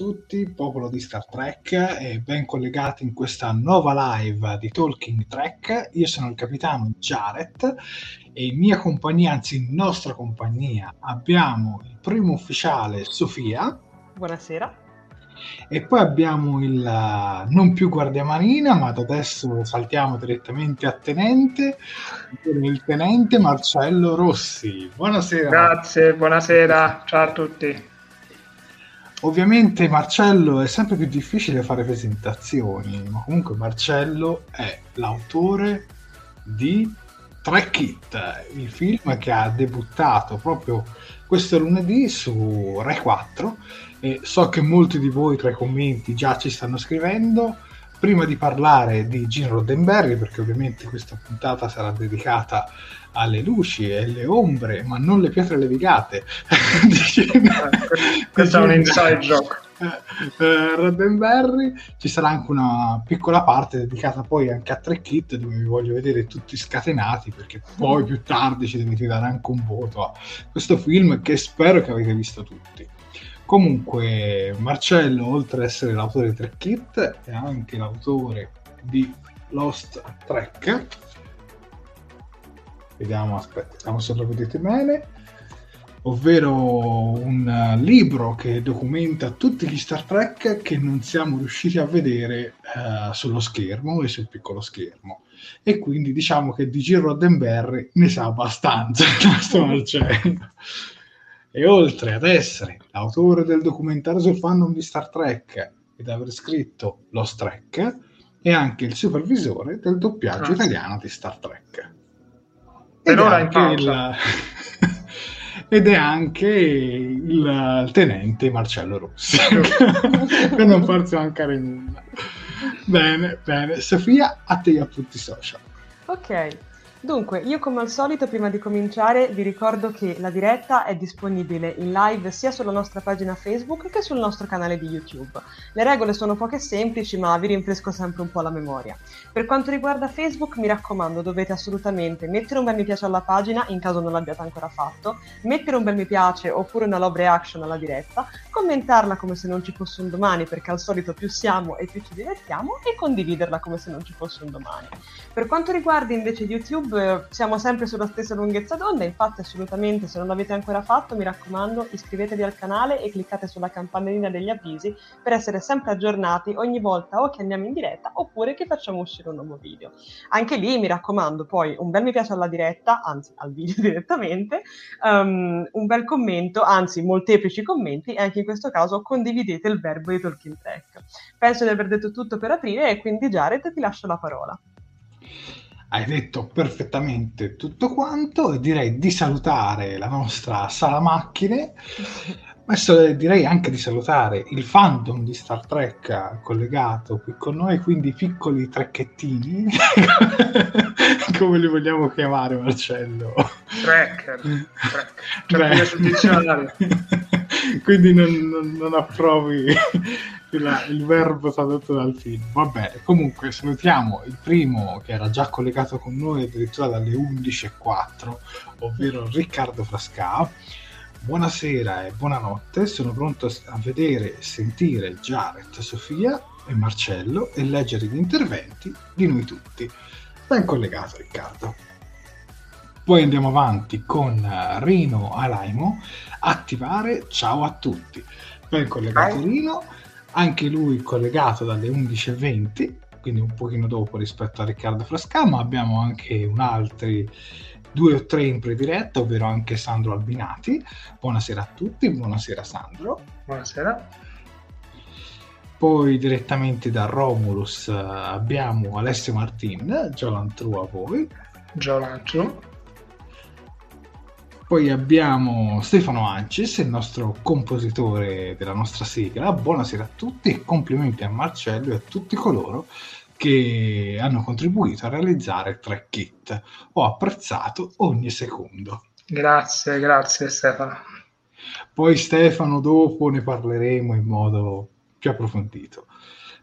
Tutti, popolo di Star Trek, e ben collegati in questa nuova live di Talking Trek. Io sono il capitano Jared e in mia compagnia, anzi in nostra compagnia, abbiamo il primo ufficiale Sofia. Buonasera. E poi abbiamo il uh, non più guardia marina, ma da adesso saltiamo direttamente a tenente, il tenente Marcello Rossi. Buonasera. Grazie, buonasera, ciao a tutti. Ovviamente Marcello è sempre più difficile fare presentazioni, ma comunque Marcello è l'autore di Track It, il film che ha debuttato proprio questo lunedì su Rai 4 e so che molti di voi tra i commenti già ci stanno scrivendo. Prima di parlare di Gene Roddenberry, perché ovviamente questa puntata sarà dedicata alle luci e alle ombre, ma non le pietre levigate. Questo è un inside joke. Uh, Roddenberry ci sarà anche una piccola parte dedicata poi anche a Tre Kit dove vi voglio vedere tutti scatenati perché poi più tardi ci dovete dare anche un voto a questo film che spero che avete visto tutti comunque Marcello oltre ad essere l'autore di Tre Kit è anche l'autore di Lost Trek vediamo, aspetta, vediamo se lo vedete bene, ovvero un uh, libro che documenta tutti gli Star Trek che non siamo riusciti a vedere uh, sullo schermo e sul piccolo schermo. E quindi diciamo che di Giro Roddenberry ne sa abbastanza. E oltre ad essere l'autore del documentario sul fandom di Star Trek ed aver scritto Lost Trek, è anche il supervisore del doppiaggio ah, italiano di Star Trek per ora in pausa. Il... ed è anche il, il tenente Marcello Rossi, per non farsi mancare nulla. Bene, bene. Sofia, a te gli appunti social. Ok, Dunque, io come al solito, prima di cominciare, vi ricordo che la diretta è disponibile in live sia sulla nostra pagina Facebook che sul nostro canale di YouTube. Le regole sono poche e semplici, ma vi rinfresco sempre un po' la memoria. Per quanto riguarda Facebook, mi raccomando, dovete assolutamente mettere un bel mi piace alla pagina, in caso non l'abbiate ancora fatto, mettere un bel mi piace oppure una love reaction alla diretta, commentarla come se non ci fosse un domani, perché al solito più siamo e più ci divertiamo, e condividerla come se non ci fosse un domani. Per quanto riguarda invece YouTube, siamo sempre sulla stessa lunghezza d'onda, infatti assolutamente se non l'avete ancora fatto mi raccomando iscrivetevi al canale e cliccate sulla campanellina degli avvisi per essere sempre aggiornati ogni volta o che andiamo in diretta oppure che facciamo uscire un nuovo video. Anche lì mi raccomando poi un bel mi piace alla diretta, anzi al video direttamente, um, un bel commento, anzi molteplici commenti e anche in questo caso condividete il verbo di Talking Track. Penso di aver detto tutto per aprire e quindi Jared ti lascio la parola hai detto perfettamente tutto quanto e direi di salutare la nostra sala macchine. Adesso direi anche di salutare il fandom di Star Trek collegato qui con noi, quindi piccoli trecchettini, come li vogliamo chiamare Marcello? Tracker, tracker. quindi non, non, non approvi il, il verbo tradotto dal film. Va bene, comunque salutiamo il primo che era già collegato con noi addirittura dalle 11.04, ovvero Riccardo Frasca. Buonasera e buonanotte, sono pronto a vedere e sentire Jared, Sofia e Marcello e leggere gli interventi di noi tutti. Ben collegato Riccardo. Poi andiamo avanti con Rino Alaimo, attivare ciao a tutti. Ben collegato Rino anche lui collegato dalle 11.20, quindi un pochino dopo rispetto a Riccardo Frasca, ma abbiamo anche un altri due o tre in prediretta, ovvero anche Sandro Albinati. Buonasera a tutti, buonasera Sandro. Buonasera. Poi direttamente da Romulus abbiamo Alessio Martin, Giolantru a voi. Giolantru. Poi abbiamo Stefano Ancis, il nostro compositore della nostra sigla. Buonasera a tutti e complimenti a Marcello e a tutti coloro che hanno contribuito a realizzare Track Kit. Ho apprezzato ogni secondo. Grazie, grazie Stefano. Poi Stefano dopo ne parleremo in modo più approfondito.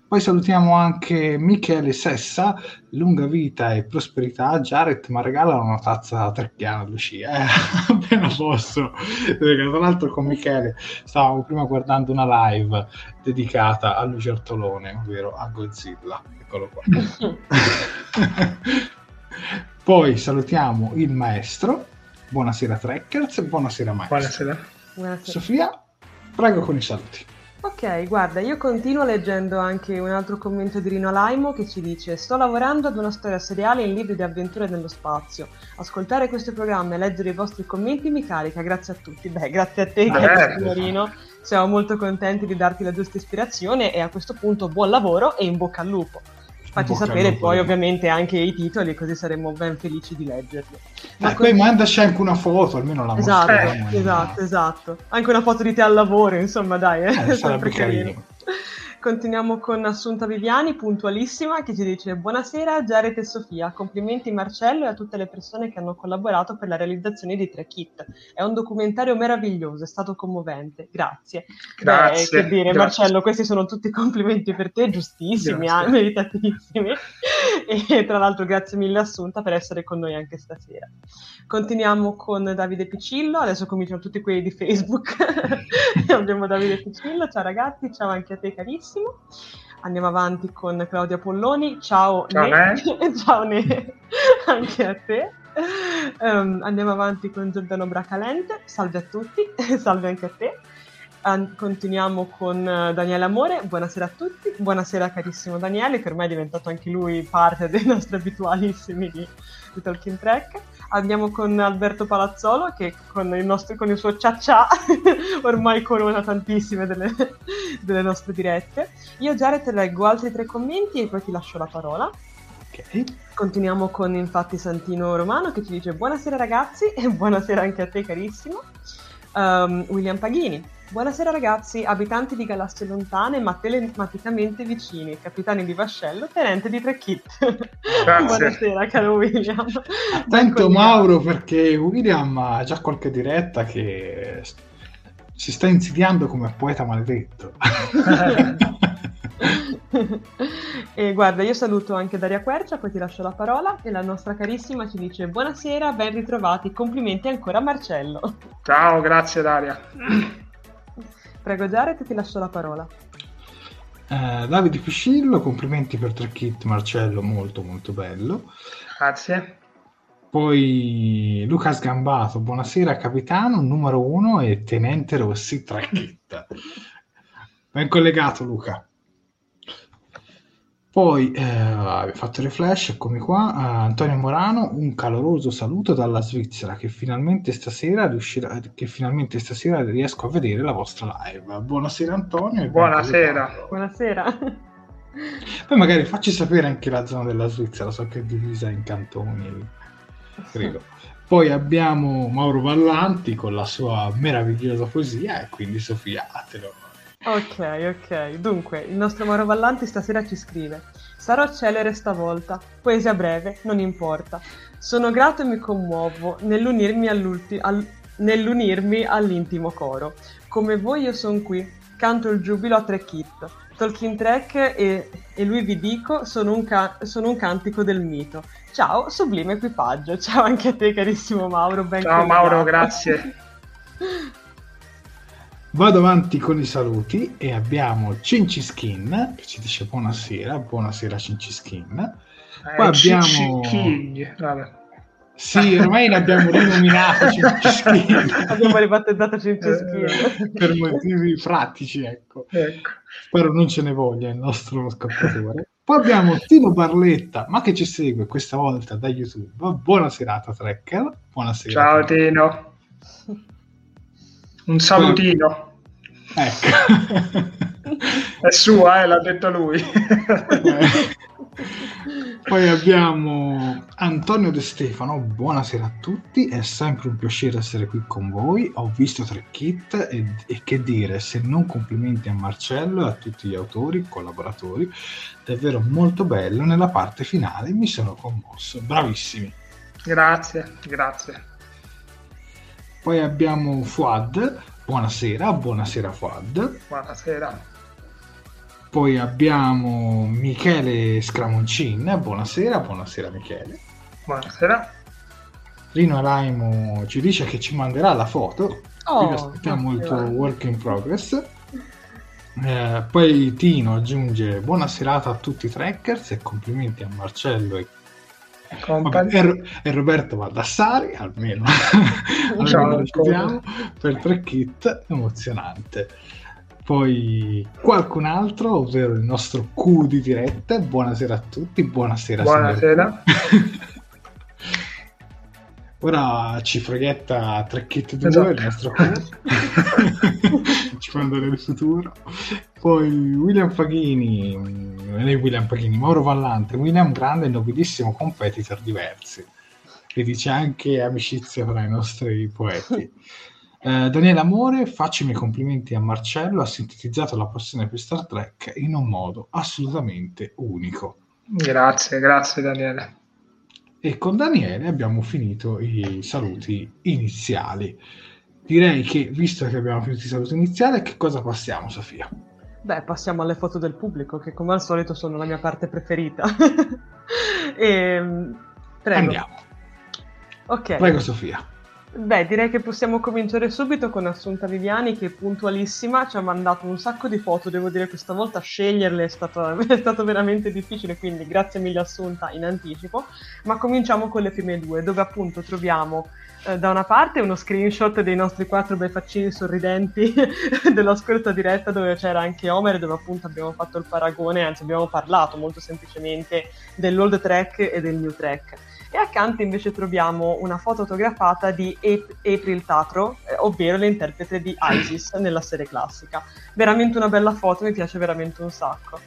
Poi salutiamo anche Michele Sessa, lunga vita e prosperità. Jared mi regala una tazza trecchiana, Lucia, eh, appena posso. Tra l'altro con Michele stavamo prima guardando una live dedicata a Lucertolone, ovvero a Godzilla. Eccolo qua. Poi salutiamo il maestro. Buonasera Trekkers, buonasera maestro. Buonasera. Buonasera. Sofia, prego con i saluti. Ok, guarda, io continuo leggendo anche un altro commento di Rino Laimo che ci dice Sto lavorando ad una storia seriale in libri di avventure nello spazio. Ascoltare questo programma e leggere i vostri commenti mi carica, grazie a tutti. Beh, grazie a te, carissimo Rino. Siamo molto contenti di darti la giusta ispirazione e a questo punto buon lavoro e in bocca al lupo. Facci sapere poi ovviamente anche i titoli così saremo ben felici di leggerli. Ma eh, così... poi mandaci anche una foto, almeno la esatto, mostriamo. Esatto, esatto. Anche una foto di te al lavoro, insomma, dai, eh, eh sarebbe carino. carino. Continuiamo con Assunta Viviani, puntualissima, che ci dice Buonasera Jared e Sofia, complimenti Marcello e a tutte le persone che hanno collaborato per la realizzazione di Tre Kit. È un documentario meraviglioso, è stato commovente. Grazie. Grazie. Beh, che dire, grazie. Marcello, questi sono tutti complimenti per te, giustissimi, eh, meritatissimi. E tra l'altro grazie mille Assunta per essere con noi anche stasera. Continuiamo con Davide Piccillo, adesso cominciano tutti quelli di Facebook. Abbiamo Davide Piccillo, ciao ragazzi, ciao anche a te carissimo benissimo. Andiamo avanti con Claudia Polloni. Ciao, ciao Ne. ciao Ne, anche a te. Um, andiamo avanti con Giordano Bracalente. Salve a tutti, salve anche a te. An- continuiamo con uh, Daniele Amore. Buonasera a tutti. Buonasera carissimo Daniele, che ormai è diventato anche lui parte dei nostri abitualissimi di, di Talking Track. Andiamo con Alberto Palazzolo che con il, nostro, con il suo cia ormai corona tantissime delle, delle, nostre dirette. Io Jared leggo altri tre commenti e poi ti lascio la parola. Ok. Continuiamo con infatti Santino Romano che ci dice buonasera ragazzi e buonasera anche a te carissimo. Um, William Paghini, buonasera ragazzi, abitanti di galassie lontane ma telematicamente vicini, capitani di vascello, tenente di Trekit. buonasera caro William. Attento Mauro perché William ha già qualche diretta che si sta insidiando come poeta maledetto. e guarda, io saluto anche Daria Quercia, poi ti lascio la parola e la nostra carissima ci dice buonasera, ben ritrovati, complimenti ancora a Marcello. Ciao, grazie Daria. Prego Jared, ti lascio la parola. Uh, Davide Piscillo, complimenti per tre kit Marcello, molto molto bello. Grazie. Poi Luca Sgambato, buonasera capitano, numero uno e Tenente Rossi, tre kit. Ben collegato Luca. Poi eh, abbiamo fatto le flash, eccomi qua. Uh, Antonio Morano, un caloroso saluto dalla Svizzera che finalmente stasera riuscirà, che finalmente stasera riesco a vedere la vostra live. Buonasera Antonio. Buonasera. Buonasera. Poi magari facci sapere anche la zona della Svizzera, so che è divisa in cantoni, credo. Poi abbiamo Mauro Vallanti con la sua meravigliosa poesia e quindi Sofia, te lo Ok, ok. Dunque, il nostro Mauro Vallanti stasera ci scrive: Sarò celere stavolta. Poesia breve, non importa. Sono grato e mi commuovo nell'unirmi, al... nell'unirmi all'intimo coro. Come voi io sono qui, canto il giubilo a tre kit. Tolkien Trek e, e lui vi dico sono un, ca- sono un, cantico del mito. Ciao, sublime equipaggio. Ciao anche a te, carissimo Mauro. Ben Ciao collegato. Mauro, grazie. Vado avanti con i saluti e abbiamo Cinci Skin che ci dice buonasera, buonasera Cinci Skin. Eh, Poi abbiamo... King, vabbè. Sì, ormai l'abbiamo rinominato Cinci Skin. abbiamo ribattezzato Cinci Skin. Eh, per motivi pratici, ecco. ecco. Spero non ce ne voglia il nostro scaptatore. Poi abbiamo Tino Barletta, ma che ci segue questa volta da YouTube. Buona serata, Trekker. Buonasera. Ciao Tino. Un salutino. Ecco. È sua, eh, l'ha detto lui. Poi abbiamo Antonio De Stefano, buonasera a tutti, è sempre un piacere essere qui con voi, ho visto tre kit e, e, che dire, se non complimenti a Marcello e a tutti gli autori, collaboratori, davvero molto bello, nella parte finale mi sono commosso, bravissimi. Grazie, grazie. Poi abbiamo Fuad, Buonasera, buonasera Fuad. Buonasera. Poi abbiamo Michele Scramoncin, buonasera, buonasera Michele. Buonasera. Rino Alaimo ci dice che ci manderà la foto, oh, quindi aspettiamo il tuo work in progress. Eh, poi Tino aggiunge buona serata a tutti i trackers e complimenti a Marcello e Vabbè, e, Roberto Valdassari almeno, almeno Ciao, per tre kit emozionante. Poi qualcun altro ovvero il nostro Q di diretta. Buonasera a tutti buonasera buonasera. ora ci freghetta tre kit 2 esatto. il nostro Q. Ci fa andare nel futuro. Poi William Faghini, eh, William Faghini, Mauro Vallante, William Grande e nobilissimo competitor diversi. E dice anche amicizia tra i nostri poeti. Eh, Daniele Amore, faccio i miei complimenti a Marcello, ha sintetizzato la passione per Star Trek in un modo assolutamente unico. Grazie, grazie Daniele. E con Daniele abbiamo finito i saluti iniziali. Direi che, visto che abbiamo finito i saluti iniziali, che cosa passiamo, Sofia? Beh, passiamo alle foto del pubblico, che come al solito sono la mia parte preferita. e, ehm, prego. Andiamo. Ok. Prego, Sofia. Beh, direi che possiamo cominciare subito con Assunta Viviani che puntualissima ci ha mandato un sacco di foto, devo dire questa volta sceglierle è stato, è stato veramente difficile, quindi grazie mille Assunta in anticipo, ma cominciamo con le prime due, dove appunto troviamo eh, da una parte uno screenshot dei nostri quattro bei faccini sorridenti della scorsa diretta dove c'era anche Homer dove appunto abbiamo fatto il paragone, anzi abbiamo parlato molto semplicemente dell'old track e del new track. E accanto invece troviamo una foto fotografata di April Tatro, eh, ovvero l'interprete di Isis nella serie classica. Veramente una bella foto, mi piace veramente un sacco.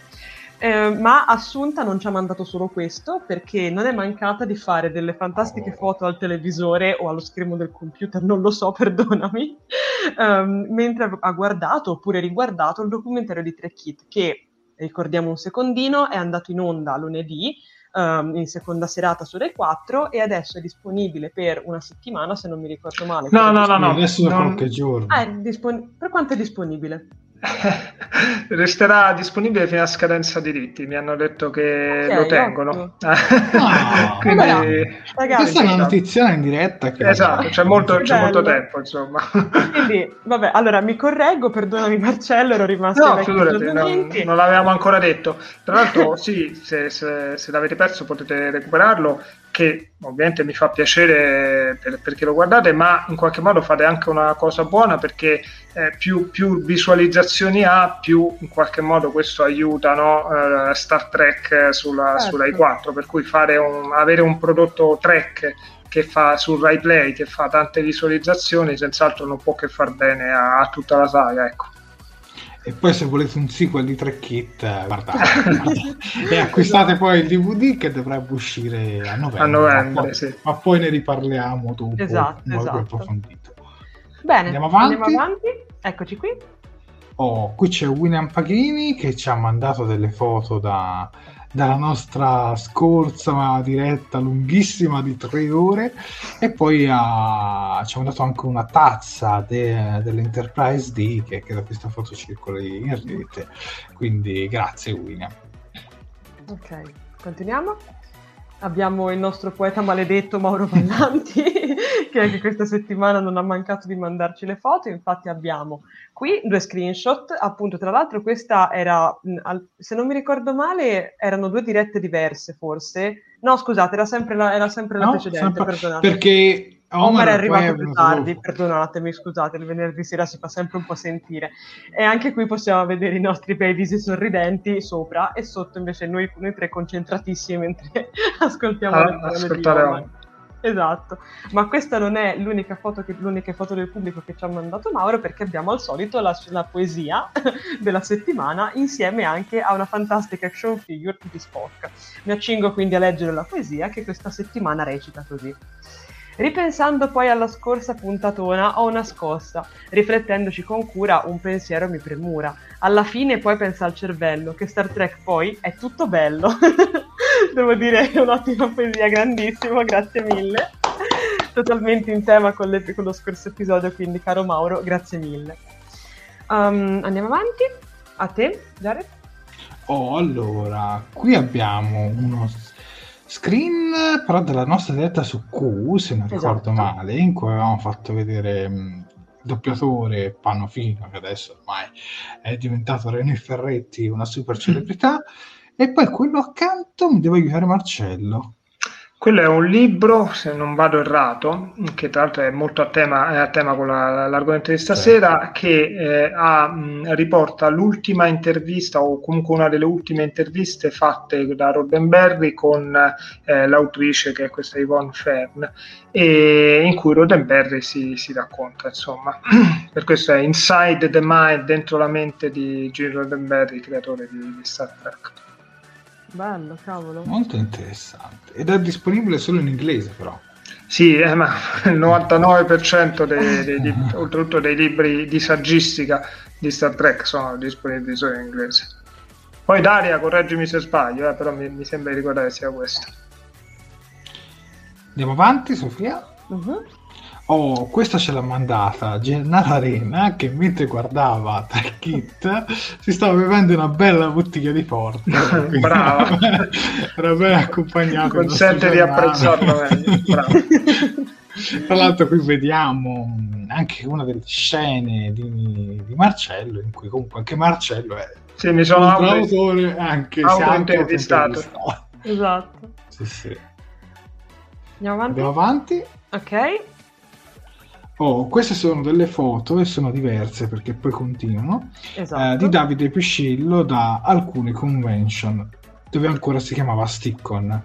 Eh, ma Assunta non ci ha mandato solo questo perché non è mancata di fare delle fantastiche foto al televisore o allo schermo del computer, non lo so, perdonami, ehm, mentre ha guardato oppure riguardato il documentario di Trek Kit che, ricordiamo un secondino, è andato in onda lunedì ehm, in seconda serata su Rai 4 e adesso è disponibile per una settimana se non mi ricordo male. No, no, no, no. Adesso da non- qualche giorno. Ah, dispon- per quanto è disponibile? Resterà disponibile fino a scadenza diritti. Mi hanno detto che Ok, lo tengono. Ah, Quindi, Ragazzi, Questa è una esatto. notizia in diretta. Che esatto, c'è molto, c'è molto tempo, insomma. Quindi, vabbè, allora mi correggo, perdonami Marcello, ero rimasto No, figurati, non, non l'avevamo ancora detto. Tra l'altro, sì, se, se- se l'avete perso potete recuperarlo, che ovviamente mi fa piacere per- perché lo guardate, ma in qualche modo fate anche una cosa buona perché eh, più, più visualizzazioni ha, più in qualche modo questo aiuta no, eh, Star Trek sulla, Certo. su Rai 4, per cui fare un- avere un prodotto Trek che fa sul Rai Play che fa tante visualizzazioni senz'altro non può che far bene a, a tutta la saga ecco. E poi se volete un sequel di eh, guardate, guardate. e acquistate poi il DVD che dovrebbe uscire a novembre. A novembre, ma, poi, sì. ma poi ne riparliamo dopo Esatto, esatto. approfondito. Bene, Andiamo avanti? avanti. Eccoci qui. Oh, qui c'è William Paghini che ci ha mandato delle foto da- dalla nostra scorsa diretta lunghissima di tre ore e poi ha- ci ha mandato anche una tazza de- dell'Enterprise D che, che da questa foto circoli in rete. Quindi grazie William. Ok, continuiamo. Abbiamo il nostro poeta maledetto Mauro Vallanti, che anche questa settimana non ha mancato di mandarci le foto. Infatti abbiamo qui due screenshot. Appunto, tra l'altro questa era, al- se non mi ricordo male, erano due dirette diverse forse. No, scusate, era sempre la, era sempre la No? precedente, Sempre-. Perché Omar è arrivato più tardi, dopo. perdonatemi, scusate, il venerdì sera si fa sempre un po' sentire. E anche qui possiamo vedere i nostri bei visi sorridenti sopra e sotto invece noi, noi tre concentratissimi mentre ascoltiamo Ah, le ascoltare. Omar. Esatto, ma questa non è l'unica foto, che, l'unica foto del pubblico che ci ha mandato Mauro perché abbiamo al solito la, la poesia della settimana insieme anche a una fantastica action figure di Spock. Mi accingo quindi a leggere la poesia che questa settimana recita così. Ripensando poi alla scorsa puntatona ho una scossa, riflettendoci con cura un pensiero mi premura. Alla fine poi pensa al cervello che Star Trek poi è tutto bello. Devo dire è un'ottima poesia, grandissimo, grazie mille. Totalmente in tema con, le- con lo scorso episodio, quindi caro Mauro, grazie mille. Um, andiamo avanti. A te, Jared? Oh, allora, qui abbiamo uno screen però della nostra diretta su Q, se non ricordo Esatto. male, in cui avevamo fatto vedere mh, il doppiatore Pannofino, che adesso ormai è diventato René Ferretti, una super celebrità, e poi quello accanto mi deve aiutare Marcello. Quello è un libro, se non vado errato, che tra l'altro è molto a tema, è a tema con la- l'argomento di stasera, che eh, ha, riporta l'ultima intervista o comunque una delle ultime interviste fatte da Roddenberry con eh, l'autrice che è questa Yvonne Fern, e in cui Roddenberry si, si racconta, insomma. per questo è Inside the Mind, dentro la mente di Gene Roddenberry, creatore di, di Star Trek. Bello, cavolo. Molto interessante. Ed è disponibile solo in inglese, però. Sì, eh, ma il 99% dei, dei lib- oltretutto dei libri di saggistica di Star Trek sono disponibili solo in inglese. Poi Daria, correggimi se sbaglio, eh, però mi, mi sembra di ricordare sia questo. Andiamo avanti, Sofia. Mhm. Oh, questa ce l'ha mandata Gennaro Arena che mentre guardava Trek Kit si stava bevendo una bella bottiglia di porto. Quindi Brava. Era ben accompagnato. Consente di apprezzarlo meglio. Bravo. Tra l'altro qui vediamo mh, anche una delle scene di, di Marcello in cui comunque anche Marcello è Sì, mi sono un auto- autore anche se anche autointervistato. autointervistato. Esatto. Sì, sì. Andiamo avanti? Andiamo avanti. Ok. Oh, queste sono delle foto e sono diverse perché poi continuano. Esatto. eh, di Davide Piscillo da alcune convention dove ancora si chiamava Stickon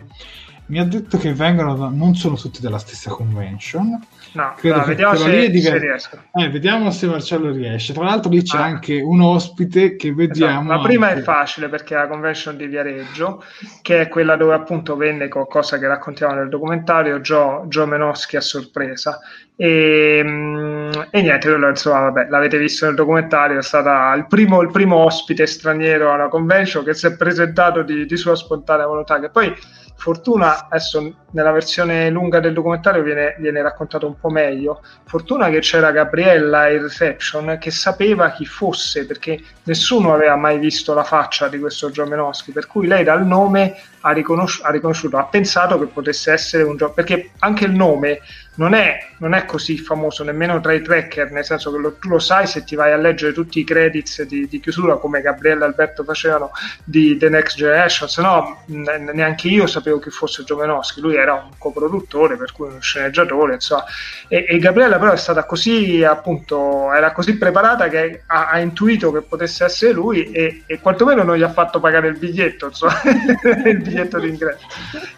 mi ha detto che vengono da, non sono tutti della stessa convention. No, Credo no, vediamo se, diver- se riesco. Eh, vediamo se Marcello riesce. Tra l'altro lì c'è ah. anche un ospite che vediamo. Esatto. La prima anche... è facile perché è la convention di Viareggio, che è quella dove appunto venne qualcosa che raccontiamo nel documentario, Joe, Joe Menoschi a sorpresa. E, mm, e niente, insomma, vabbè, l'avete visto nel documentario, è stato il primo, il primo ospite straniero alla convention che si è presentato di, di sua spontanea volontà, che poi Fortuna, adesso nella versione lunga del documentario viene, viene, raccontato un po' meglio. Fortuna che c'era Gabriella in reception che sapeva chi fosse perché nessuno aveva mai visto la faccia di questo Giomenowski, per cui lei dal nome ha, riconosci- ha riconosciuto, ha pensato che potesse essere un gioco, perché anche il nome non è, non è, così famoso nemmeno tra i tracker, nel senso che lo, tu lo sai se ti vai a leggere tutti i credits di, di chiusura come Gabriele e Alberto facevano di The Next Generation, se no neanche io sapevo chi fosse Giomenowski, lui era un coproduttore, per cui uno sceneggiatore, insomma, e, e Gabriella però è stata così, appunto, era così preparata che ha, ha intuito che potesse essere lui e, e, quantomeno non gli ha fatto pagare il biglietto, insomma, il biglietto d'ingresso.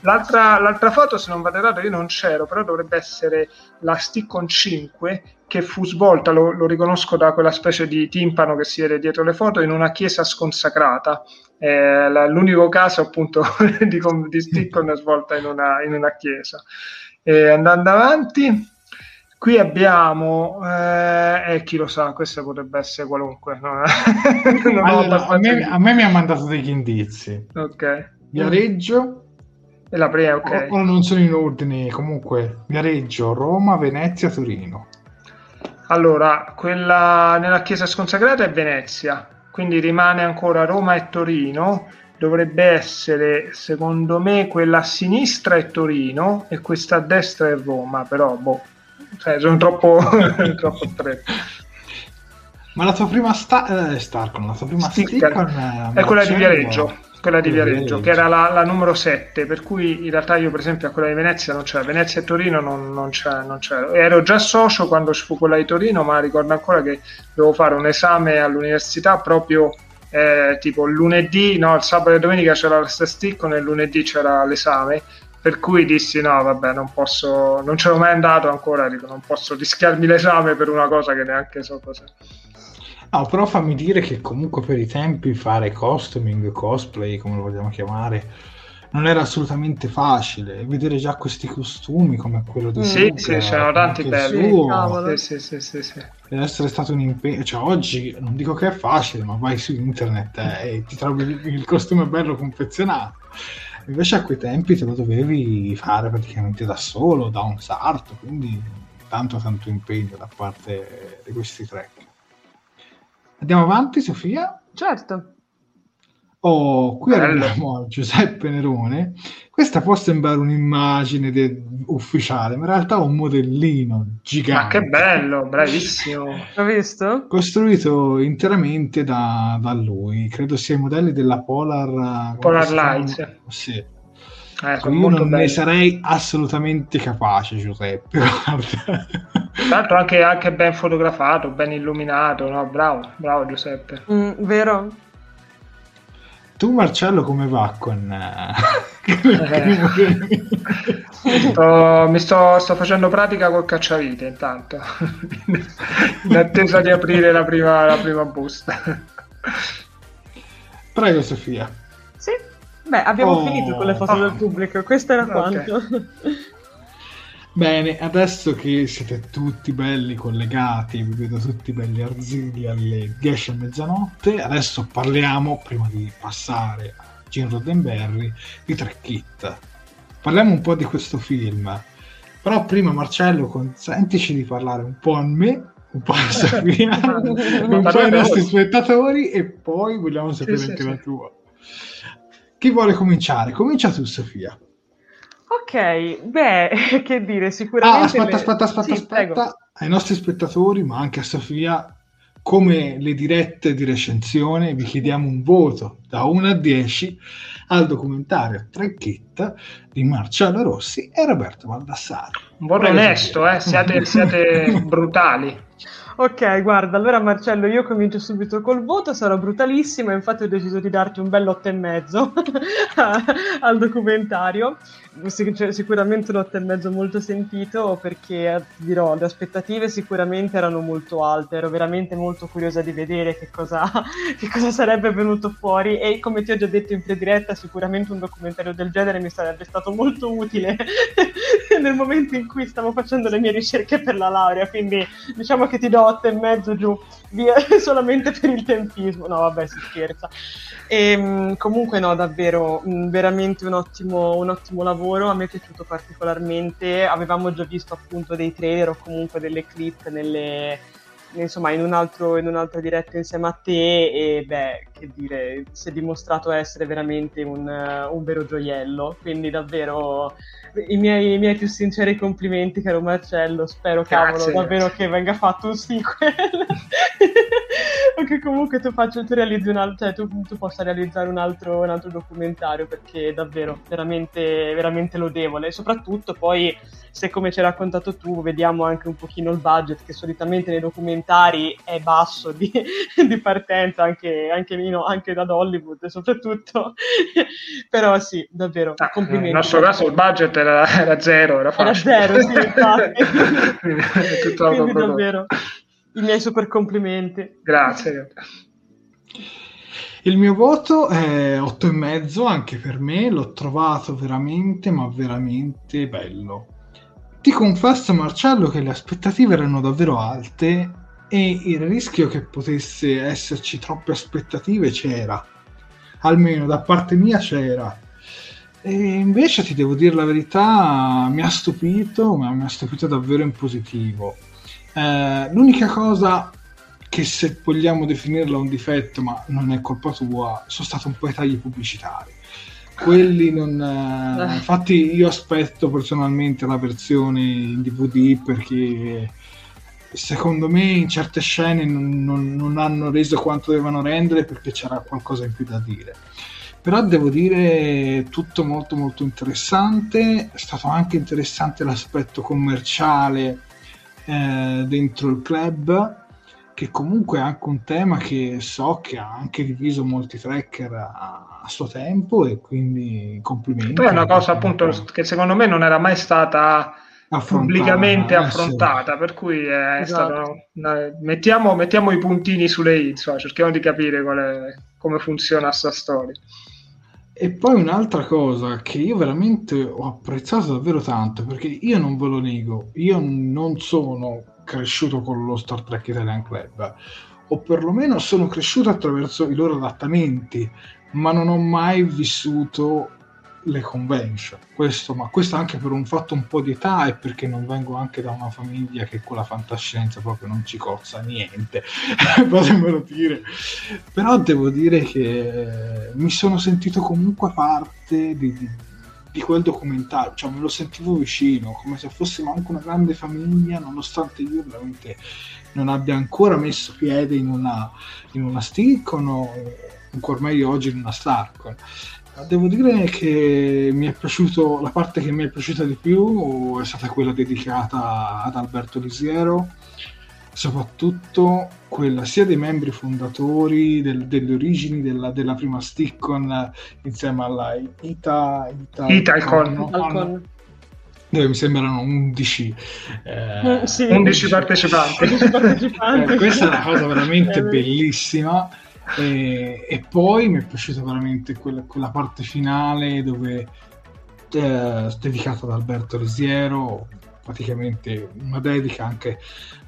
L'altra, l'altra foto, se non vado errato, io non c'ero, però dovrebbe essere essere la Stickon 5 che fu svolta, lo, lo, riconosco da quella specie di timpano che si vede dietro le foto, in una chiesa sconsacrata. Eh, la, l'unico caso appunto di, di Stickon svolta in una, in una chiesa. Eh, andando avanti, qui abbiamo, eh, eh, chi lo sa, questa potrebbe essere qualunque. No? allora, a, me, a, me, mi ha mandato degli indizi. Ok. Viareggio, e la prima, ok. O, non sono in ordine, comunque Viareggio, Roma, Venezia, Torino. Allora, quella nella chiesa sconsacrata è Venezia, quindi rimane ancora Roma e Torino. Dovrebbe essere, secondo me, quella a sinistra è Torino e questa a destra è Roma, però boh, cioè, sono troppo, troppo stretto. Ma la tua prima sta- eh, Starcon, la tua prima sticker, sticker è quella di Viareggio quella di Viareggio, che era la, la, numero 7, per cui in realtà io per esempio a quella di Venezia non c'era, Venezia e Torino non, non, c'era, non c'era. Ero già socio quando ci fu quella di Torino, ma ricordo ancora che dovevo fare un esame all'università proprio eh, tipo lunedì, no, il sabato e domenica c'era la statistica, nel lunedì c'era l'esame, per cui dissi no, vabbè, non posso, non ce l'ho mai andato ancora, dico, non posso rischiarmi l'esame per una cosa che neanche so cos'è. No, però fammi dire che comunque per i tempi fare costuming, cosplay, come lo vogliamo chiamare, non era assolutamente facile. Vedere già questi costumi come quello di Sì, Luca, sì, c'erano tanti belli. Suo, sì, sì, sì, sì, Deve essere stato un impegno. Cioè, oggi non dico che è facile, ma vai su internet eh, e ti trovi il, il costume bello confezionato. Invece a quei tempi te lo dovevi fare praticamente da solo, da un sarto, quindi tanto tanto impegno da parte di questi tre. Andiamo avanti, Sofia? Certo. Oh, qui Bello. arriviamo a Giuseppe Nerone. Questa può sembrare un'immagine de- ufficiale, ma in realtà è un modellino gigante. Ma che bello, bravissimo. L'ho visto? Costruito interamente da, da lui. Credo sia i modelli della Polar... Polar Lights. Sì. Eh, io non belli. ne sarei assolutamente capace, Giuseppe. Tra l'altro anche, anche, ben fotografato, ben illuminato, no? Bravo, bravo Giuseppe. Mm, vero? Tu Marcello come va con... Eh. sto, mi sto, sto, facendo pratica col cacciavite intanto, in attesa di aprire la prima, la prima busta. Prego Sofia. Beh, abbiamo oh. finito con le foto oh. del pubblico, questo era okay. quanto. Bene, adesso che siete tutti belli collegati, vi vedo tutti belli arzili alle 10 e mezzanotte, adesso parliamo, prima di passare a Gene Roddenberry, di Tre Kit. Parliamo un po' di questo film. Però prima Marcello, consentici di parlare un po' a me, un po' a Sofia, un po' ai nostri spettatori e poi vogliamo sapere sì, anche sì, la tua. Chi vuole cominciare? Comincia tu, Sofia. Ok, beh, che dire, sicuramente... Ah, aspetta, le... aspetta, aspetta, sì, aspetta. Prego. Ai nostri spettatori, ma anche a Sofia, come le dirette di recensione, vi chiediamo un voto da 1 a 10 al documentario Trecchetta di Marcello Rossi e Roberto Baldassari. Un voto onesto, eh? siate, siate brutali. Ok, guarda, allora Marcello, io comincio subito col voto, sarò brutalissimo, infatti ho deciso di darti un e mezzo al documentario. Sic- sicuramente un otto e mezzo molto sentito perché ti dirò, le aspettative sicuramente erano molto alte, ero veramente molto curiosa di vedere che cosa, che cosa sarebbe venuto fuori e come ti ho già detto in prediretta, sicuramente un documentario del genere mi sarebbe stato molto utile nel momento in cui stavo facendo le mie ricerche per la laurea, quindi diciamo che ti do otto e mezzo giù, via, solamente per il tempismo, no vabbè si scherza. E, ehm, comunque no, davvero, mm, veramente un ottimo, un ottimo lavoro, a me è piaciuto particolarmente, avevamo già visto appunto dei trailer o comunque delle clip nelle, insomma in, un altro, in un'altra diretta insieme a te e beh, che dire, si è dimostrato essere veramente un, un vero gioiello, quindi davvero i miei, i miei, più sinceri complimenti, caro Marcello. Spero, Grazie. cavolo, davvero che venga fatto un sequel. o che comunque tu, faccia, tu, un altro, cioè, tu, tu possa realizzare un altro, un altro, documentario perché è davvero veramente, veramente lodevole. E soprattutto poi, se come ci hai raccontato tu, vediamo anche un pochino il budget che solitamente nei documentari è basso di, di partenza, anche, anche, no, anche da Hollywood soprattutto. Però sì, davvero, ah, complimenti. Nel nostro caso il budget era, era zero, era. Era zero, sì, infatti. Quindi davvero, i miei super complimenti. Grazie. Il mio voto è 8,5 anche per me, l'ho trovato veramente, ma veramente bello. Ti confesso, Marcello, che le aspettative erano davvero alte e il rischio che potesse esserci troppe aspettative c'era. Almeno da parte mia c'era e invece ti devo dire la verità, mi ha stupito, ma mi ha stupito davvero in positivo. Eh, l'unica cosa che se vogliamo definirla un difetto, ma non è colpa tua, sono stati un po' i tagli pubblicitari. Quelli non... Eh, infatti io aspetto personalmente la versione in DVD perché secondo me in certe scene non, non, non hanno reso quanto dovevano rendere perché c'era qualcosa in più da dire. Però devo dire tutto molto molto interessante. È stato anche interessante l'aspetto commerciale eh, dentro il club che comunque è anche un tema che so che ha anche diviso molti tracker a, a suo tempo e quindi complimenti. Poi è una cosa appunto che secondo me non era mai stata pubblicamente eh, affrontata, sì. per cui è esatto. stato, mettiamo, mettiamo, i puntini sulle i, insomma, cerchiamo di capire è, come funziona questa storia. E poi un'altra cosa che io veramente ho apprezzato davvero tanto, perché io non ve lo nego, io non sono cresciuto con lo Star Trek Italian Club, o perlomeno sono cresciuto attraverso i loro adattamenti, ma non ho mai vissuto le convention. Questo, ma questo anche per un fatto un po' di età e perché non vengo anche da una famiglia che con la fantascienza proprio non ci cozza niente, potremelo dire. Però devo dire che mi sono sentito comunque parte di, di, di quel documentario, cioè me lo sentivo vicino, come se fossimo anche una grande famiglia, nonostante io veramente non abbia ancora messo piede in una, in una Stilcon o ancora meglio oggi in una Starcon Devo dire che mi è piaciuto, la parte che mi è piaciuta di più è stata quella dedicata ad Alberto Lisiero, soprattutto quella sia dei membri fondatori del, delle origini della, della, prima Stickon insieme alla Ita, Ita, Ita Alcon, Alcon. dove mi sembrano 11, eh, sì. 11 partecipanti. 11 partecipanti. Eh, questa è una cosa veramente bellissima e, e, poi mi è piaciuta veramente quella, quella parte finale dove eh, dedicata ad Alberto Resiero praticamente una dedica anche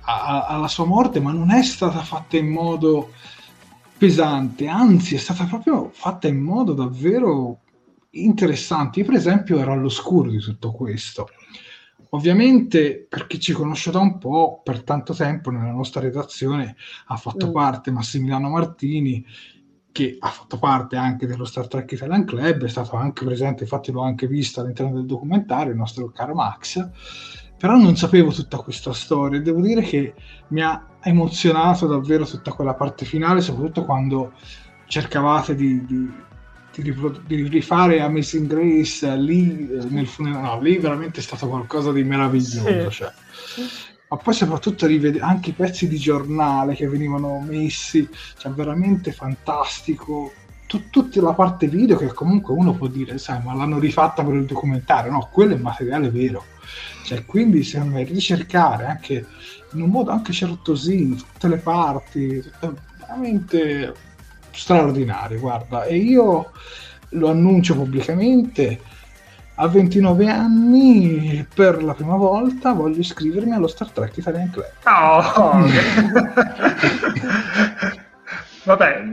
a, a, alla sua morte ma non è stata fatta in modo pesante anzi è stata proprio fatta in modo davvero interessante. Io per esempio ero all'oscuro di tutto questo Ovviamente, per chi ci conosce da un po', per tanto tempo nella nostra redazione ha fatto mm. parte Massimiliano Martini, che ha fatto parte anche dello Star Trek Italian Club, è stato anche presente, infatti l'ho anche visto all'interno del documentario, il nostro caro Max, però non sapevo tutta questa storia e devo dire che mi ha emozionato davvero tutta quella parte finale, soprattutto quando cercavate di, di di, di rifare Amazing Grace lì eh, nel funerale, no, lì veramente è stato qualcosa di meraviglioso. Sì. Cioè. ma poi soprattutto rivedere anche i pezzi di giornale che venivano messi, cioè veramente fantastico. Tut- tutta la parte video che comunque uno può dire, sai, ma l'hanno rifatta per il documentario, no, quello è materiale vero. Cioè, quindi secondo me ricercare anche in un modo anche certosino, tutte le parti, veramente straordinario, guarda, e io lo annuncio pubblicamente a 29 anni per la prima volta voglio iscrivermi allo Star Trek Italian Club. Oh, Vabbè,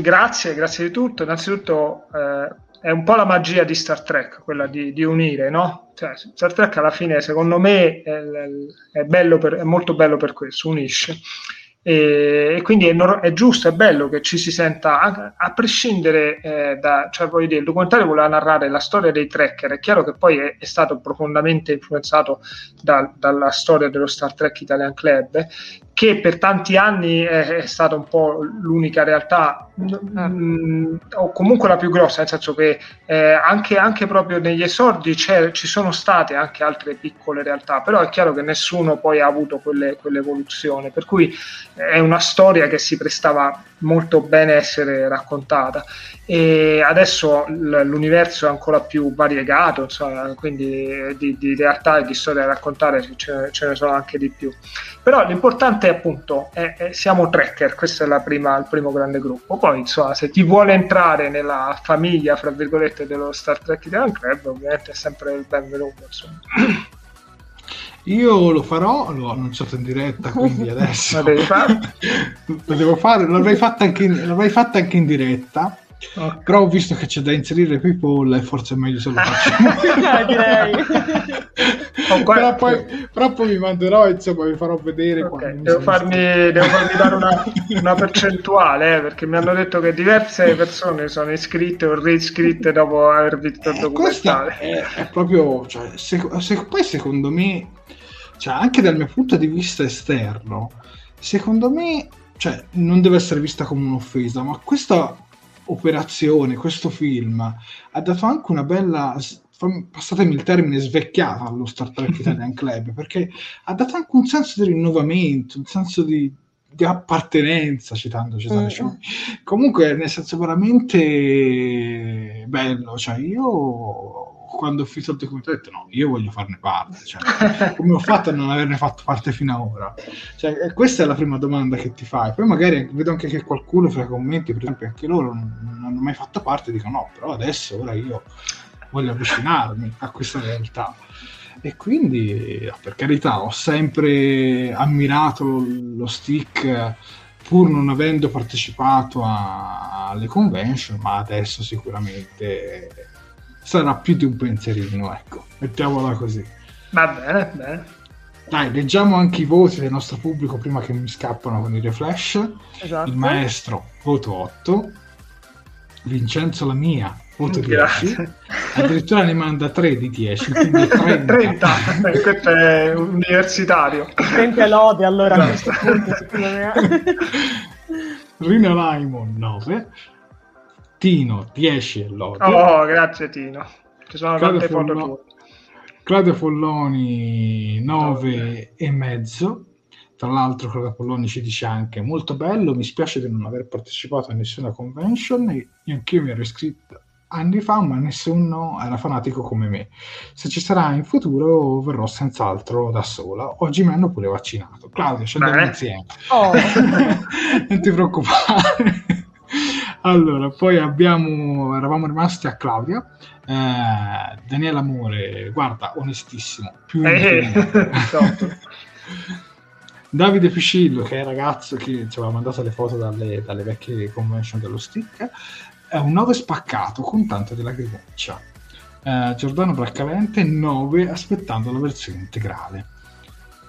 grazie, grazie di tutto. Innanzitutto eh, è un po' la magia di Star Trek, quella di, di unire, no? Cioè, Star Trek alla fine, secondo me, è, è, per, è molto bello per questo, unisce. E, e quindi è, è, giusto, è bello che ci si senta, a, a prescindere eh, da, cioè voglio dire, il documentario voleva narrare la storia dei tracker, è chiaro che poi è, è stato profondamente influenzato da, dalla storia dello Star Trek Italian Club, che per tanti anni è, è stata un po' l'unica realtà, mh, mm, o comunque la più grossa, nel senso che eh, anche, anche, proprio negli esordi ci sono state anche altre piccole realtà, però è chiaro che nessuno poi ha avuto quelle, quell'evoluzione, per cui è una storia che si prestava molto bene essere raccontata e adesso l'universo è ancora più variegato, insomma, quindi di, di realtà e di storie da raccontare ce, ce ne sono anche di più. Però l'importante è appunto, è, è, siamo tracker, questo è prima, il primo grande gruppo. Poi, insomma, se ti vuole entrare nella famiglia, fra virgolette, dello Star Trek Italian Club, ovviamente è sempre il benvenuto. Insomma. Io lo farò, l'ho annunciato in diretta, quindi adesso. Lo devo fare, l'avrei fatta anche in, l'avrei fatta anche in diretta Okay. Però ho visto che c'è da inserire PayPal e forse è meglio se lo facciamo. Eh, direi. però, poi, però, poi, mi manderò insomma vi farò vedere. Okay. Devo, farmi, devo, farmi, dare una, una percentuale eh, perché mi hanno detto che diverse persone sono iscritte o reiscritte dopo aver visto il eh, documentario. È, è, proprio, cioè, se, se, poi secondo me, cioè, anche dal mio punto di vista esterno, secondo me cioè, non deve essere vista come un'offesa, ma questa operazione, questo film, ha dato anche una bella, passatemi il termine, svecchiata allo Star Trek Italian Club, perché ha dato anche un senso di rinnovamento, un senso di, di appartenenza, citando Cesare mm. Comunque, nel senso veramente bello, cioè io quando ho finito il documentario ho detto no, io voglio farne parte, cioè, come ho fatto a non averne fatto parte fino ad ora? Cioè, questa è la prima domanda che ti fai, poi magari vedo anche che qualcuno fra i commenti, per esempio anche loro non, non hanno mai fatto parte dicono no, però adesso ora io voglio avvicinarmi a questa realtà. E quindi, per carità, ho sempre ammirato lo stick pur non avendo partecipato a, alle convention, ma adesso sicuramente sarà più di un pensierino, ecco, mettiamola così. Va bene, bene. Dai, leggiamo anche i voti del nostro pubblico prima che mi scappano con i reflash. Esatto. Il maestro, voto 8. Vincenzo la mia, voto Grazie. 10. Addirittura ne manda 3 di 10, quindi 30. 30. Beh, questo è universitario. Sente lode allora a questo punto, Rina Raimon 9. Tino 10 e lode. Oh, grazie Tino. Ci sono Claudio tante Follo... foto Claudio Folloni 9 e mezzo. Tra l'altro Claudio Folloni ci dice anche molto bello, mi spiace di non aver partecipato a nessuna convention, io anch'io mi ero iscritto anni fa, ma nessuno era fanatico come me. Se ci sarà in futuro verrò senz'altro da sola. Oggi mi hanno pure vaccinato. Claudio, scendiamo insieme. Oh. non ti preoccupare. Allora, poi abbiamo, eravamo rimasti a Claudia. Eh, Daniele Amore, guarda, onestissimo. Più eh, esatto. Davide Piscillo, che è il ragazzo che ci aveva mandato le foto dalle, dalle vecchie convention dello stick, è un 9 spaccato con tanto di lagrimoccia. Eh, Giordano Braccavente 9 aspettando la versione integrale.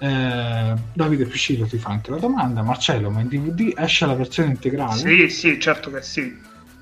Eh, Davide Piscillo ti fa anche la domanda, Marcello, ma in DVD esce la versione integrale? Sì, sì, certo che sì.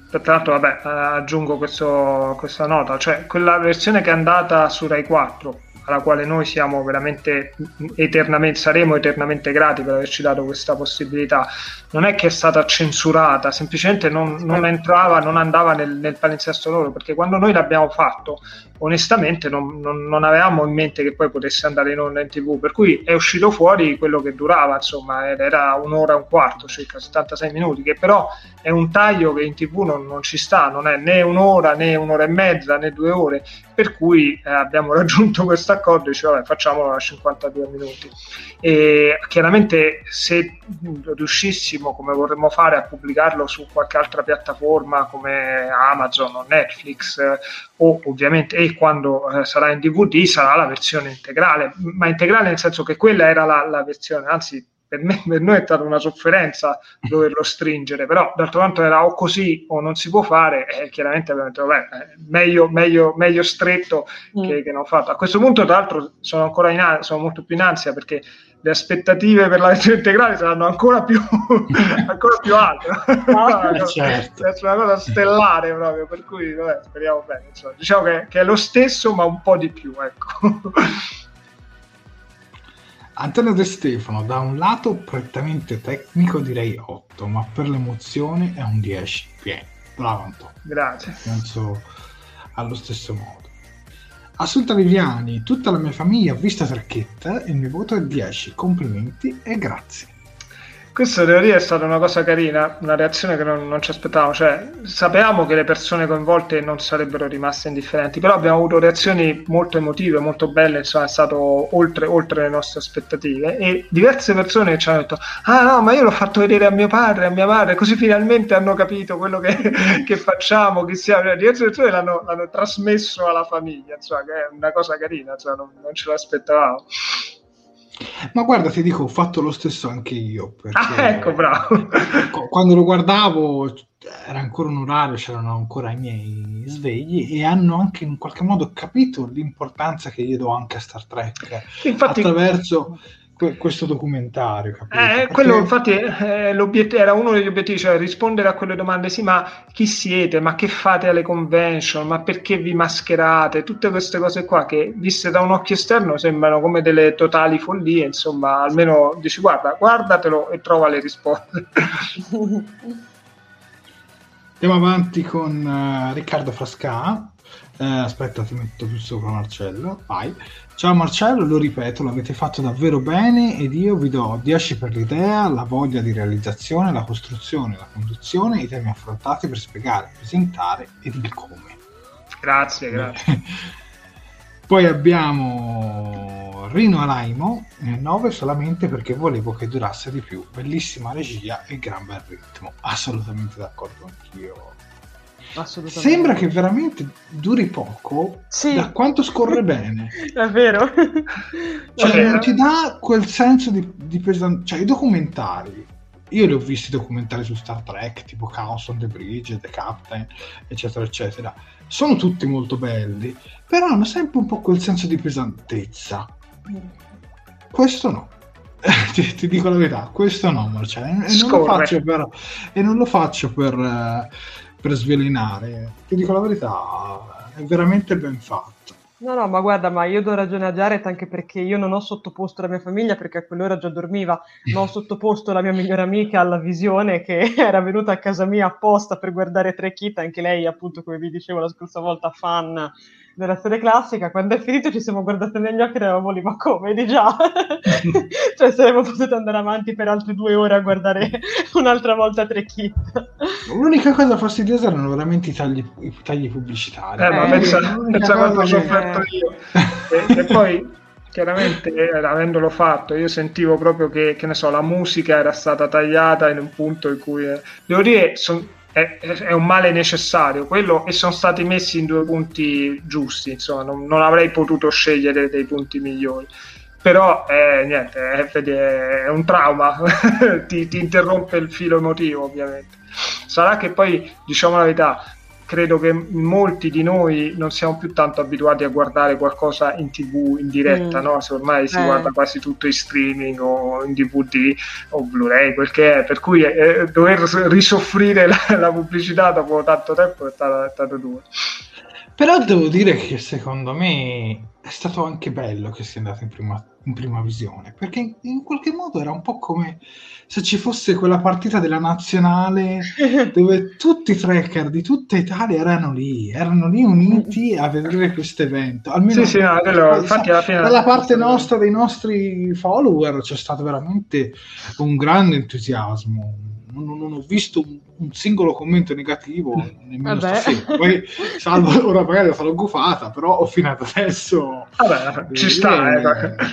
Tra vabbè, aggiungo questo, questa nota, cioè quella versione che è andata su Rai 4 alla quale noi siamo veramente eternamente, saremo eternamente grati per averci dato questa possibilità, non è che è stata censurata, semplicemente non, non entrava, non andava nel, nel palinsesto loro, perché quando noi l'abbiamo fatto, onestamente non, non, non, avevamo in mente che poi potesse andare in onda in tv, per cui è uscito fuori quello che durava, insomma, era un'ora e un quarto, circa 76 minuti, che però è un taglio che in tv non, non ci sta, non è né un'ora né un'ora e mezza né due ore, per cui eh, abbiamo raggiunto questo accordo e dice vabbè facciamolo a 52 minuti. E chiaramente se riuscissimo come vorremmo fare a pubblicarlo su qualche altra piattaforma come Amazon o Netflix o ovviamente e quando eh, sarà in DVD sarà la versione integrale, ma integrale nel senso che quella era la, la versione, anzi per, me, per noi è stata una sofferenza doverlo stringere, però d'altro canto era o così o non si può fare e chiaramente abbiamo detto, vabbè, eh, meglio, meglio, meglio stretto mm. che, che, non fatto. A questo punto, tra l'altro, sono ancora in ansia, sono molto più in ansia perché le aspettative per la versione integrale saranno ancora più, ancora più alte. No, certo. È una cosa stellare proprio, per cui vabbè, speriamo bene. Insomma. Diciamo che, che, è lo stesso, ma un po' di più. Ecco. Antonio De Stefano, da un lato prettamente tecnico direi 8, ma per l'emozione è un 10 pieno. Bravo Antonio. Grazie. Penso allo stesso modo. Assunta Viviani, tutta la mia famiglia ha visto Tracchetta e il mio voto è 10. Complimenti e grazie. Questa teoria è stata una cosa carina, una reazione che non, non, ci aspettavamo, cioè sapevamo che le persone coinvolte non sarebbero rimaste indifferenti, però abbiamo avuto reazioni molto emotive, molto belle, insomma è stato oltre, oltre le nostre aspettative e diverse persone ci hanno detto ah no ma io l'ho fatto vedere a mio padre, a mia madre, così finalmente hanno capito quello che, che facciamo, che siamo, diverse persone l'hanno, l'hanno, trasmesso alla famiglia, insomma che è una cosa carina, insomma, non, non ce l'aspettavamo. Ma guarda, ti dico, ho fatto lo stesso anche io. Ah, ecco, bravo. Quando lo guardavo era ancora un orario, c'erano ancora i miei svegli e hanno anche in qualche modo capito l'importanza che io do anche a Star Trek Infatti, attraverso questo documentario. Eh, quello infatti eh, era uno degli obiettivi, cioè rispondere a quelle domande, sì, ma chi siete, ma che fate alle convention, ma perché vi mascherate, tutte queste cose qua che viste da un occhio esterno sembrano come delle totali follie, insomma, almeno dici guarda, guardatelo e trova le risposte. Andiamo avanti con uh, Riccardo Frasca. Eh, aspetta, ti metto più sopra Marcello. Vai. Ciao Marcello, lo ripeto, l'avete fatto davvero bene ed io vi do 10 per l'idea, la voglia di realizzazione, la costruzione, la conduzione, i temi affrontati per spiegare, presentare ed il come. Grazie, grazie. Poi abbiamo Rino Alaimo, 9 solamente perché volevo che durasse di più. Bellissima regia e gran bel ritmo. Assolutamente d'accordo anch'io Sembra che veramente duri poco sì. da quanto scorre bene. È vero. Cioè, È non ti dà quel senso di, di pesantezza. Cioè, i documentari. Io li ho visti documentari su Star Trek, tipo on the Bridge, The Captain, eccetera, eccetera. Sono tutti molto belli, però hanno sempre un po' quel senso di pesantezza. Questo no. ti, ti, dico la verità, questo no, Marcello. E non lo faccio per, e non lo faccio per, uh, per svelenare. Ti dico la verità, è veramente ben fatto. No, no, ma guarda, ma io do ragione a Jared anche perché io non ho sottoposto la mia famiglia perché a quell'ora già dormiva, ma ho sottoposto la mia migliore amica alla visione che era venuta a casa mia apposta per guardare Tre Kit, anche lei appunto come vi dicevo la scorsa volta fan della serie classica, quando è finito ci siamo guardati negli occhi e eravamo lì, ma come di già? cioè saremmo potuti andare avanti per altre due ore a guardare un'altra volta tre kit. L'unica cosa fastidiosa erano veramente i tagli, i tagli pubblicitari. Eh, ma pensa, pensa quanto ho sofferto io. e, e poi chiaramente eh, avendolo fatto io sentivo proprio che, che ne so, la musica era stata tagliata in un punto in cui eh, devo dire son, è, è, un male necessario. Quello e sono stati messi in due punti giusti insomma non, non avrei potuto scegliere dei punti migliori. Però eh, niente è, è, un trauma. Ti, ti interrompe il filo emotivo ovviamente. Sarà che poi diciamo la verità credo che molti di noi non siamo più tanto abituati a guardare qualcosa in tv in diretta, mm. no? Se ormai si eh. guarda quasi tutto in streaming o in DVD o Blu-ray, quel che è, per cui eh, dover risoffrire la, la, pubblicità dopo tanto tempo è stato, è stato duro. Però devo dire che secondo me è stato anche bello che sia andato in prima, in prima visione, perché in, in, qualche modo era un po' come se ci fosse quella partita della nazionale dove tutti i tracker di tutta Italia erano lì, erano lì uniti a vedere questo evento. Almeno sì, sì, no, quello, infatti alla fine dalla parte nostra, dei nostri follower, c'è stato veramente un grande entusiasmo. Non, non ho visto un, un, singolo commento negativo nemmeno Vabbè. stasera. Poi, salvo, ora magari fatto gufata, però ho finito adesso. Vabbè, ci sta, eh, è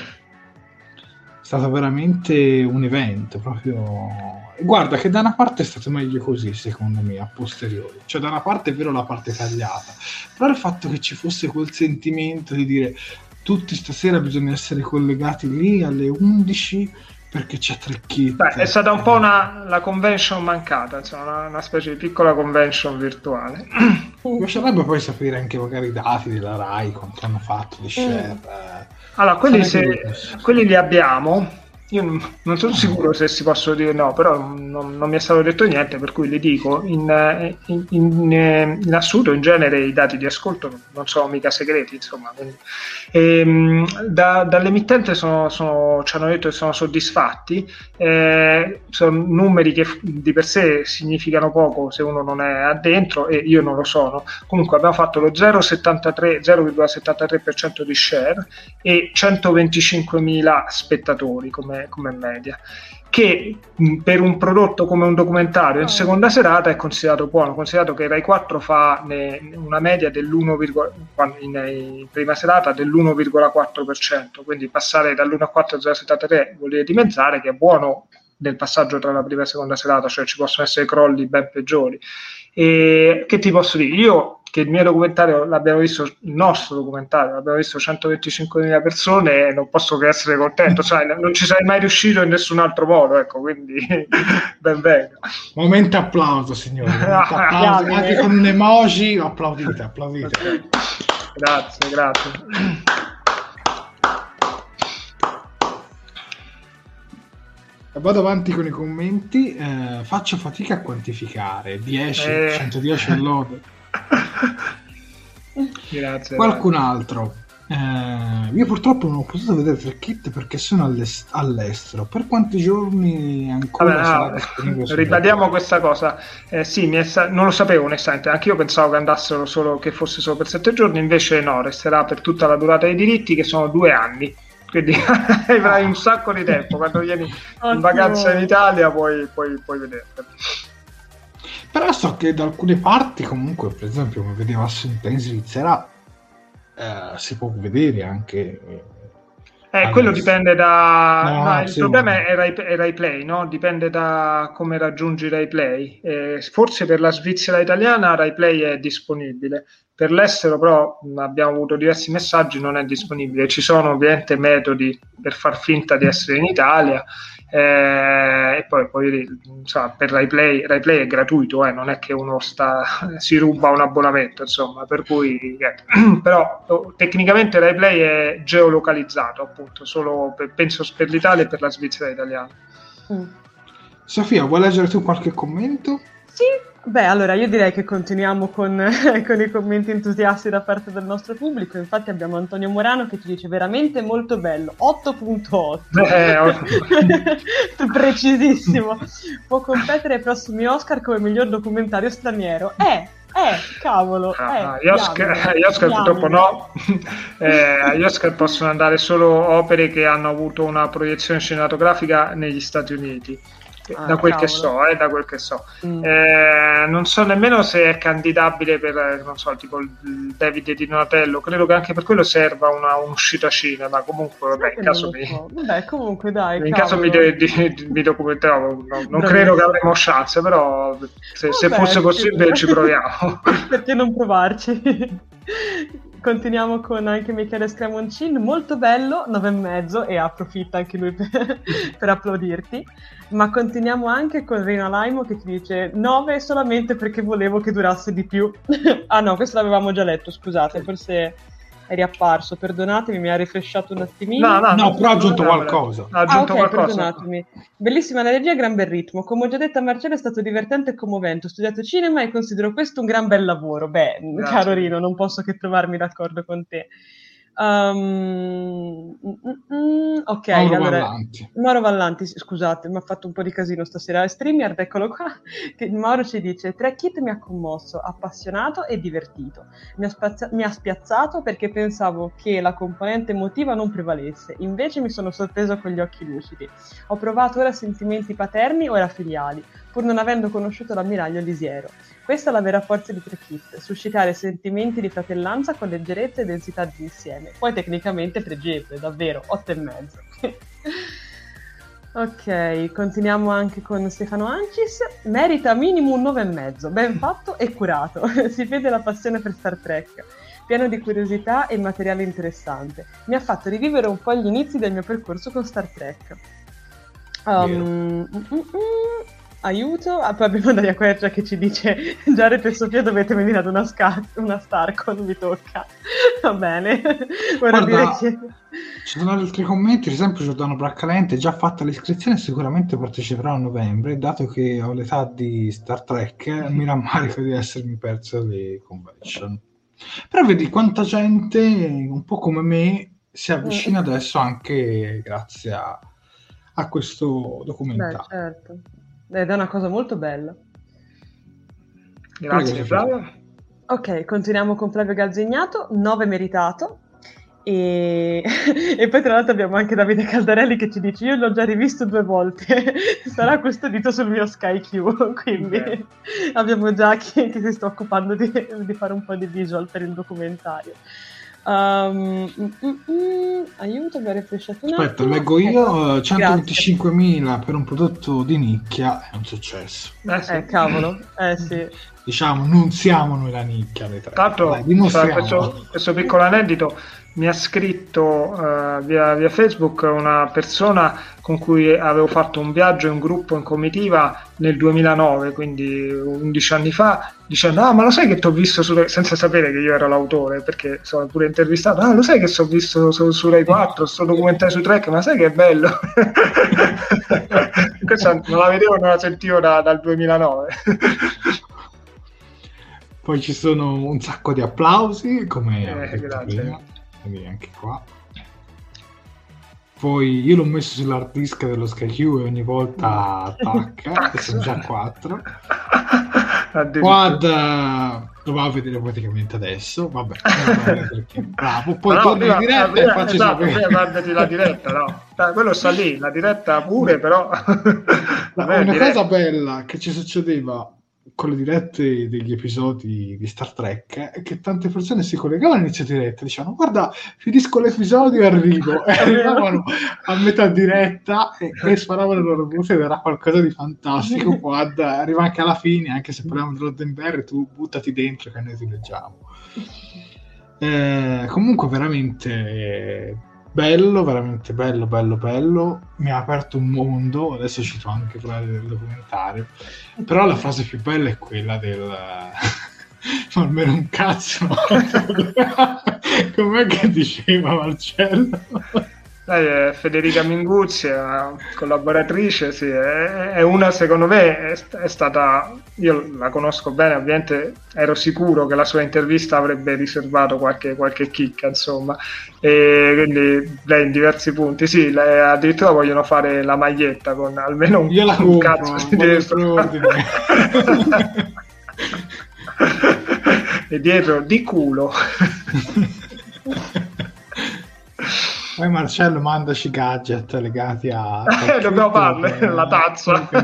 stato veramente un evento proprio guarda che da una parte è stato meglio così secondo me a posteriori cioè da una parte è vero la parte tagliata però il fatto che ci fosse quel sentimento di dire tutti stasera bisogna essere collegati lì alle 11 perché c'è tre kit? Beh, è stata un po' una, la convention mancata insomma una, una specie di piccola convention virtuale. Mi piacerebbe poi sapere anche magari i dati della RAI quanto hanno fatto di mm. share mm allora, quelli, se, quelli li abbiamo io non sono sicuro se si possono dire no, però non, non, mi è stato detto niente, per cui le dico, in, in, in, in assoluto, in genere i dati di ascolto non sono mica segreti, insomma. E, ehm, da, dall'emittente sono, sono, ci hanno detto che sono soddisfatti, eh, sono numeri che di per sé significano poco se uno non è addentro e io non lo sono. Comunque abbiamo fatto lo 0,73, 0,73% di share e 125.000 spettatori come come, media che per un prodotto come un documentario in seconda serata è considerato buono, considerato che Rai 4 fa una media dell'1, in, prima serata dell'1,4%, quindi passare dall'1 a 4 a 0,73 vuol dire dimezzare che è buono nel passaggio tra la prima e la seconda serata, cioè ci possono essere crolli ben peggiori. E che ti posso dire? Io che il mio documentario l'abbiamo visto, il nostro documentario l'abbiamo visto 125.000 persone e non posso che essere contento, cioè, non ci sei mai riuscito in nessun altro modo, ecco, quindi ben venga. Momento applauso, signori, momento applauso. anche con un emoji, applaudite, applaudite. Grazie, grazie. Vado avanti con i commenti, eh, faccio fatica a quantificare 10, eh. 110 load. Grazie. Qualcun dai. altro. Eh, io purtroppo non ho potuto vedere tre kit perché sono all'est- all'estero. Per quanti giorni ancora Vabbè, no, Ribadiamo questa cosa. Eh, sì, sa- non lo sapevo onestamente. Anche io pensavo che andassero solo che fosse solo per sette giorni, invece no, resterà per tutta la durata dei diritti, che sono due anni. Quindi avrai un sacco di tempo. Quando vieni in vacanza in Italia puoi, puoi, puoi vederlo. Però so che da alcune parti, comunque, per esempio, come vedevo Assunta in Svizzera, eh, si può vedere anche. Eh, eh quello dipende da. No, no, il sì, problema è Rai, è Rai Play, no? Dipende da come raggiungi Rai Play. Eh, forse per la Svizzera italiana Rai Play è disponibile. Per l'estero, però, abbiamo avuto diversi messaggi, non è disponibile. Ci sono ovviamente metodi per far finta di essere in Italia eh, e poi, poi insomma, per RaiPlay, RaiPlay è gratuito, eh, non è che uno sta, si ruba un abbonamento, insomma, per cui eh. però oh, tecnicamente RaiPlay è geolocalizzato, appunto, solo per, penso per l'Italia e per la Svizzera italiana. Mm. Sofia, vuoi leggere tu qualche commento? Sì, Beh, allora io direi che continuiamo con, con, i commenti entusiasti da parte del nostro pubblico. Infatti abbiamo Antonio Morano che ci dice veramente molto bello, 8.8. Eh, Precisissimo. Può competere ai prossimi Oscar come miglior documentario straniero. Eh, eh, cavolo. Ah, eh, gli Oscar, gli Oscar purtroppo no. eh, agli Oscar possono andare solo opere che hanno avuto una proiezione cinematografica negli Stati Uniti Ah, da quel cavolo. che so, eh, da quel che so. Mm. Eh, non so nemmeno se è candidabile per, non so, tipo il David di Donatello, credo che anche per quello serva una un'uscita cinema, comunque vabbè, in caso mi... Vabbè, comunque dai, in caso mi, de- di- mi documenterò, no, non credo che avremo chance, però se, vabbè, se fosse possibile ci proviamo. Perché non provarci? Continuiamo con anche Michele Scramoncin, molto bello, 9,5 e approfitta anche lui per, per, applaudirti. Ma continuiamo anche con Rina Laimo che ti dice 9 solamente perché volevo che durasse di più. ah no, questo l'avevamo già letto, scusate, forse è riapparso, perdonatemi, mi ha rifresciato un attimino. No, no, no, però ha aggiunto qualcosa. Ha aggiunto ah, okay, qualcosa. perdonatemi. Bellissima energia, gran bel ritmo. Come ho già detto a Marcello è stato divertente e commovente. Ho studiato cinema e considero questo un gran bel lavoro. Beh, Grazie. caro Rino, non posso che trovarmi d'accordo con te. Um, mm, mm, ok, Mauro allora, Vallanti. Mauro Vallanti, scusate, mi ha fatto un po' di casino stasera. StreamYard, eccolo qua. Che Mauro ci dice: Tre Kit mi ha commosso, appassionato e divertito. Mi ha, spazza- mi ha, spiazzato perché pensavo che la componente emotiva non prevalesse. Invece mi sono sorpreso con gli occhi lucidi. Ho provato ora sentimenti paterni, ora filiali, pur non avendo conosciuto l'ammiraglio Lisiero. Questa è la vera forza di Trekit, suscitare sentimenti di fratellanza con leggerezza e densità di insieme. Poi tecnicamente pregevole, davvero, 8 e mezzo. ok, continuiamo anche con Stefano Ancis. Merita minimo un 9,5, ben fatto e curato. si vede la passione per Star Trek pieno di curiosità e materiale interessante. Mi ha fatto rivivere un po' gli inizi del mio percorso con Star Trek. Um, mm, mm, mm, aiuto. Ah, poi abbiamo Daria Quercia che ci dice: Jared e Sofia dovete venire ad una, sca- una Starco, non vi tocca. Va bene. Guarda, dire che... Ci sono altri commenti, ad esempio Giordano Braccalente già fatta l'iscrizione sicuramente parteciperò a novembre, dato che ho l'età di Star Trek, mi rammarico di essermi perso le convention. Però vedi quanta gente, un po' come me, si avvicina mm. adesso anche grazie a, a questo documentario. Beh, certo. Ed è una cosa molto bella. Grazie Flavio. Ok, continuiamo con Flavio Gazzignato, 9 meritato. E... e, poi tra l'altro abbiamo anche Davide Caldarelli che ci dice io l'ho già rivisto due volte sarà custodito sul mio SkyQ quindi okay. abbiamo già chi, chi, si sta occupando di, di, fare un po' di visual per il documentario Um, mm, mm, aiuto, mi ha rifresciato un Aspetta, leggo io, 125.000 per un prodotto di nicchia è un successo. Eh, sì. eh cavolo, eh sì. Diciamo, non siamo noi la nicchia. Tanto, questo, questo piccolo aneddoto, mi ha scritto uh, via, via, Facebook una persona con cui avevo fatto un viaggio in gruppo in comitiva nel 2009, quindi 11 anni fa, dicendo ah ma lo sai che ti ho visto su senza sapere che io ero l'autore perché sono pure intervistato ah lo sai che ti ho visto su, su Rai 4 sto documentario su Trek ma sai che è bello? Questa non la vedevo non la sentivo da, dal 2009 poi ci sono un sacco di applausi come eh, grazie quindi anche qua. Poi io l'ho messo sull'hard disk dello SkyQ e ogni volta attacca e sono già quattro. Quad lo va a vedere praticamente adesso. Vabbè perché bravo. Poi no, torno in diretta prima, e faccio esatto, sapere. guardati la diretta no? Quello sta lì la diretta pure però una cosa bella che ci succedeva con le dirette degli episodi di Star Trek è che tante persone si collegavano all'inizio diretta dicevano guarda finisco l'episodio e arrivo e arrivavano a metà diretta e, e sparavano le loro voci ed era qualcosa di fantastico. Guarda arriva anche alla fine anche se parliamo di Roddenberry tu buttati dentro che noi ti leggiamo. Eh, comunque veramente bello, veramente bello, bello, bello. Mi ha aperto un mondo. Adesso cito anche quella del documentario. Però la frase più bella è quella del. almeno un cazzo. Com'è che diceva Marcello? Dai, è Federica Minguzzi, una collaboratrice, sì, è, è, una secondo me è, è, stata, io la conosco bene, ovviamente ero sicuro che la sua intervista avrebbe riservato qualche, qualche chicca, insomma, e quindi lei in diversi punti, sì, lei, addirittura vogliono fare la maglietta con almeno un, io la un compro, cazzo di dentro. e dietro di culo. Poi Marcello mandaci gadget legati a... Eh, dobbiamo farle, la tazza.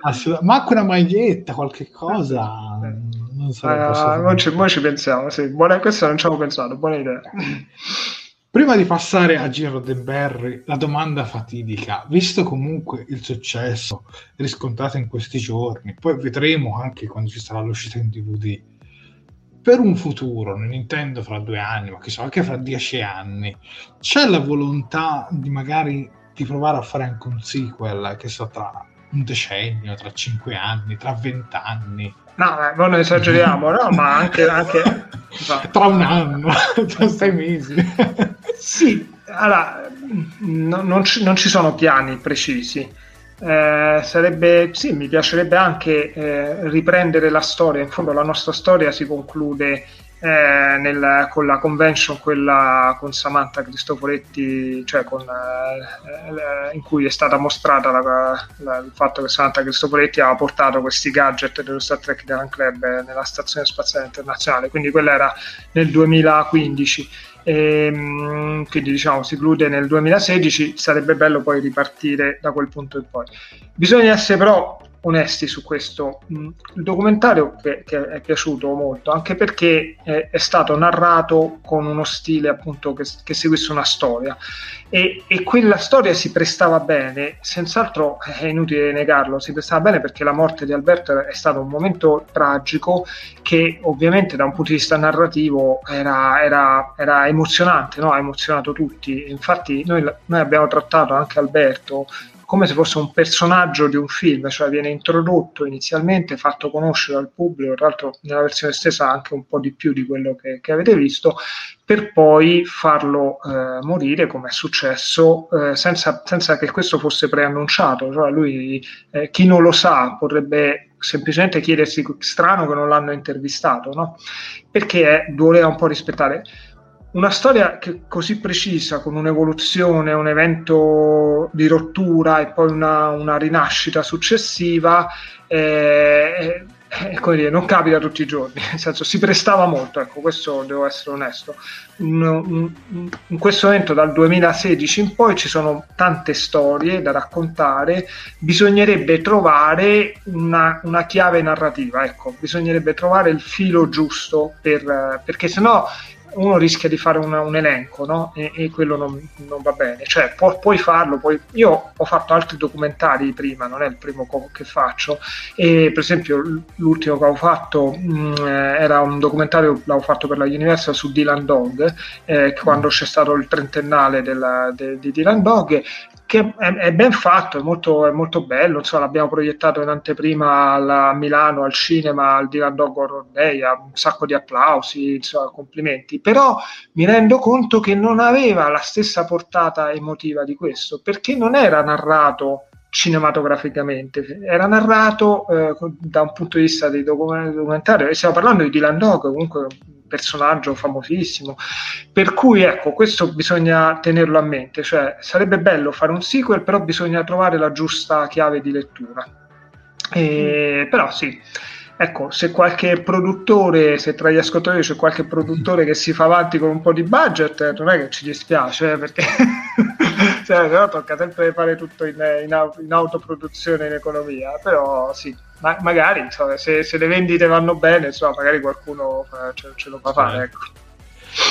Ma anche una maglietta, qualche cosa. Non so. Uh, ci, ci, pensiamo, sì. Buona, questa non ci avevo pensato, buona idea. Prima di passare a Giro Denberry, la domanda fatidica, visto comunque il successo riscontrato in questi giorni, poi vedremo anche quando ci sarà l'uscita in DVD, per un futuro, non intendo fra due anni, ma che so, anche fra dieci anni, c'è la volontà di magari di provare a fare anche un sequel, che so, tra un decennio, tra cinque anni, tra vent'anni? No, eh, non esageriamo, no, ma anche, anche, tra un anno, tra sei mesi. sì, allora, no, non, ci, non, ci, sono piani precisi. Eh, sarebbe, sì, mi piacerebbe anche eh, riprendere la storia. In fondo, la nostra storia si conclude eh, nel, con la convention, quella con Samantha Cristoforetti, cioè con, eh, in cui è stata mostrata la, la, il fatto che Samantha Cristoforetti aveva portato questi gadget dello Star Trek Diamond Club nella Stazione Spaziale Internazionale, quindi quella era nel 2015. E, ehm, quindi diciamo si chiude nel 2016 sarebbe bello poi ripartire da quel punto in poi. Bisogna essere però onesti su questo. Mm, il documentario che, che è piaciuto molto, anche perché è, è, stato narrato con uno stile appunto che, che seguisse una storia e, e, quella storia si prestava bene, senz'altro è inutile negarlo, si prestava bene perché la morte di Alberto è stato un momento tragico che ovviamente da un punto di vista narrativo era, era, era emozionante, no? ha emozionato tutti. Infatti noi, noi abbiamo trattato anche Alberto come se fosse un personaggio di un film, cioè viene introdotto inizialmente, fatto conoscere al pubblico, tra l'altro nella versione stessa anche un po' di più di quello che, che avete visto, per poi farlo eh, morire come è successo eh, senza, senza, che questo fosse preannunciato. Cioè lui, eh, chi non lo sa, potrebbe semplicemente chiedersi strano che non l'hanno intervistato, no? perché voleva un po' rispettare una storia che così precisa, con un'evoluzione, un evento di rottura e poi una, una rinascita successiva, eh, eh, come dire, non capita tutti i giorni, nel senso si prestava molto, ecco, questo devo essere onesto. In, in, questo momento, dal 2016 in poi, ci sono tante storie da raccontare, bisognerebbe trovare una, una chiave narrativa, ecco, bisognerebbe trovare il filo giusto per, perché sennò uno rischia di fare una, un elenco no? e, e, quello non, non, va bene. Cioè, pu- puoi farlo, puoi... io ho fatto altri documentari prima, non è il primo co- che faccio, e per esempio l'ultimo che ho fatto mh, mm, eh, era un documentario, l'avevo fatto per la Universal su Dylan Dog, eh, quando c'è stato il trentennale della, de, di Dylan Dog, che è, è, ben fatto, è molto, è molto bello, insomma, l'abbiamo proiettato in anteprima a Milano, al cinema, al Dylan Dog Horror Day, ha un sacco di applausi, insomma, complimenti, però mi rendo conto che non aveva la stessa portata emotiva di questo, perché non era narrato cinematograficamente, era narrato eh, da un punto di vista di documentario, e stiamo parlando di Dylan Dog, comunque personaggio famosissimo. Per cui ecco, questo bisogna tenerlo a mente, cioè sarebbe bello fare un sequel, però bisogna trovare la giusta chiave di lettura. E, mm. Però sì, ecco, se qualche produttore, se tra gli ascoltatori c'è qualche produttore che si fa avanti con un po' di budget, non è che ci dispiace, eh, perché cioè, però tocca sempre fare tutto in, in, in autoproduzione in economia, però sì, ma, magari insomma, se, se, le vendite vanno bene, insomma, magari qualcuno ce, ce lo fa fare. Ecco.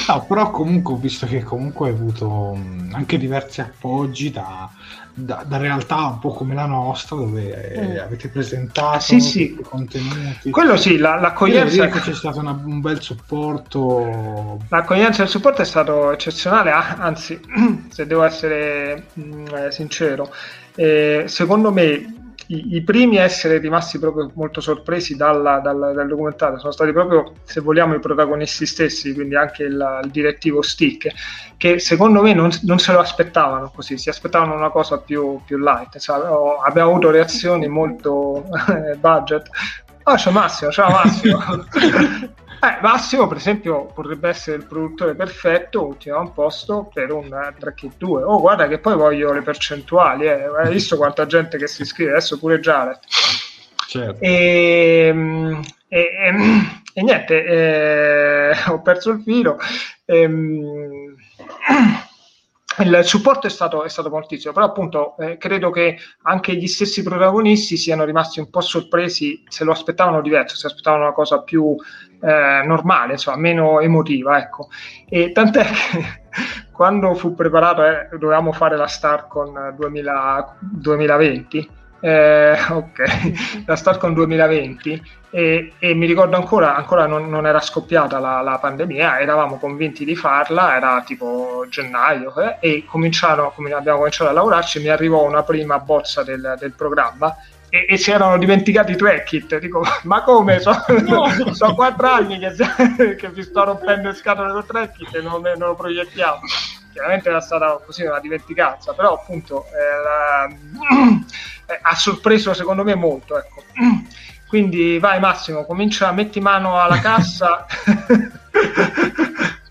No, però comunque ho visto che comunque hai avuto anche diversi appoggi da, da, da, realtà un po' come la nostra dove mm. avete presentato sì, sì. contenuti. Quello sì, la, l'accoglienza... che c'è stato una, un bel supporto. L'accoglienza e il supporto è stato eccezionale, anzi, se devo essere mh, eh, sincero, eh, secondo me i, i, primi a essere rimasti proprio molto sorpresi dalla, dal, dal, documentario sono stati proprio, se vogliamo, i protagonisti stessi, quindi anche il, il direttivo Stick, che secondo me non, non, se lo aspettavano così, si aspettavano una cosa più, più light. Cioè, abbiamo avuto reazioni molto budget. Ah, c'è Massimo, ciao Massimo. Eh, Massimo, per esempio, potrebbe essere il produttore perfetto, ultimo un posto per un Track 2. Oh, guarda che poi voglio le percentuali, eh. hai visto quanta gente che si iscrive, adesso pure Jared. Certo. E, ehm, e, e, e niente, eh, ho perso il filo. E, ehm, il supporto è stato, è stato moltissimo, però appunto eh, credo che anche gli stessi protagonisti siano rimasti un po' sorpresi, se lo aspettavano diverso, se aspettavano una cosa più eh, normale, insomma, meno emotiva, ecco. E tant'è che quando fu preparato, eh, dovevamo fare la StarCon 2000, 2020, eh, ok, la StarCon 2020 e, e, mi ricordo ancora, ancora non, non era scoppiata la, la, pandemia, eravamo convinti di farla, era tipo gennaio eh, e cominciarono, abbiamo cominciato a lavorarci, mi arrivò una prima bozza del, del programma e, e si erano dimenticati i track Dico, ma come? Sono no. so quattro anni che, che vi sto rompendo le scatole con track e non, non lo proiettiamo. Chiaramente era stata così una dimenticanza, però appunto eh, ha sorpreso secondo me molto. Ecco. Quindi vai Massimo, comincia, metti mano alla cassa,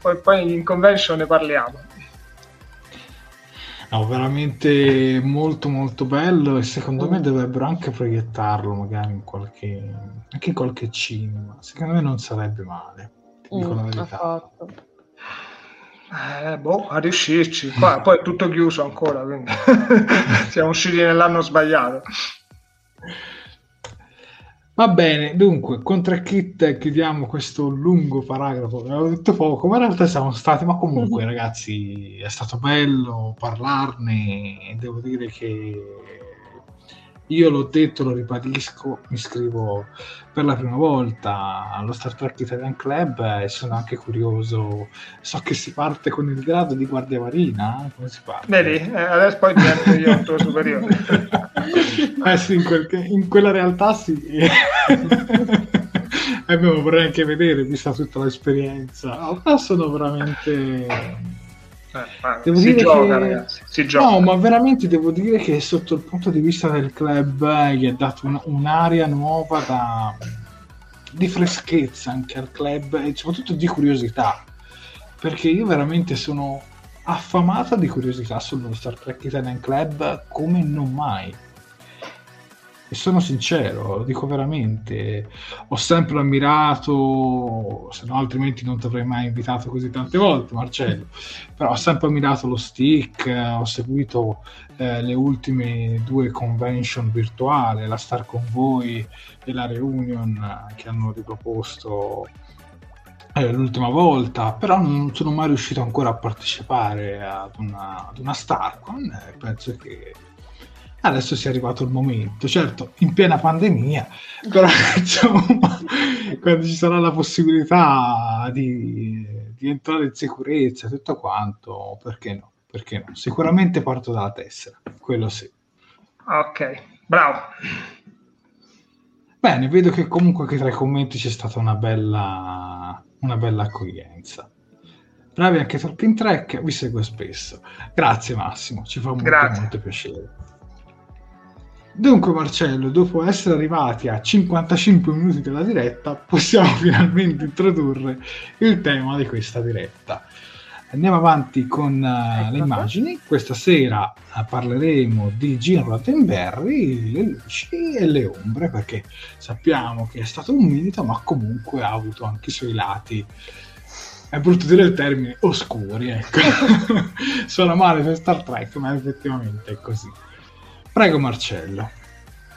poi, poi in convention ne parliamo. No, veramente molto molto bello e secondo me dovrebbero anche proiettarlo magari in qualche, anche in qualche cinema. Secondo me non sarebbe male, ti dico mm, la verità. Eh, boh, a riuscirci. Qua, poi è tutto chiuso ancora, quindi siamo usciti nell'anno sbagliato. Va bene, dunque, con tre kit chiudiamo questo lungo paragrafo. Avevo detto poco, ma in realtà siamo stati, ma comunque ragazzi è stato bello parlarne e devo dire che io l'ho detto, lo ribadisco, mi iscrivo per la prima volta allo Star Trek Italian Club e sono anche curioso. So che si parte con il grado di guardia marina. Come si parte? Vedi, eh, adesso poi divento io il tuo superiore. eh sì, in, quel, in quella realtà sì. eh beh, vorrei anche vedere, vista tutta l'esperienza. Ma sono veramente eh, devo si dire gioca, che... ragazzi. Si gioca. No, ma veramente devo dire che sotto il punto di vista del club eh, gli ha dato un, un'area nuova da... di freschezza anche al club e soprattutto di curiosità. Perché io veramente sono affamato di curiosità sullo Star Trek Italian Club come non mai e sono sincero, lo dico veramente, ho sempre ammirato, se no altrimenti non ti avrei mai invitato così tante volte Marcello, però ho sempre ammirato lo stick, ho seguito eh, le ultime due convention virtuali, la Star Convoy e la Reunion che hanno riproposto eh, l'ultima volta, però non sono mai riuscito ancora a partecipare ad una, ad una StarCon, eh, penso che adesso sia arrivato il momento, certo in piena pandemia, però insomma quando ci sarà la possibilità di, di entrare in sicurezza tutto quanto, perché no? Perché no? Sicuramente parto dalla tessera, quello sì. Ok, bravo. Bene, vedo che comunque che tra i commenti c'è stata una bella, una bella accoglienza. Bravi anche Talking Track, vi seguo spesso. Grazie Massimo, ci fa molto, molto piacere. Dunque Marcello, dopo essere arrivati a 55 minuti della diretta, possiamo finalmente introdurre il tema di questa diretta. Andiamo avanti con uh, le immagini. Questa sera uh, parleremo di Gino Roddenberry, le luci e le ombre, perché sappiamo che è stato un mito, ma comunque ha avuto anche i suoi lati è brutto dire il termine oscuri, ecco. Suona male per Star Trek, ma effettivamente è così. Prego Marcello.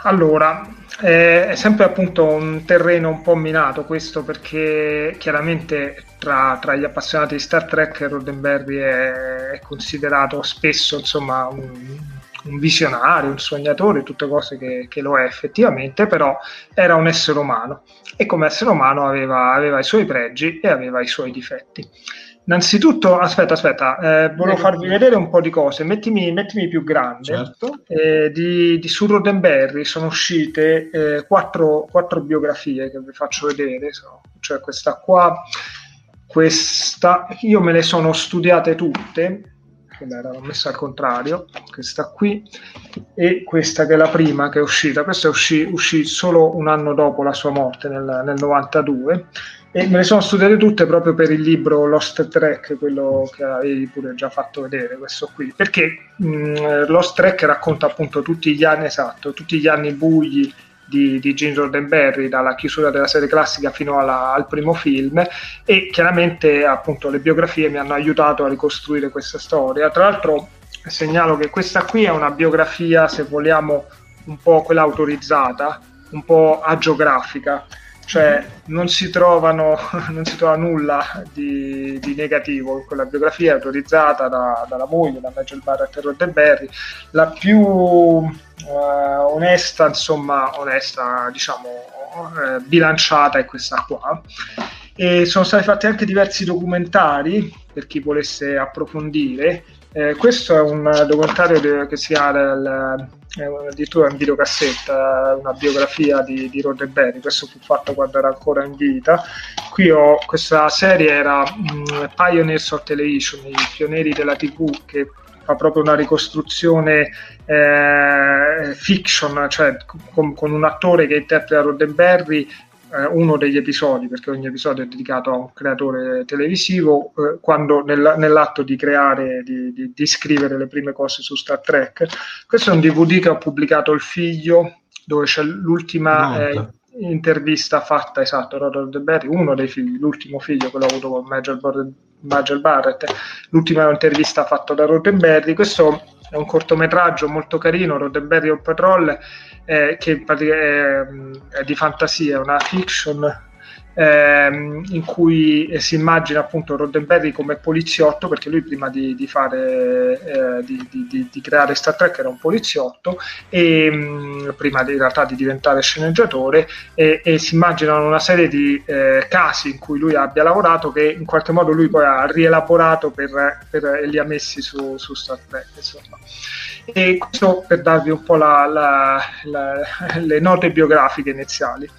Allora, eh, è sempre appunto un terreno un po' minato questo perché chiaramente tra, tra gli appassionati di Star Trek Roddenberry è, è considerato spesso insomma un, un, visionario, un sognatore, tutte cose che, che, lo è effettivamente, però era un essere umano e come essere umano aveva, aveva i suoi pregi e aveva i suoi difetti. Innanzitutto, aspetta, aspetta, eh, volevo farvi vedere un po' di cose. Mettimi, mettimi più grande. Certo. Eh, di, di Sur Roddenberry sono uscite eh, quattro, quattro, biografie che vi faccio vedere. So, cioè questa qua, questa, io me le sono studiate tutte, era messa al contrario, questa qui e questa che è la prima che è uscita. Questa uscì, uscì solo un anno dopo la sua morte, nel, nel 92 e me le sono studiate tutte proprio per il libro Lost Track, quello che avevi pure già fatto vedere, questo qui, perché mh, Lost Track racconta appunto tutti gli anni, esatto, tutti gli anni bui di, di James Roddenberry, dalla chiusura della serie classica fino alla, al primo film, e chiaramente appunto le biografie mi hanno aiutato a ricostruire questa storia. Tra l'altro segnalo che questa qui è una biografia, se vogliamo, un po' quella autorizzata, un po' agiografica cioè non si, trovano, non si trova nulla di, di, negativo. In quella biografia autorizzata da, dalla moglie, da Nigel Barrett e Roddenberry, la più uh, onesta, insomma, onesta, diciamo, uh, bilanciata è questa qua. E sono stati fatti anche diversi documentari per chi volesse approfondire Eh, questo è un documentario che si ha del, addirittura in videocassetta, una biografia di, di Roddenberry, questo fu fatto quando era ancora in vita. Qui ho, questa serie era um, Pioneers of Television, i pionieri della TV, che fa proprio una ricostruzione eh, fiction, cioè con, con, un attore che interpreta Roddenberry eh, uno degli episodi, perché ogni episodio è dedicato a un creatore televisivo, eh, quando nel, nell'atto di creare, di, di, di, scrivere le prime cose su Star Trek. Questo è un DVD che ha pubblicato il figlio, dove c'è l'ultima eh, intervista fatta, esatto, Roddenberry, uno dei figli, l'ultimo figlio che l'ho avuto con Major, Major Barrett, l'ultima intervista fatta da Roddenberry. Questo è un cortometraggio molto carino, Roddenberry on Patrol, eh, che è, è, di fantasia, una fiction ehm, in cui eh, si immagina appunto Roddenberry come poliziotto, perché lui prima di, di, fare, eh, di, di, di, creare Star Trek era un poliziotto, e mh, mm, prima in realtà di diventare sceneggiatore, e, e si immaginano una serie di eh, casi in cui lui abbia lavorato che in qualche modo lui poi ha rielaborato per, per, e li ha messi su, su Star Trek. Insomma. E questo per darvi un po' la, la, la, le note biografiche iniziali.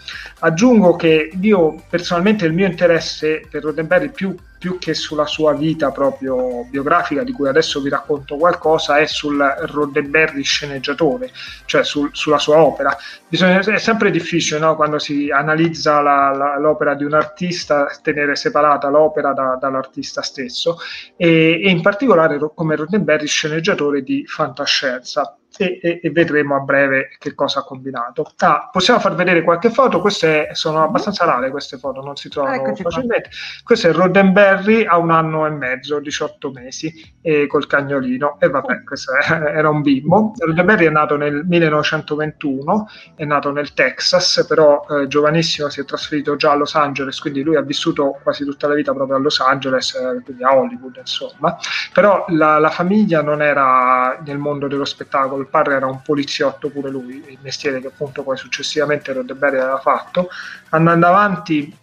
Aggiungo che io personalmente il mio interesse per Roddenberry più più che sulla sua vita proprio biografica, di cui adesso vi racconto qualcosa, è sul Roddenberry sceneggiatore, cioè sul, sulla sua opera. Bisogna, è sempre difficile no? quando si analizza la, la, l'opera di un artista tenere separata l'opera da, dall'artista stesso e, e in particolare come Roddenberry sceneggiatore di fantascienza e, e, e, vedremo a breve che cosa ha combinato. Ah, possiamo far vedere qualche foto, queste sono abbastanza rare queste foto, non si trovano Eccoci facilmente. Qua. Questo è Roddenberry a un anno e mezzo, 18 mesi, e col cagnolino, e vabbè, questo era un bimbo. Roddenberry è nato nel 1921, è nato nel Texas, però eh, giovanissimo si è trasferito già a Los Angeles, quindi lui ha vissuto quasi tutta la vita proprio a Los Angeles, eh, quindi a Hollywood, insomma. Però la, la famiglia non era nel mondo dello spettacolo, il padre era un poliziotto pure lui, il mestiere che appunto poi successivamente Roddenberry aveva fatto. Andando avanti,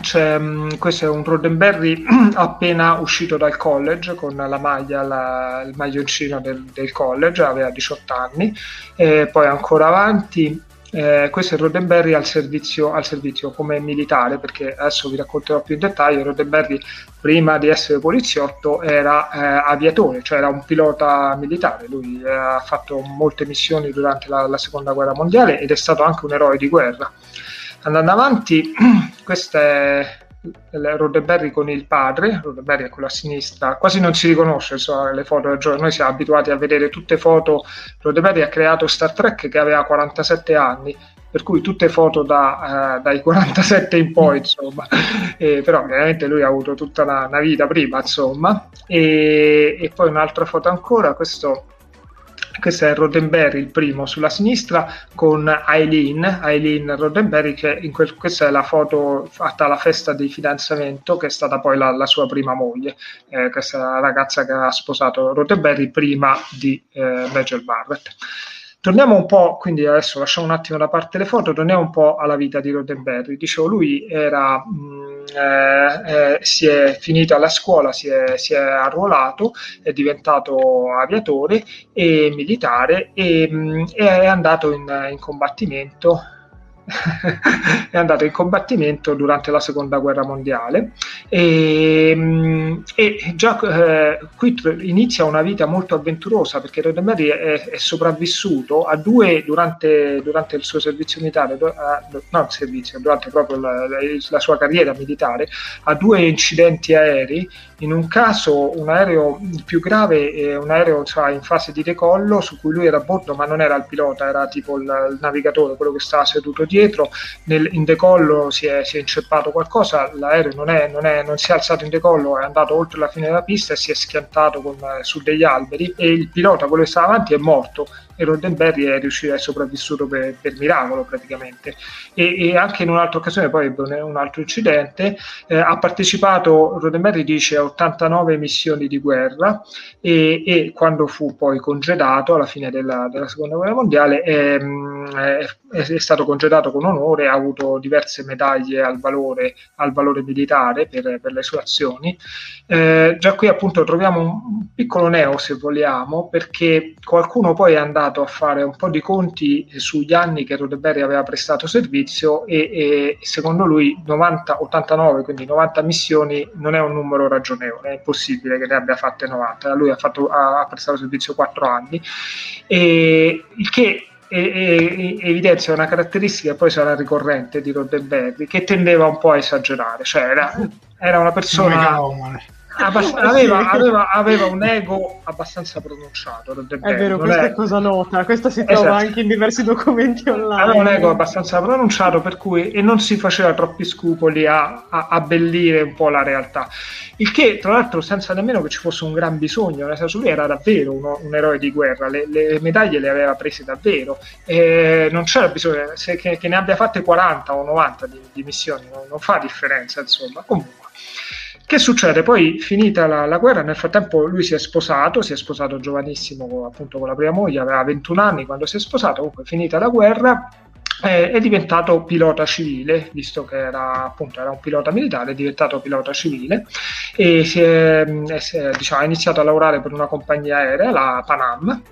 c'è, mm, questo è un Roddenberry appena uscito dal college con la maglia, la, il maglioncino del, del, college, aveva 18 anni, e poi ancora avanti eh, questo è Roddenberry al servizio, al servizio, come militare, perché adesso vi racconterò più in dettaglio. Roddenberry, prima di essere poliziotto, era eh, aviatore, cioè era un pilota militare. Lui eh, ha fatto molte missioni durante la, la, seconda guerra mondiale ed è stato anche un eroe di guerra. Andando avanti, questa è Roddenberry con il padre, Roddenberry è quello a sinistra, quasi non si riconosce so, le foto del giorno, noi siamo abituati a vedere tutte foto, Roddenberry ha creato Star Trek che aveva 47 anni, per cui tutte foto da, eh, dai 47 in poi, mm. insomma, eh, però ovviamente lui ha avuto tutta una, una vita prima, insomma, e, e poi un'altra foto ancora, questo questo è Roddenberry, il primo sulla sinistra, con Eileen, Eileen Roddenberry, che quel, questa è la foto fatta alla festa di fidanzamento, che è stata poi la, la sua prima moglie, eh, questa è la ragazza che ha sposato Roddenberry prima di eh, Major Barrett. Torniamo un po', quindi adesso lasciamo un attimo da parte le foto, torniamo un po' alla vita di Roddenberry. Dicevo, lui era, mh, mm, eh, eh, si è finito alla scuola, si è, si è, arruolato, è diventato aviatore e militare e, mh, mm, è andato in, in combattimento è andato in combattimento durante la seconda guerra mondiale. E, mm, e già eh, qui inizia una vita molto avventurosa perché Roddenberry è, è sopravvissuto a due durante, durante, il suo servizio militare, no il servizio, durante proprio la, la, sua carriera militare, a due incidenti aerei in un caso un aereo più grave è un aereo cioè, in fase di decollo su cui lui era a bordo ma non era il pilota, era tipo il, il navigatore, quello che stava seduto dietro, Nel, in decollo si è, si è, inceppato qualcosa, l'aereo non, è, non, è, non, si è alzato in decollo, è andato oltre la fine della pista e si è schiantato con, su degli alberi. E il pilota, quello che stava avanti, è morto e Roddenberry è riuscito, è sopravvissuto per, per miracolo praticamente. E, e, anche in un'altra occasione, poi un altro incidente, eh, ha partecipato, Roddenberry dice, a 89 missioni di guerra e, e quando fu poi congedato alla fine della, della seconda guerra mondiale è, è, è, stato congedato con onore, ha avuto diverse medaglie al valore, al valore militare per, per le sue azioni. Eh, già qui appunto troviamo un piccolo neo se vogliamo perché qualcuno poi è andato a fare un po' di conti sugli anni che Roddenberry aveva prestato servizio e, e secondo lui 90, 89, quindi 90 missioni non è un numero ragionevole, è impossibile che ne abbia fatte 90, lui ha, fatto, ha prestato servizio 4 anni, e, il che evidenzia una caratteristica poi sarà ricorrente di Roddenberry che tendeva un po' a esagerare, cioè era, era una persona Abbast- aveva, aveva, aveva, un ego abbastanza pronunciato. È vero, questa è cosa nota, questa si trova esatto. anche in diversi documenti online. Aveva un ego abbastanza pronunciato per cui e non si faceva troppi scrupoli a, a abbellire un po' la realtà. Il che, tra l'altro, senza nemmeno che ci fosse un gran bisogno, nel senso lui era davvero uno, un eroe di guerra, le, le, medaglie le aveva prese davvero, e non c'era bisogno se, che, che, ne abbia fatte 40 o 90 di, di missioni, non, non fa differenza, insomma. Comunque. Che succede? Poi, finita la, la, guerra, nel frattempo lui si è sposato, si è sposato giovanissimo appunto con la prima moglie, aveva 21 anni quando si è sposato, comunque finita la guerra eh, è diventato pilota civile, visto che era, appunto, era un pilota militare, è diventato pilota civile e si è, si è, diciamo, ha iniziato a lavorare per una compagnia aerea, la Panam,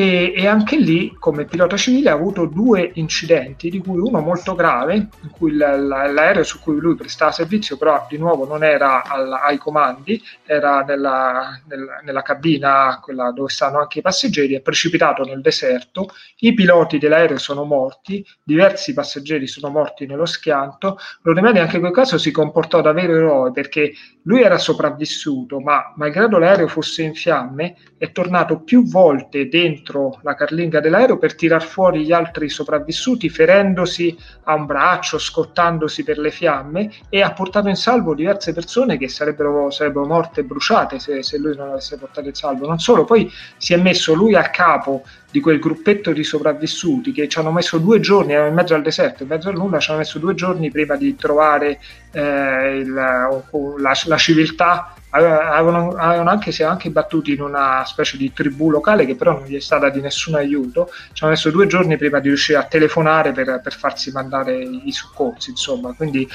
e, e, anche lì come pilota civile ha avuto due incidenti, di cui uno molto grave, in cui l- l- l'aereo su cui lui prestava servizio però di nuovo non era al- ai comandi, era nella, nella, nella, cabina, quella dove stanno anche i passeggeri, è precipitato nel deserto, i piloti dell'aereo sono morti, diversi passeggeri sono morti nello schianto, Rodemedi anche in quel caso si comportò da vero eroe perché lui era sopravvissuto, ma malgrado l'aereo fosse in fiamme, è tornato più volte dentro la carlinga dell'aereo per tirar fuori gli altri sopravvissuti, ferendosi a un braccio, scottandosi per le fiamme e ha portato in salvo diverse persone che sarebbero, sarebbero morte bruciate se, se lui non avesse portato in salvo. Non solo, poi si è messo lui a capo di quel gruppetto di sopravvissuti che ci hanno messo due giorni, in mezzo al deserto, in mezzo al nulla, ci hanno messo due giorni prima di trovare eh, il, la, la, civiltà. Avevano, avevano anche, si anche battuti in una specie di tribù locale che però non gli è stata di nessun aiuto. Ci hanno messo due giorni prima di riuscire a telefonare per, per farsi mandare i soccorsi, insomma. Quindi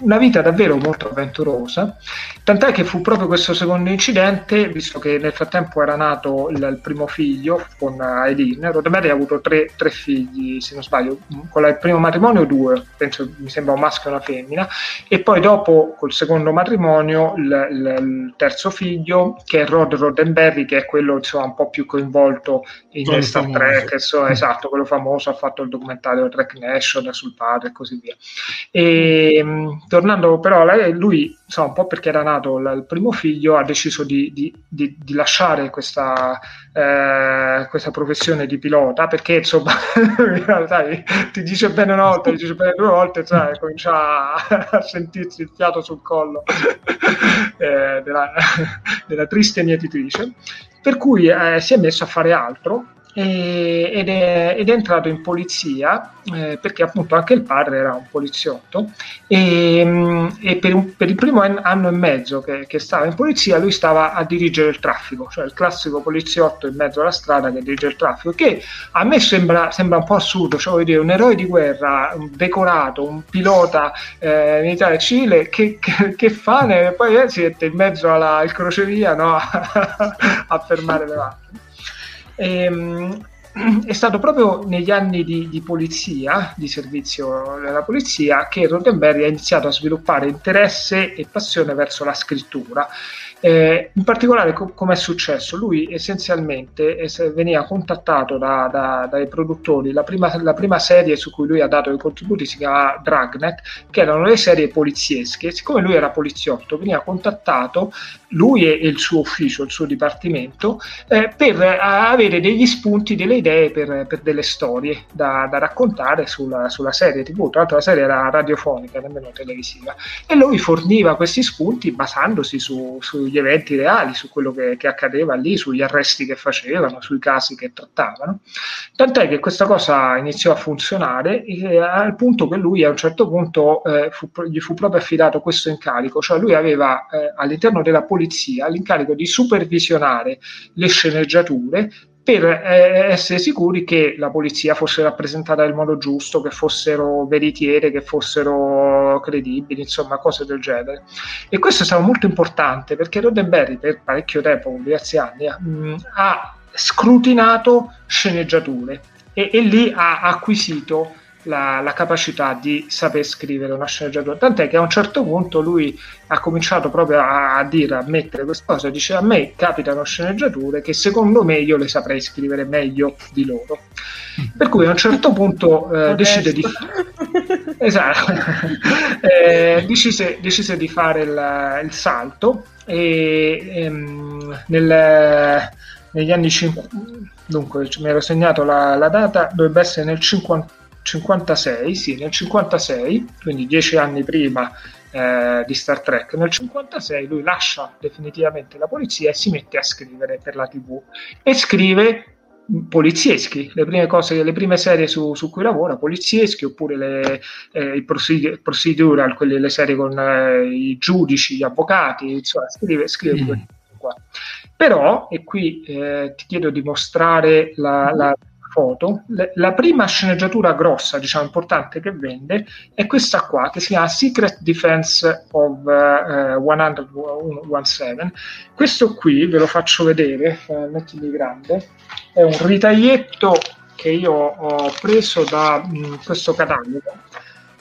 una vita davvero molto avventurosa, tant'è che fu proprio questo secondo incidente, visto che nel frattempo era nato il, il primo figlio con Eileen, Roddenberry ha avuto tre, tre, figli, se non sbaglio, con il primo matrimonio due, penso mi sembra un maschio e una femmina, e poi dopo col secondo matrimonio il, il, il terzo figlio, che è Rod Roddenberry, che è quello insomma, un po' più coinvolto in quello Star famoso. Trek, insomma, mm. esatto, quello famoso, ha fatto il documentario Trek Nation sul padre e così via. E, tornando però a lei, lui, insomma, un po' perché era nato l- il primo figlio, ha deciso di, di, di, di lasciare questa, eh, questa, professione di pilota, perché insomma, sai, ti dice bene una volta, ti dice bene due volte, cioè, comincia a, a sentirsi il fiato sul collo eh, della, della, triste mietitrice, per cui eh, si è messo a fare altro ed è, ed, è, entrato in polizia eh, perché appunto anche il padre era un poliziotto e, mm, e per, per, il primo anno e mezzo che, che, stava in polizia lui stava a dirigere il traffico, cioè il classico poliziotto in mezzo alla strada che dirige il traffico, che a me sembra, sembra un po' assurdo, cioè voglio dire un eroe di guerra, un decorato, un pilota eh, militare civile che, che, che fa e poi eh, si mette in mezzo al crocevia no? a fermare le macchine. Ehm, è stato proprio negli anni di, di, polizia, di servizio della polizia, che Roddenberry ha iniziato a sviluppare interesse e passione verso la scrittura eh, in particolare, co- come è successo? Lui essenzialmente es- veniva contattato da, da, dai produttori. La prima, la prima, serie su cui lui ha dato i contributi si chiama Dragnet, che erano le serie poliziesche. Siccome lui era poliziotto, veniva contattato lui e, e il suo ufficio, il suo dipartimento, eh, per avere degli spunti, delle idee per, per delle storie da, da raccontare sulla, sulla, serie TV. Tra l'altro, la serie era radiofonica, nemmeno televisiva, e lui forniva questi spunti basandosi su, sui sugli eventi reali, su quello che, che, accadeva lì, sugli arresti che facevano, sui casi che trattavano. Tant'è che questa cosa iniziò a funzionare eh, al punto che lui a un certo punto eh, fu, gli fu proprio affidato questo incarico, cioè lui aveva eh, all'interno della polizia l'incarico di supervisionare le sceneggiature per eh, essere sicuri che la polizia fosse rappresentata nel modo giusto, che fossero veritiere, che fossero credibili, insomma, cose del genere. E questo è stato molto importante perché Roddenberry per parecchio tempo, diversi anni, mh, ha scrutinato sceneggiature e, e lì ha acquisito la, la, capacità di saper scrivere una sceneggiatura. Tant'è che a un certo punto lui ha cominciato proprio a, a dire, a mettere questa cosa, dice a me capitano sceneggiature che secondo me io le saprei scrivere meglio di loro. Per cui a un certo punto eh, decide di... esatto. eh, decise, decise, di fare il, il salto e ehm, nel, negli anni 50 dunque mi ero segnato la, la data dovrebbe essere nel 50 56, sì, nel 56, quindi dieci anni prima eh, di Star Trek, nel 56 lui lascia definitivamente la polizia e si mette a scrivere per la TV e scrive polizieschi, le prime cose, le prime serie su, su cui lavora, polizieschi oppure le, eh, i procedural, quelle, le serie con eh, i giudici, gli avvocati, insomma, scrive, scrive mm. qua. Però, e qui eh, ti chiedo di mostrare la, la foto, la prima sceneggiatura grossa, diciamo importante che vende è questa qua che si chiama Secret Defense of uh, 117. Questo qui ve lo faccio vedere, eh, mettili grande, è un ritaglietto che io ho preso da mh, mm, questo catalogo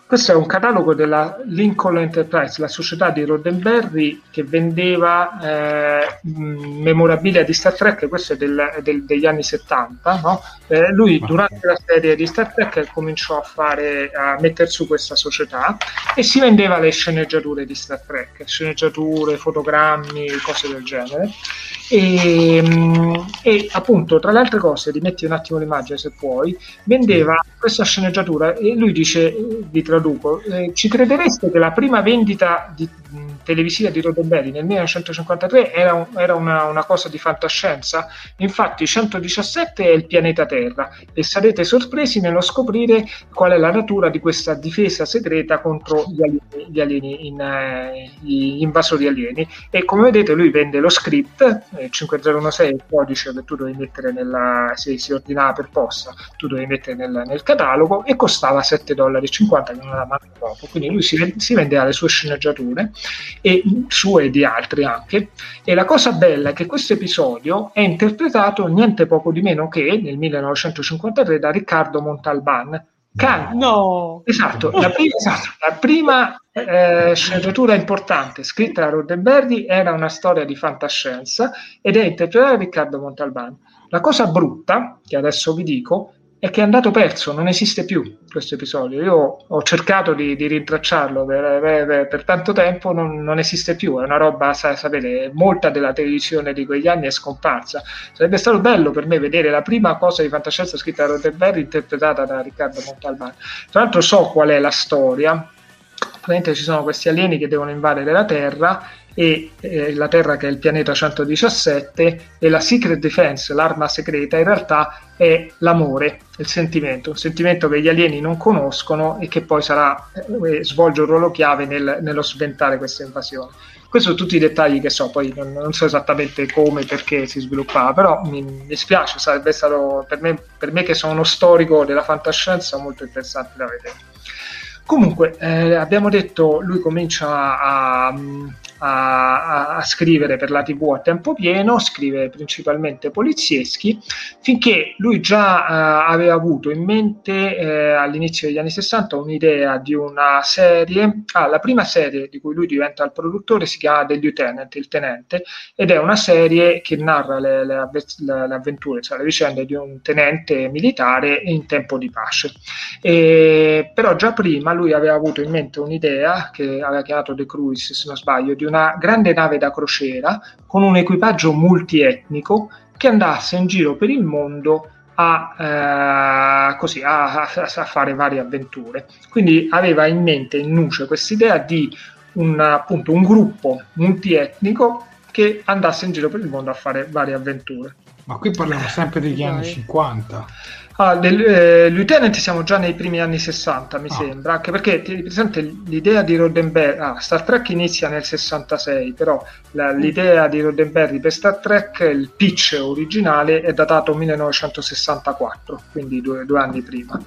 questo è un catalogo della Lincoln Enterprise, la società di Roddenberry che vendeva eh, memorabilia di Star Trek, questo è del, del, degli anni 70. No? Eh, lui durante la serie di Star Trek cominciò a, fare, a mettere su questa società e si vendeva le sceneggiature di Star Trek, sceneggiature, fotogrammi, cose del genere. E, e appunto, tra le altre cose, rimetti un attimo l'immagine se puoi, vendeva questa sceneggiatura e lui dice, vi traduco, eh, ci credereste che la prima vendita di, televisiva di Roddenberry nel 1953 era, un, era una, una, cosa di fantascienza? Infatti 117 è il pianeta Terra e sarete sorpresi nello scoprire qual è la natura di questa difesa segreta contro gli alieni, gli, alieni in, eh, gli invasori alieni. E come vedete lui vende lo script, eh, 5016 è il codice che tu dovevi mettere nella, se si ordinava per posta, tu dovevi mettere nel, nel catalogo e costava 7,50 dollari che non era manco troppo. Quindi lui si, si vendeva le sue sceneggiature e sue e di altri anche e la cosa bella è che questo episodio è interpretato niente poco di meno che nel 1953 da Riccardo Montalban Can. No. Esatto, la prima, esatto, la prima eh, sceneggiatura importante scritta da Roddenberry era una storia di fantascienza ed è interpretata da Riccardo Montalban. La cosa brutta, che adesso vi dico, è che è andato perso, non esiste più questo episodio. Io ho cercato di, di rintracciarlo per, per, per, tanto tempo, non, non, esiste più. È una roba, sa, sapete, molta della televisione di quegli anni è scomparsa. Sarebbe stato bello per me vedere la prima cosa di fantascienza scritta da Roddenberry interpretata da Riccardo Montalbano. Tra l'altro, so qual è la storia. Praticamente ci sono questi alieni che devono invadere la Terra e eh, la Terra che è il pianeta 117 e la Secret Defense, l'arma segreta, in realtà è l'amore, il sentimento, un sentimento che gli alieni non conoscono e che poi sarà, eh, svolge un ruolo chiave nel, nello sventare questa invasione. Questi sono tutti i dettagli che so, poi non, non so esattamente come e perché si sviluppava, però mi, mi spiace, sarebbe stato per me, per me che sono uno storico della fantascienza molto interessante da vedere. Comunque, eh, abbiamo detto, lui comincia a, a, a, scrivere per la TV a tempo pieno, scrive principalmente polizieschi, finché lui già eh, aveva avuto in mente eh, all'inizio degli anni 60 un'idea di una serie, ah, la prima serie di cui lui diventa il produttore si chiama The Lieutenant, il tenente, ed è una serie che narra le, le, le avventure, cioè le vicende di un tenente militare in tempo di pace. E, però già prima lui aveva avuto in mente un'idea che aveva chiamato The Cruise, se non sbaglio, di una grande nave da crociera con un equipaggio multietnico che andasse in giro per il mondo a, eh, così, a, a, a, fare varie avventure. Quindi aveva in mente in nuce questa idea di un, appunto, un gruppo multietnico che andasse in giro per il mondo a fare varie avventure. Ma qui parliamo sempre degli anni 50. Ah, del, eh, Lieutenant siamo già nei primi anni 60, mi ah. sembra, anche perché ti presente l'idea di Roddenberry, ah, Star Trek inizia nel 66, però la, l'idea di Roddenberry per Star Trek, il pitch originale è datato 1964, quindi due, due anni prima.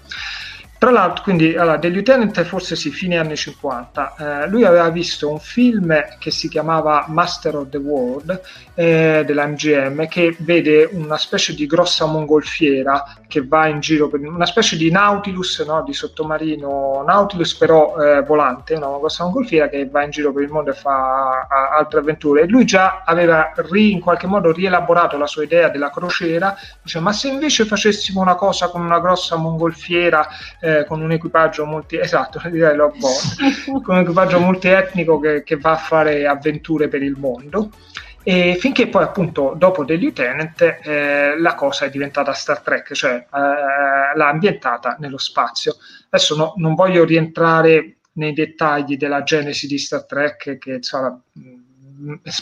Tra l'altro, quindi, allora, The Lieutenant forse sì, fine anni 50. Eh, lui aveva visto un film che si chiamava Master of the World eh, della MGM che vede una specie di grossa mongolfiera che va in giro per una specie di Nautilus, no? di sottomarino Nautilus però eh, volante, una grossa mongolfiera che va in giro per il mondo e fa a, altre avventure. E lui già aveva ri, in qualche modo rielaborato la sua idea della crociera, dice ma se invece facessimo una cosa con una grossa mongolfiera eh, eh, con un equipaggio multi esatto, direi con un equipaggio multietnico che, che va a fare avventure per il mondo. E finché poi appunto dopo The Lieutenant eh, la cosa è diventata Star Trek, cioè eh, l'ha ambientata nello spazio. Adesso no, non voglio rientrare nei dettagli della genesi di Star Trek, che insomma,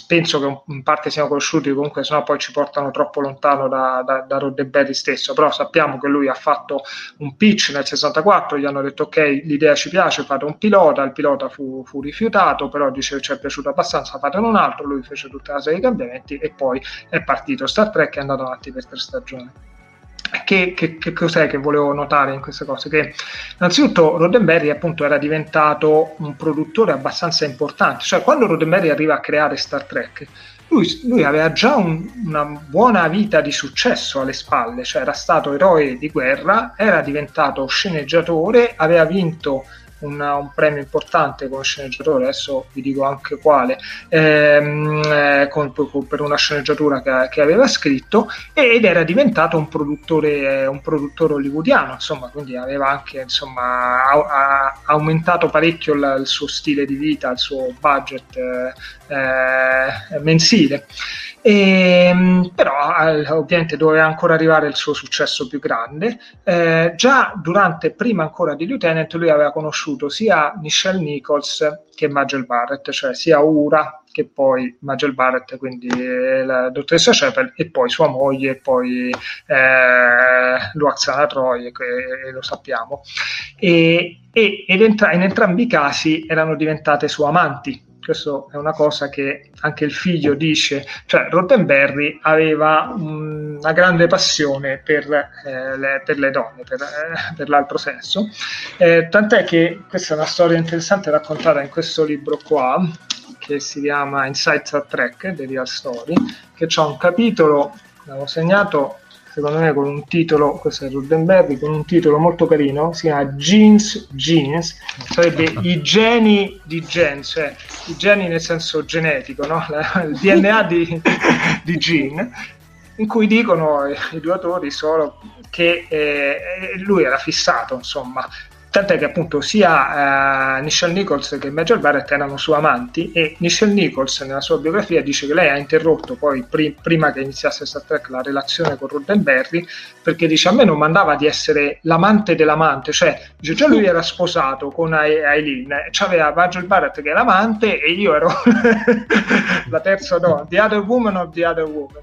penso che in parte siamo conosciuti, comunque sennò poi ci portano troppo lontano da, da, da Roddenberry stesso, però sappiamo che lui ha fatto un pitch nel 64, gli hanno detto ok, l'idea ci piace, fate un pilota, il pilota fu, fu rifiutato, però dice ci è piaciuto abbastanza, fate un altro, lui fece tutta una serie di cambiamenti e poi è partito. Star Trek e è andato avanti per tre stagioni. Che, che, che, cos'è che volevo notare in queste cose? Che innanzitutto Roddenberry appunto era diventato un produttore abbastanza importante, cioè quando Roddenberry arriva a creare Star Trek, lui, lui aveva già un, una buona vita di successo alle spalle, cioè era stato eroe di guerra, era diventato sceneggiatore, aveva vinto una, un premio importante come sceneggiatore, adesso vi dico anche quale, ehm, eh, con, con, per una sceneggiatura che, che, aveva scritto ed era diventato un produttore, un produttore hollywoodiano, insomma, quindi aveva anche insomma, ha, ha aumentato parecchio il, il, suo stile di vita, il suo budget eh, eh, mensile. E, ehm, però eh, ovviamente doveva ancora arrivare il suo successo più grande. Eh, già durante, prima ancora di Lieutenant, lui aveva conosciuto sia Michelle Nichols che Magel Barrett, cioè sia Ura che poi Magel Barrett, quindi la dottoressa Shepard, e poi sua moglie, e poi eh, Luaxana Troy, che lo sappiamo. E, e entra- in entrambi i casi erano diventate sue amanti questo è una cosa che anche il figlio dice, cioè Roddenberry aveva una grande passione per, eh, le, per le, donne, per, eh, per l'altro sesso, eh, tant'è che questa è una storia interessante raccontata in questo libro qua, che si chiama Insights a Trek, The Real Story, che ha un capitolo, l'avevo segnato secondo me con un titolo, questo è Roddenberry, con un titolo molto carino, si chiama Genes Genes, sarebbe i geni di gen, cioè i geni nel senso genetico, no? il DNA di, di gene, in cui dicono i due autori solo che eh, lui era fissato, insomma, Tant'è che appunto sia eh, Nichelle Nichols che Major Barrett erano suoi amanti e Nichelle Nichols nella sua biografia dice che lei ha interrotto poi pri- prima che iniziasse Star Trek la relazione con Roddenberry perché dice a me non mandava di essere l'amante dell'amante, cioè dice già lui era sposato con Aileen, c'aveva Major Barrett che è l'amante e io ero la terza donna, the other woman of the other woman.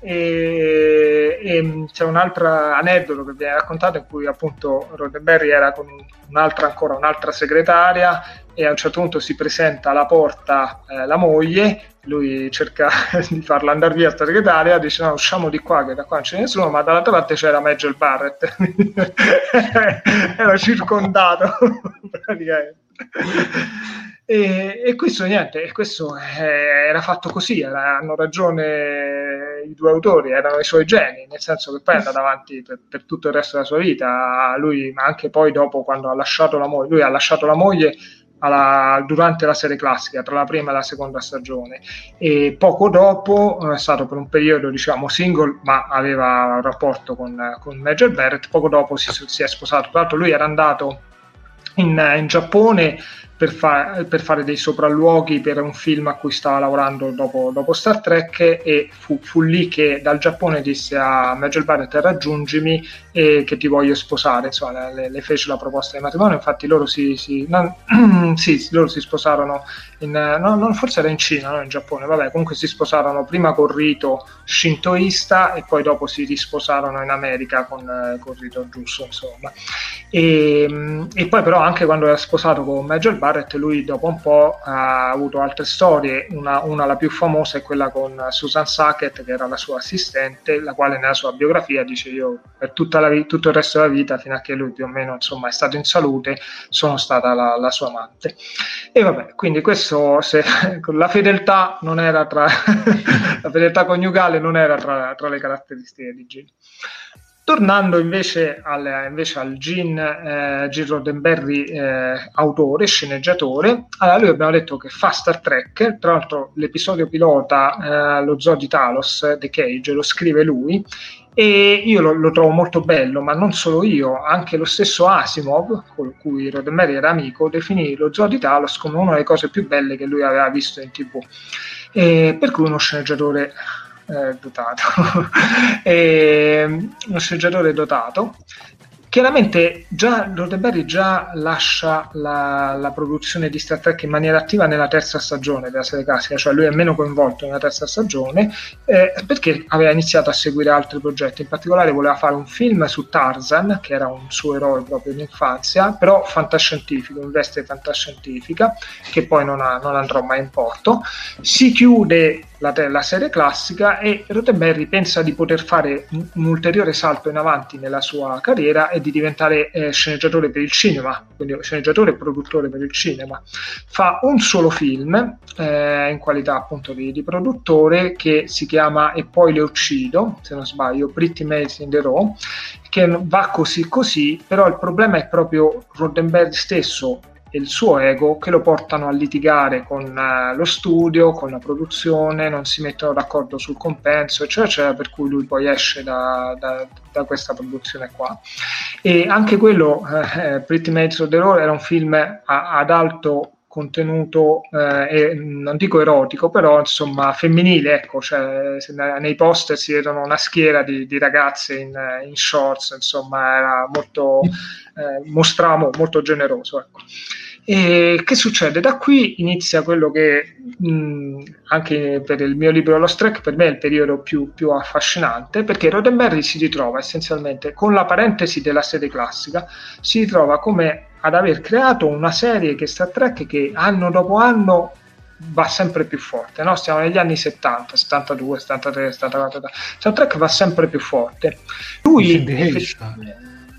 E, e, c'è un altro aneddoto che viene raccontato in cui appunto Roddenberry era con un'altra ancora un'altra segretaria e a un certo punto si presenta alla porta eh, la moglie lui cerca di farla andare via sta segretaria dice no usciamo di qua che da qua non c'è nessuno ma dall'altra parte c'era Magel Barrett. Era circondato praticamente. E, e, questo niente, questo eh, era fatto così, era, hanno ragione i due autori, erano i suoi geni, nel senso che poi è andato avanti per, per, tutto il resto della sua vita, lui, ma anche poi dopo quando ha lasciato la moglie, lui ha lasciato la moglie alla, durante la serie classica, tra la prima e la seconda stagione, e poco dopo è stato per un periodo diciamo single, ma aveva un rapporto con, con Major Barrett, poco dopo si, si è sposato, tra l'altro lui era andato in, in Giappone per, fa- per, fare dei sopralluoghi per un film a cui stava lavorando dopo, dopo Star Trek e fu, fu, lì che dal Giappone disse a Major Barrett raggiungimi e che ti voglio sposare, insomma, le, le fece la proposta di matrimonio, infatti loro si, si, non, sì, loro si sposarono, in, no, non, forse era in Cina, non in Giappone, vabbè, comunque si sposarono prima con rito shintoista e poi dopo si risposarono in America con, con rito giusto, insomma. E, e, poi però anche quando era sposato con Major Barrett, lui dopo un po' ha avuto altre storie, una, una la più famosa è quella con Susan Sackett, che era la sua assistente, la quale nella sua biografia dice io per la, tutto il resto della vita, fino a che lui più o meno insomma, è stato in salute, sono stata la, la sua amante. E vabbè, quindi questo, se, la fedeltà non era tra, la fedeltà coniugale non era tra, tra le caratteristiche di Jill. Tornando invece al, invece al Gene, eh, Gene Roddenberry, eh, autore, sceneggiatore, allora lui abbiamo detto che fa Star Trek, tra l'altro l'episodio pilota, eh, lo zoo di Talos, The Cage, lo scrive lui, e io lo, lo, trovo molto bello, ma non solo io, anche lo stesso Asimov, con cui Roddenberry era amico, definì lo zoo di Talos come una delle cose più belle che lui aveva visto in tv, e per cui uno sceneggiatore eh, dotato, e, uno sceneggiatore dotato. Chiaramente già Roddenberry già lascia la, la, produzione di Star Trek in maniera attiva nella terza stagione della serie classica, cioè lui è meno coinvolto nella terza stagione eh, perché aveva iniziato a seguire altri progetti, in particolare voleva fare un film su Tarzan, che era un suo eroe proprio in infanzia, però fantascientifico, in veste fantascientifica, che poi non, ha, non andrò mai in porto. Si chiude la, la, serie classica e Roddenberry pensa di poter fare un, un, ulteriore salto in avanti nella sua carriera e di diventare eh, sceneggiatore per il cinema, quindi sceneggiatore e produttore per il cinema. Fa un solo film eh, in qualità appunto di, di, produttore che si chiama E poi le uccido, se non sbaglio, Pretty Maze in the Row, che va così così, però il problema è proprio Roddenberry stesso e il suo ego che lo portano a litigare con uh, lo studio, con la produzione, non si mettono d'accordo sul compenso, eccetera, eccetera, per cui lui poi esce da, da, da questa produzione qua. E anche quello, eh, Pretty Maids of the Roll, era un film a, ad alto contenuto, eh, non dico erotico, però insomma femminile, ecco, cioè, nei poster si vedono una schiera di, di ragazze in, in, shorts, insomma era molto, eh, mostrava molto generoso. Ecco. E che succede? Da qui inizia quello che mh, anche per il mio libro Lost Track per me è il periodo più, più, affascinante perché Roddenberry si ritrova essenzialmente con la parentesi della serie classica, si ritrova come ad aver creato una serie che Star Trek che anno dopo anno va sempre più forte, no? stiamo negli anni 70, 72, 73, 74, Star Trek va sempre più forte. Lui...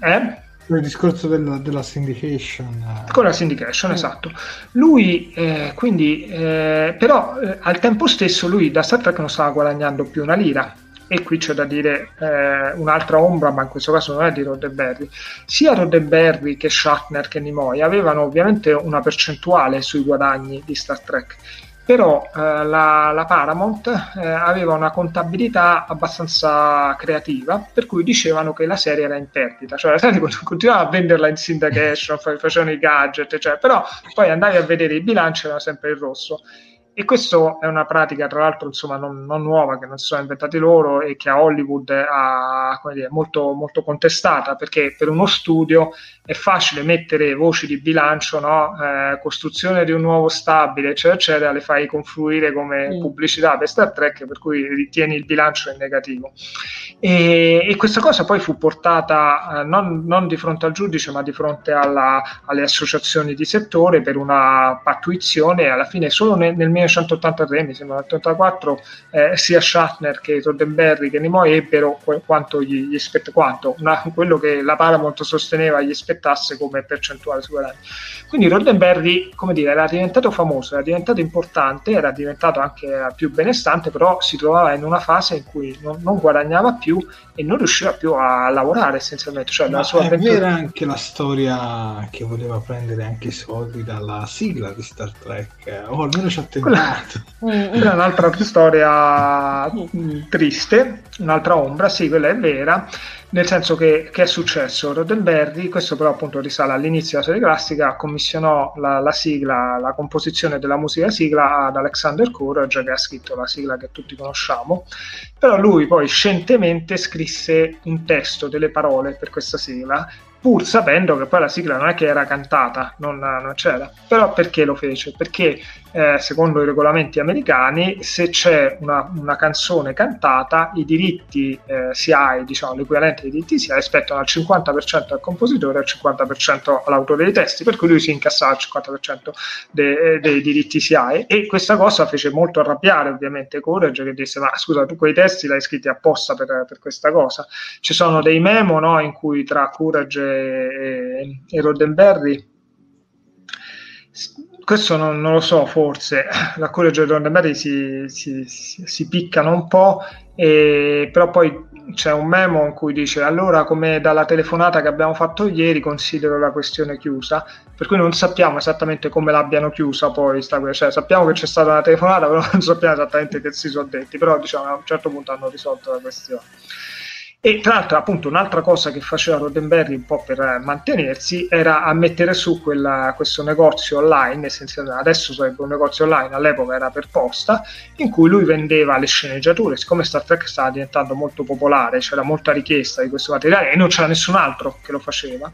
Eh? Il discorso della, della syndication. Con la syndication, eh. esatto. Lui, eh, quindi, eh, però eh, al tempo stesso, lui da Star Trek non stava guadagnando più una lira. E qui c'è da dire eh, un'altra ombra, ma in questo caso non è di Roddenberry. Sia Roddenberry che Shatner che Nimoy avevano ovviamente una percentuale sui guadagni di Star Trek però eh, la, la, Paramount eh, aveva una contabilità abbastanza creativa, per cui dicevano che la serie era in perdita, cioè la serie continuava a venderla in syndication, facevano i gadget, cioè, però poi andavi a vedere i bilanci erano sempre in rosso. E questa è una pratica, tra l'altro, insomma, non, non, nuova, che non si sono inventati loro e che a Hollywood è molto, molto, contestata, perché per uno studio è facile mettere voci di bilancio, no? eh, costruzione di un nuovo stabile, eccetera, eccetera, le fai confluire come mm. pubblicità per Star Trek, per cui ritieni il bilancio in negativo. E, e questa cosa poi fu portata eh, non, non, di fronte al giudice, ma di fronte alla, alle associazioni di settore per una pattuizione, e alla fine solo nel, nel 1983, mi sembra, 1984, eh, sia Shatner che Roddenberry che Nimoy ebbero quanto, gli, gli spett- quanto una, quello che la Paramount sosteneva gli spettasse come percentuale su guadagni. Quindi Roddenberry, come dire, era diventato famoso, era diventato importante, era diventato anche più benestante, però si trovava in una fase in cui non, non guadagnava più e non riusciva più a lavorare essenzialmente. Cioè, la sua avventura... vera anche la storia che voleva prendere anche i soldi dalla sigla di Star Trek, o almeno ci ha tenuto innamorato. Quella un'altra storia mm, triste, un'altra ombra, sì, quella è vera, nel senso che, che è successo? Roddenberry, questo però appunto risale all'inizio della serie classica, commissionò la, la, sigla, la composizione della musica sigla ad Alexander Courage che ha scritto la sigla che tutti conosciamo, però lui poi scientemente scrisse un testo, delle parole per questa sigla pur sapendo che poi la sigla non è che era cantata, non, non c'era. Però perché lo fece? Perché eh, secondo i regolamenti americani, se c'è una, una canzone cantata, i diritti eh, SIAE, diciamo l'equivalente dei diritti SIAE, spettano al 50% al compositore e al 50% all'autore dei testi, per cui lui si incassava il 50% de, eh, dei diritti SIAE. E questa cosa fece molto arrabbiare ovviamente Courage, che disse: Ma scusa, tu quei testi l'hai scritti apposta per, per questa cosa. Ci sono dei memo no, in cui tra Courage e, e Roddenberry questo non, non, lo so, forse la Courage e Roddenberry si, si, si, si, piccano un po', e, però poi c'è un memo in cui dice allora come dalla telefonata che abbiamo fatto ieri considero la questione chiusa, per cui non sappiamo esattamente come l'abbiano chiusa poi, sta, cioè, sappiamo che c'è stata una telefonata, però non sappiamo esattamente che si sono detti, però diciamo a un certo punto hanno risolto la questione. E tra l'altro, appunto, un'altra cosa che faceva Roddenberry un po' per eh, mantenersi era a mettere su quella, questo negozio online, essenzialmente adesso sarebbe un negozio online, all'epoca era per posta, in cui lui vendeva le sceneggiature. Siccome Star Trek stava diventando molto popolare, c'era molta richiesta di questo materiale e non c'era nessun altro che lo faceva.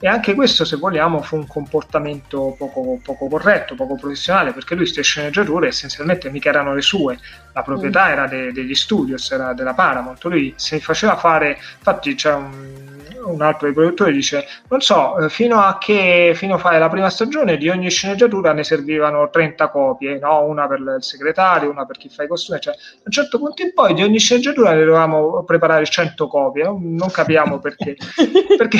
E anche questo, se vogliamo, fu un comportamento poco, poco corretto, poco professionale, perché lui queste sceneggiature essenzialmente mica erano le sue, la proprietà mm. era de, degli studios, era della Paramount. Lui se faceva fare, infatti c'è un un altro dei produttori dice non so eh, fino a che fino a fare la prima stagione di ogni sceneggiatura ne servivano 30 copie no? una per il segretario una per chi fa i costumi cioè, a un certo punto in poi di ogni sceneggiatura ne dovevamo preparare 100 copie non capiamo perché perché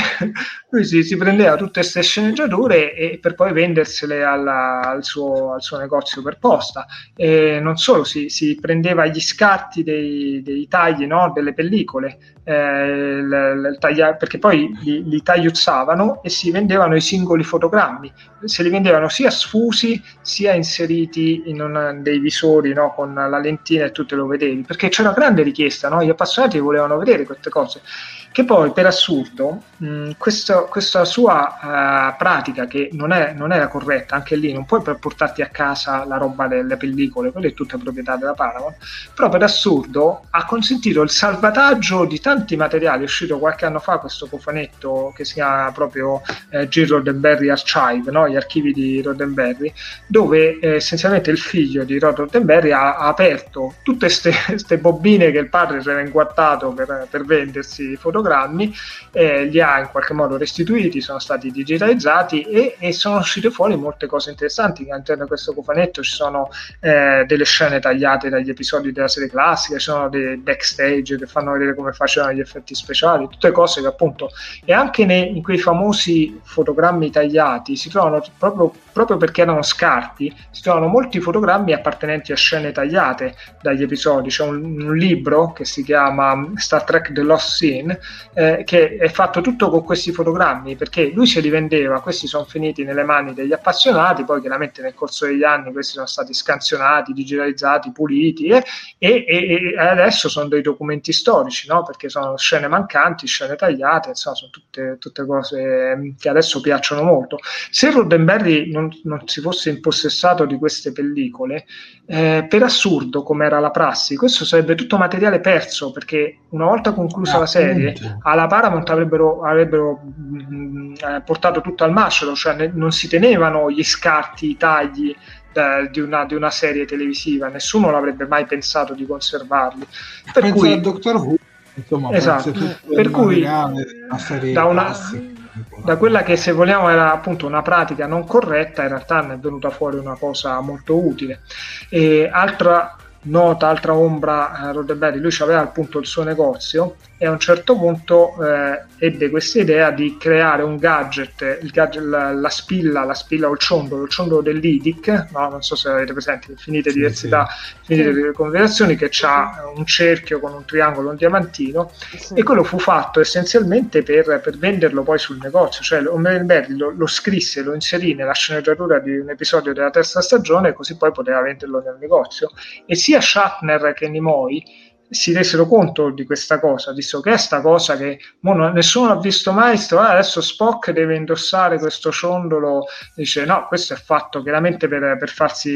lui si, si, prendeva tutte queste sceneggiature e per poi vendersele alla, al, suo, al, suo, negozio per posta e non solo si, si prendeva gli scarti dei, dei tagli no? delle pellicole eh, il, il taglia, perché poi li, li, tagliuzzavano e si vendevano i singoli fotogrammi, se li vendevano sia sfusi sia inseriti in un, dei visori no, con la lentina e tu te lo vedevi, perché c'era grande richiesta, no? gli appassionati volevano vedere queste cose che poi per assurdo mh, questo, questa sua uh, pratica che non, è, non, era corretta, anche lì non puoi portarti a casa la roba delle pellicole, quella è tutta proprietà della Paramount, però per assurdo ha consentito il salvataggio di tanti materiali, è uscito qualche anno fa questo cofanetto che si chiama proprio eh, G. Roddenberry Archive, no? gli archivi di Roddenberry, dove eh, essenzialmente il figlio di Rod Roddenberry ha, ha aperto tutte queste bobine che il padre si era inguattato per, per vendersi fotografie fotogrammi, eh, li ha in qualche modo restituiti, sono stati digitalizzati e, e, sono uscite fuori molte cose interessanti. All'interno di questo cofanetto ci sono eh, delle scene tagliate dagli episodi della serie classica, ci sono dei backstage che fanno vedere come facevano gli effetti speciali, tutte cose che appunto e anche nei, in quei famosi fotogrammi tagliati si trovano proprio, proprio perché erano scarti, si trovano molti fotogrammi appartenenti a scene tagliate dagli episodi. C'è un, un libro che si chiama Star Trek The Lost Scene eh, che è fatto tutto con questi fotogrammi perché lui ce li vendeva, questi sono finiti nelle mani degli appassionati, poi chiaramente nel corso degli anni questi sono stati scansionati, digitalizzati, puliti eh, e, e, e, adesso sono dei documenti storici, no? perché sono scene mancanti, scene tagliate, insomma sono tutte, tutte cose mm, che adesso piacciono molto. Se Roddenberry non, non si fosse impossessato di queste pellicole, eh, per assurdo come era la prassi, questo sarebbe tutto materiale perso perché una volta conclusa ah, la serie alla Paramount avrebbero, avrebbero mh, mm, eh, portato tutto al macero, cioè ne, non si tenevano gli scarti, i tagli eh, di, una, di, una, serie televisiva, nessuno l'avrebbe mai pensato di conservarli. Per Penso cui, Doctor Who, insomma, esatto, per cui una da, una, da quella che se vogliamo era appunto una pratica non corretta, in realtà ne è venuta fuori una cosa molto utile. E altra nota altra ombra eh, Roddenberry, lui aveva appunto il suo negozio e a un certo punto eh, ebbe questa idea di creare un gadget, gadget la, la, spilla, la spilla o il ciondolo, il ciondolo dell'IDIC, no? non so se avete presente, infinite sì, diversità, sì. infinite sì. confederazioni, che ha un cerchio con un triangolo, un diamantino, sì. e quello fu fatto essenzialmente per, per, venderlo poi sul negozio, cioè Roddenberry lo, lo scrisse, lo inserì nella sceneggiatura di un episodio della terza stagione, così poi poteva venderlo nel negozio. E sia Shatner che Nimoy si resero conto di questa cosa, visto che è sta cosa che non, nessuno ha visto mai, sto, ah, adesso Spock deve indossare questo ciondolo, dice no, questo è fatto chiaramente per, per, farsi,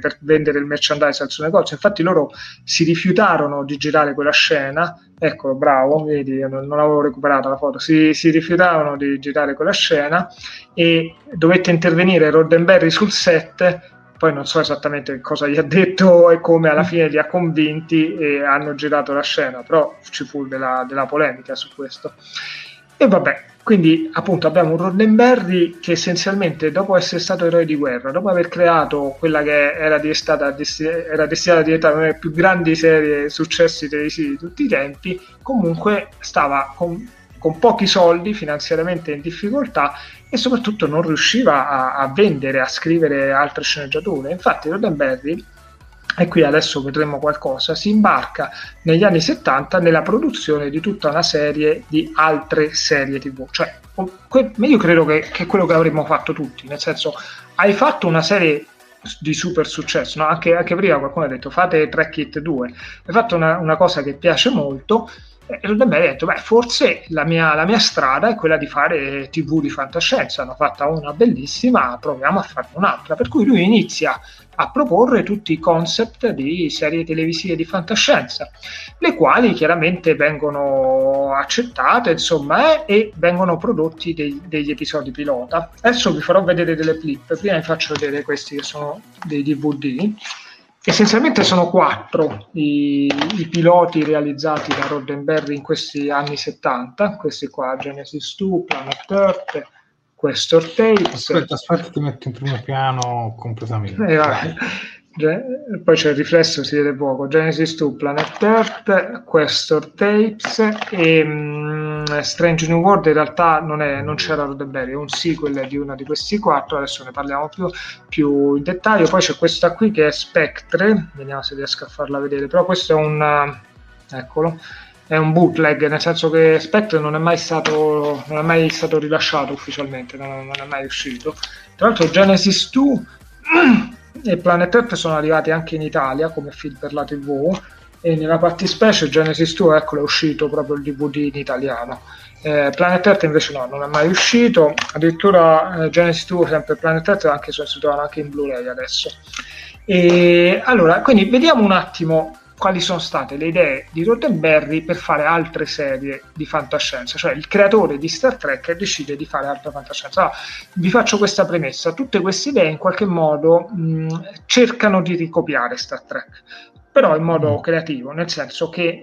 per vendere il merchandise al suo negozio, infatti loro si rifiutarono di girare quella scena, ecco bravo, vedi, non, non avevo recuperato la foto, si, si rifiutarono di girare quella scena e dovette intervenire Roddenberry sul set poi non so esattamente cosa gli ha detto e come alla fine li ha convinti e hanno girato la scena, però ci fu della, della polemica su questo. E vabbè, quindi appunto abbiamo un Roddenberry che essenzialmente dopo essere stato eroe di guerra, dopo aver creato quella che era, destinata, era destinata a diventare una delle più grandi serie successi televisivi di tutti i tempi, comunque stava con, con pochi soldi, finanziariamente in difficoltà e soprattutto non riusciva a, a vendere, a scrivere altre sceneggiature. Infatti Roddenberry e qui adesso vedremo qualcosa, si imbarca negli anni 70 nella produzione di tutta una serie di altre serie tv. Cioè, io credo che, che quello che avremmo fatto tutti, nel senso, hai fatto una serie di super successo, no? anche, anche, prima qualcuno ha detto fate Track It 2, hai fatto una, una cosa che piace molto Roddenberry ha detto, beh, forse la mia, la mia, strada è quella di fare TV di fantascienza, hanno fatta una bellissima, proviamo a farne un'altra. Per cui lui inizia a proporre tutti i concept di serie televisive di fantascienza, le quali chiaramente vengono accettate, insomma, e vengono prodotti dei, degli episodi pilota. Adesso vi farò vedere delle clip, prima vi faccio vedere questi che sono dei DVD. Essenzialmente sono quattro i, i, piloti realizzati da Roddenberry in questi anni 70, questi qua, Genesis 2, Planet Earth, Questor Tapes. Aspetta, aspetta, ti metto in primo piano completamente. Eh, poi c'è il riflesso, si vede poco. Genesis 2, Planet Earth, Questor Tapes e um, Strange New World in realtà non, è, non c'era Roddenberry, è un sequel di uno di questi quattro, adesso ne parliamo più, più, in dettaglio. Poi c'è questa qui che è Spectre, vediamo se riesco a farla vedere, però questo è un... eccolo, è un bootleg, nel senso che Spectre non è mai stato, è mai stato rilasciato ufficialmente, non, non è mai uscito. Tra l'altro Genesis 2 e Planet Earth sono arrivati anche in Italia come film per la TV e nella fattispecie Genesis 2 eccolo è uscito proprio il DVD in italiano. Eh, Planet Earth invece no, non è mai uscito. Addirittura eh, Genesis 2 sempre Planet Earth anche se si trovano anche in Blu-ray adesso. E allora quindi vediamo un attimo quali sono state le idee di Roddenberry per fare altre serie di fantascienza, cioè il creatore di Star Trek decide di fare altra fantascienza. Allora, vi faccio questa premessa, tutte queste idee in qualche modo mh, cercano di ricopiare Star Trek, però in modo mm. creativo, nel senso che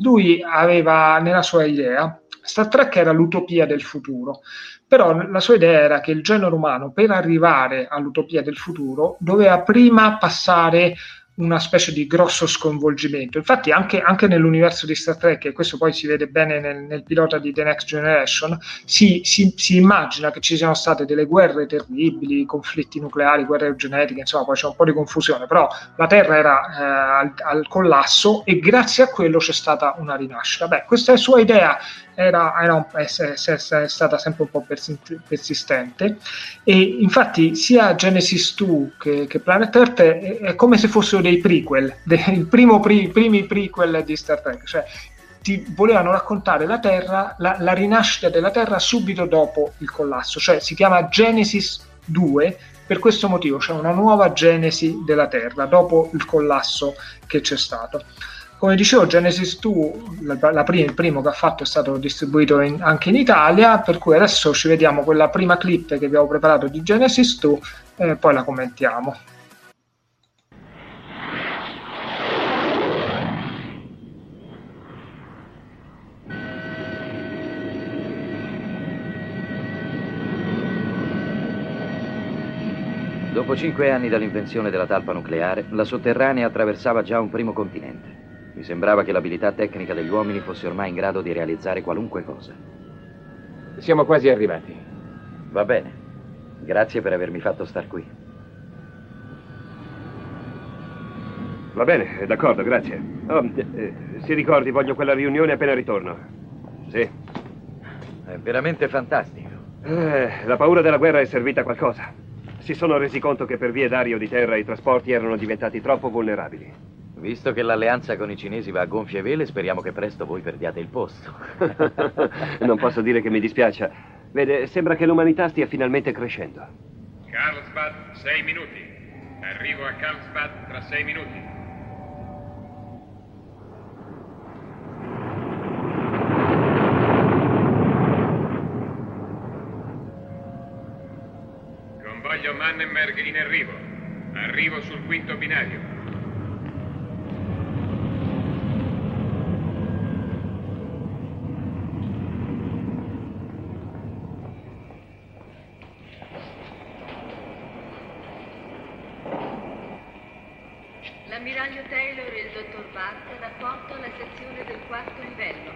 lui aveva nella sua idea Star Trek era l'utopia del futuro, però la sua idea era che il genere umano per arrivare all'utopia del futuro doveva prima passare una specie di grosso sconvolgimento. Infatti, anche, anche, nell'universo di Star Trek, e questo poi si vede bene nel, nel pilota di The Next Generation, si, si, si, immagina che ci siano state delle guerre terribili, conflitti nucleari, guerre genetiche, insomma, poi c'è un po' di confusione, però la Terra era eh, al, al, collasso e grazie a quello c'è stata una rinascita. Beh, questa sua idea era, era un, è, è, stata sempre un po' persistente. E infatti sia Genesis 2 che, che Planet Earth è, è, come se fossero dei prequel, i pri, primi prequel di Star Trek, cioè ti volevano raccontare la Terra, la, la rinascita della Terra subito dopo il collasso, cioè si chiama Genesis 2 per questo motivo, c'è cioè una nuova genesi della Terra dopo il collasso che c'è stato. Come dicevo, Genesis 2, la, la prima, il primo che ha fatto è stato distribuito in, anche in Italia, per cui adesso ci vediamo quella prima clip che abbiamo preparato di Genesis 2 e poi la commentiamo. Dopo cinque anni dall'invenzione della talpa nucleare, la sotterranea attraversava già un primo continente. Mi sembrava che l'abilità tecnica degli uomini fosse ormai in grado di realizzare qualunque cosa. Siamo quasi arrivati. Va bene. Grazie per avermi fatto star qui. Va bene, d'accordo, grazie. Oh, eh, si ricordi, voglio quella riunione appena ritorno. Sì. È veramente fantastico. Eh, la paura della guerra è servita a qualcosa. Si sono resi conto che per vie d'aria o di terra i trasporti erano diventati troppo vulnerabili. Visto che l'alleanza con i cinesi va a gonfie vele, speriamo che presto voi perdiate il posto. non posso dire che mi dispiaccia. Vede, sembra che l'umanità stia finalmente crescendo. Carlsbad, sei minuti. Arrivo a Carlsbad tra sei minuti. Convoglio Mannenberg in arrivo. Arrivo sul quinto binario. L'ammiraglio Taylor e il dottor Bart rapporto alla sezione del quarto livello.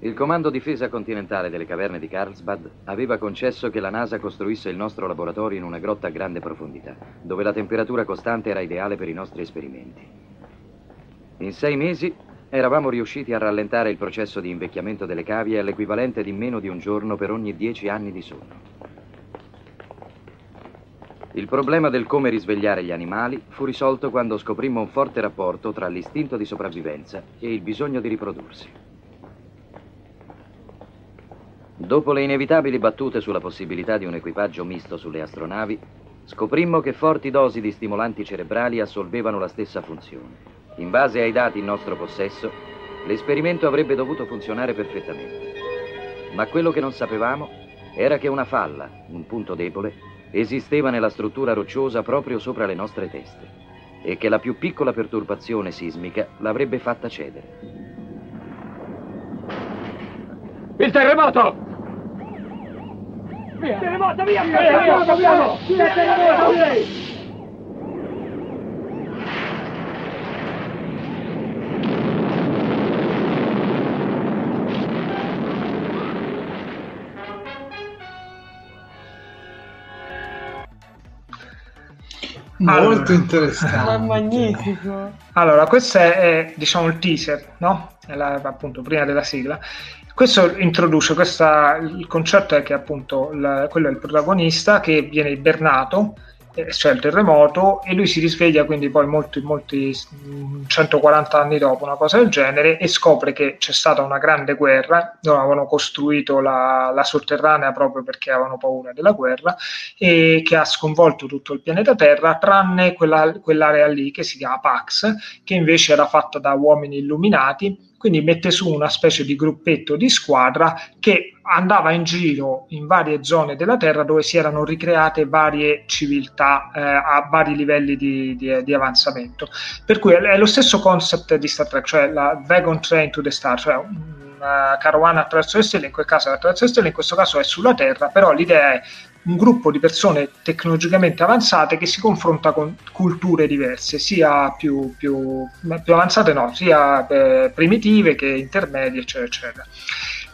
Il comando difesa continentale delle caverne di Carlsbad aveva concesso che la NASA costruisse il nostro laboratorio in una grotta a grande profondità, dove la temperatura costante era ideale per i nostri esperimenti. In sei mesi eravamo riusciti a rallentare il processo di invecchiamento delle cavie all'equivalente di meno di un giorno per ogni dieci anni di sonno. Il problema del come risvegliare gli animali fu risolto quando scoprimmo un forte rapporto tra l'istinto di sopravvivenza e il bisogno di riprodursi. Dopo le inevitabili battute sulla possibilità di un equipaggio misto sulle astronavi, scoprimmo che forti dosi di stimolanti cerebrali assolvevano la stessa funzione. In base ai dati in nostro possesso, l'esperimento avrebbe dovuto funzionare perfettamente. Ma quello che non sapevamo era che una falla, un punto debole, esisteva nella struttura rocciosa proprio sopra le nostre teste e che la più piccola perturbazione sismica l'avrebbe fatta cedere. Il terremoto! Via! Terremoto, via! Via, terremoto, via! Via, terremoto, via! Molto interessante. Ma è magnifico. Allora, questo è, è, diciamo il teaser, no? È la, appunto prima della sigla. Questo introduce questa, il concetto è che appunto la, quello è il protagonista che viene ibernato, eh, cioè il terremoto, e lui si risveglia quindi poi molti, molti 140 anni dopo, una cosa del genere, e scopre che c'è stata una grande guerra, non avevano costruito la, la sotterranea proprio perché avevano paura della guerra, e che ha sconvolto tutto il pianeta Terra, tranne quella, quell'area lì che si chiama Pax, che invece era fatta da uomini illuminati quindi mette su una specie di gruppetto di squadra che andava in giro in varie zone della Terra dove si erano ricreate varie civiltà eh, a vari livelli di, di, di, avanzamento. Per cui è, lo stesso concept di Star Trek, cioè la Wagon Train to the Star, cioè una carovana attraverso le stelle, in quel caso attraverso le stelle, in questo caso è sulla Terra, però l'idea è un gruppo di persone tecnologicamente avanzate che si confronta con culture diverse, sia più, più, più avanzate no, sia eh, primitive che intermedie, eccetera, eccetera.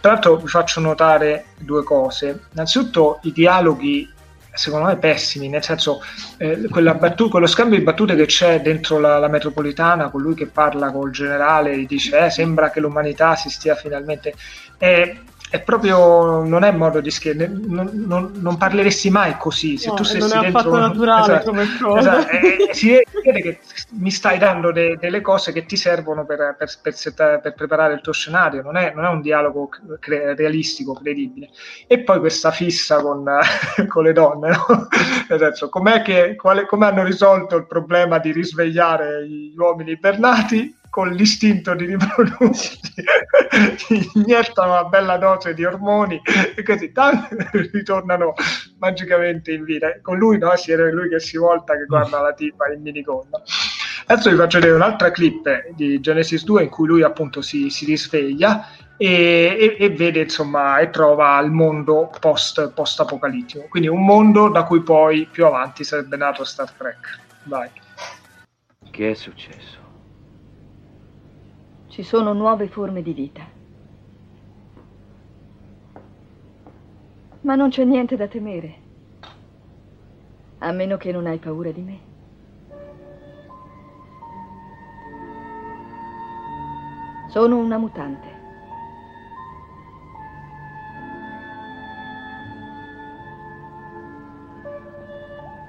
Tra l'altro vi faccio notare due cose. Innanzitutto i dialoghi secondo me pessimi, nel senso eh, battuta, quello scambio di battute che c'è dentro la, la, metropolitana, con lui che parla col generale e dice eh, sembra che l'umanità si stia finalmente... Eh, è proprio non è modo di scherzare non, non, non, parleresti mai così se no, tu stessi non è affatto naturale esatto, come cosa. esatto, e, e si vede che mi stai dando de, delle cose che ti servono per, per, per, setta, per preparare il tuo scenario non è, non è un dialogo cre- realistico credibile. E poi questa fissa con, con le donne no? senso com'è che, quale, come hanno risolto il problema di risvegliare gli uomini ibernati con l'istinto di riprodursi iniettano una bella dose di ormoni e così tanto ritornano magicamente in vita. Con lui no, si era lui che si volta che guarda la tipa in minigonna. Adesso vi faccio vedere un'altra clip di Genesis 2 in cui lui appunto si, si risveglia e, e, e, vede insomma e trova il mondo post apocalittico quindi un mondo da cui poi più avanti sarebbe nato Star Trek vai che è successo? Ci sono nuove forme di vita. Ma non c'è niente da temere a meno che non hai paura di me. Sono una mutante.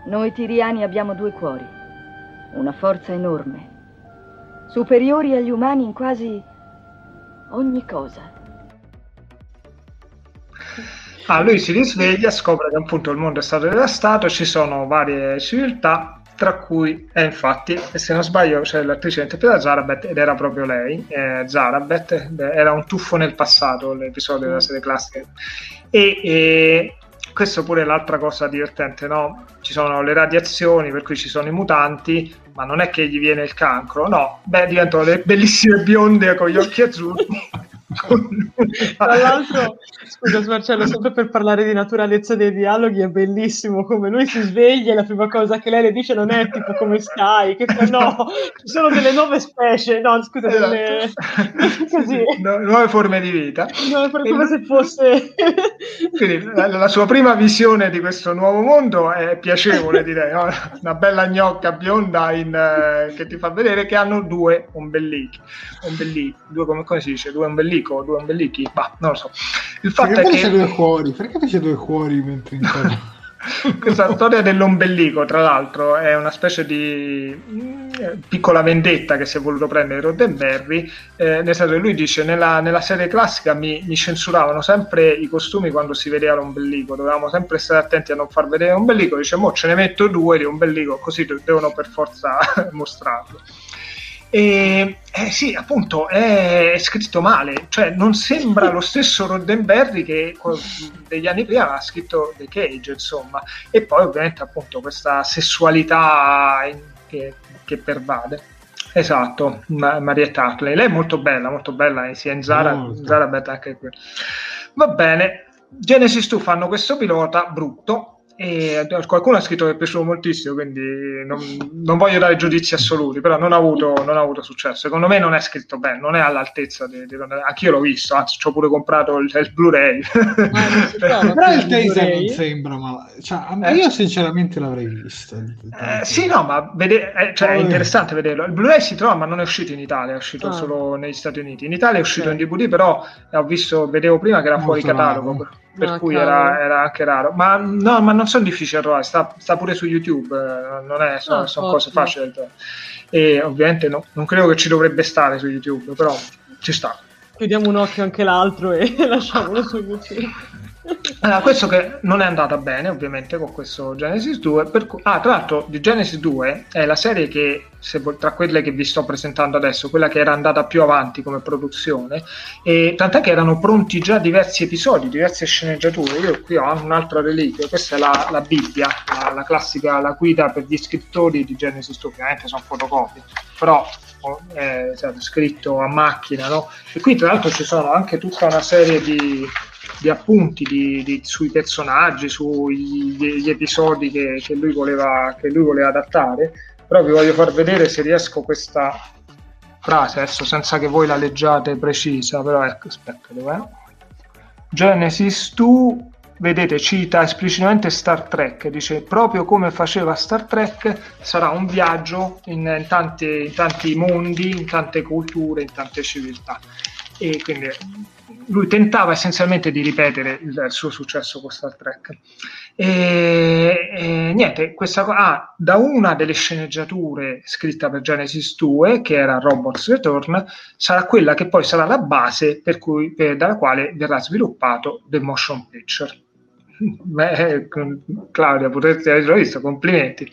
Noi tiriani abbiamo due cuori, una forza enorme, superiori agli umani in quasi ogni cosa. Ah, lui si risveglia, scopre che appunto il mondo è stato devastato, ci sono varie civiltà, tra cui, e infatti, se non sbaglio, c'è l'attrice che interpreta Zarabeth ed era proprio lei, eh, Zarabeth, era un tuffo nel passato l'episodio della serie classica. E, e questo pure è l'altra cosa divertente, no? Ci sono le radiazioni, per cui ci sono i mutanti, ma non è che gli viene il cancro, no, beh, diventano le bellissime bionde con gli occhi azzurri Tra l'altro, scusa Marcello, sempre per parlare di naturalezza dei dialoghi, è bellissimo come lui si sveglia e la prima cosa che lei le dice non è tipo come stai, che no, ci sono delle nuove specie, no, scusa, delle... Così. No, nuove forme di vita. No, come se fosse... Quindi la, la, sua prima visione di questo nuovo mondo è piacevole, direi, no? una bella gnocca bionda in, uh, che ti fa vedere che hanno due ombellichi, ombellichi due come, come si dice, due ombellichi ombelico, due ombelichi, bah, non lo so. Il fatto perché è che... due cuori? Perché fece due cuori mentre? Questa storia dell'ombelico, tra l'altro, è una specie di mm, piccola vendetta che si è voluto prendere Roddenberry, eh, nel senso che lui dice nella, nella serie classica mi, mi, censuravano sempre i costumi quando si vedeva l'ombelico, dovevamo sempre stare attenti a non far vedere l'ombelico, dice mo ce ne metto due di ombelico, così devono per forza mostrarlo. E eh, sì, appunto, è scritto male, cioè non sembra lo stesso Roddenberry che degli anni prima aveva scritto The Cage, insomma, e poi ovviamente appunto questa sessualità che, che pervade. Esatto, Ma- Marietta Hartley. Lei è molto bella, molto bella, sia in Zara, molto. Zara bella anche qui. Va bene, Genesis 2 fanno questo pilota brutto, e qualcuno ha scritto che è piaciuto moltissimo, quindi non, non voglio dare giudizi assoluti, però non ha, avuto, non ha, avuto, successo. Secondo me non è scritto bene, non è all'altezza di, di anch'io l'ho visto, anzi ci ho pure comprato il, il Blu-ray. Ah, però il taser non sembra male, cioè, eh? io sinceramente l'avrei visto. Eh, sì, no, ma vede, eh, cioè, è interessante vederlo. Il Blu-ray si trova, ma non è uscito in Italia, è uscito ah. solo negli Stati Uniti. In Italia è uscito in DVD, però ho visto, vedevo prima che era Molto fuori catalogo. Raro per no, cui era, era, anche raro. Ma no, ma non sono difficili a trovare, sta, sta, pure su YouTube, eh, non è, sono, no, sono cose facili. E ovviamente no, non credo che ci dovrebbe stare su YouTube, però ci sta. Chiudiamo un occhio anche l'altro e lasciamolo su YouTube. Allora, questo che non è andata bene ovviamente con questo Genesis 2 per cui, ah tra l'altro di Genesis 2 è la serie che se, tra quelle che vi sto presentando adesso quella che era andata più avanti come produzione e tant'è che erano pronti già diversi episodi diverse sceneggiature io qui ho un'altra reliquia questa è la, la Bibbia la, la, classica la guida per gli scrittori di Genesis 2 ovviamente sono fotocopie però è stato scritto a macchina no? e qui tra l'altro ci sono anche tutta una serie di di appunti di, di, sui personaggi, sugli episodi che, che, lui voleva, che lui voleva adattare, però vi voglio far vedere se riesco questa frase adesso senza che voi la leggiate precisa, però ecco, aspetta, dov'è? Genesis 2 vedete, cita esplicitamente Star Trek, dice proprio come faceva Star Trek sarà un viaggio in, in, tanti, in tanti mondi, in tante culture, in tante civiltà. E quindi lui tentava essenzialmente di ripetere il, il, suo successo con Star Trek. E, e niente, questa ah, da una delle sceneggiature scritta per Genesis 2, che era Robots Return, sarà quella che poi sarà la base per cui, per, dalla quale verrà sviluppato The Motion Picture. Beh, Claudia, potresti averlo visto, complimenti.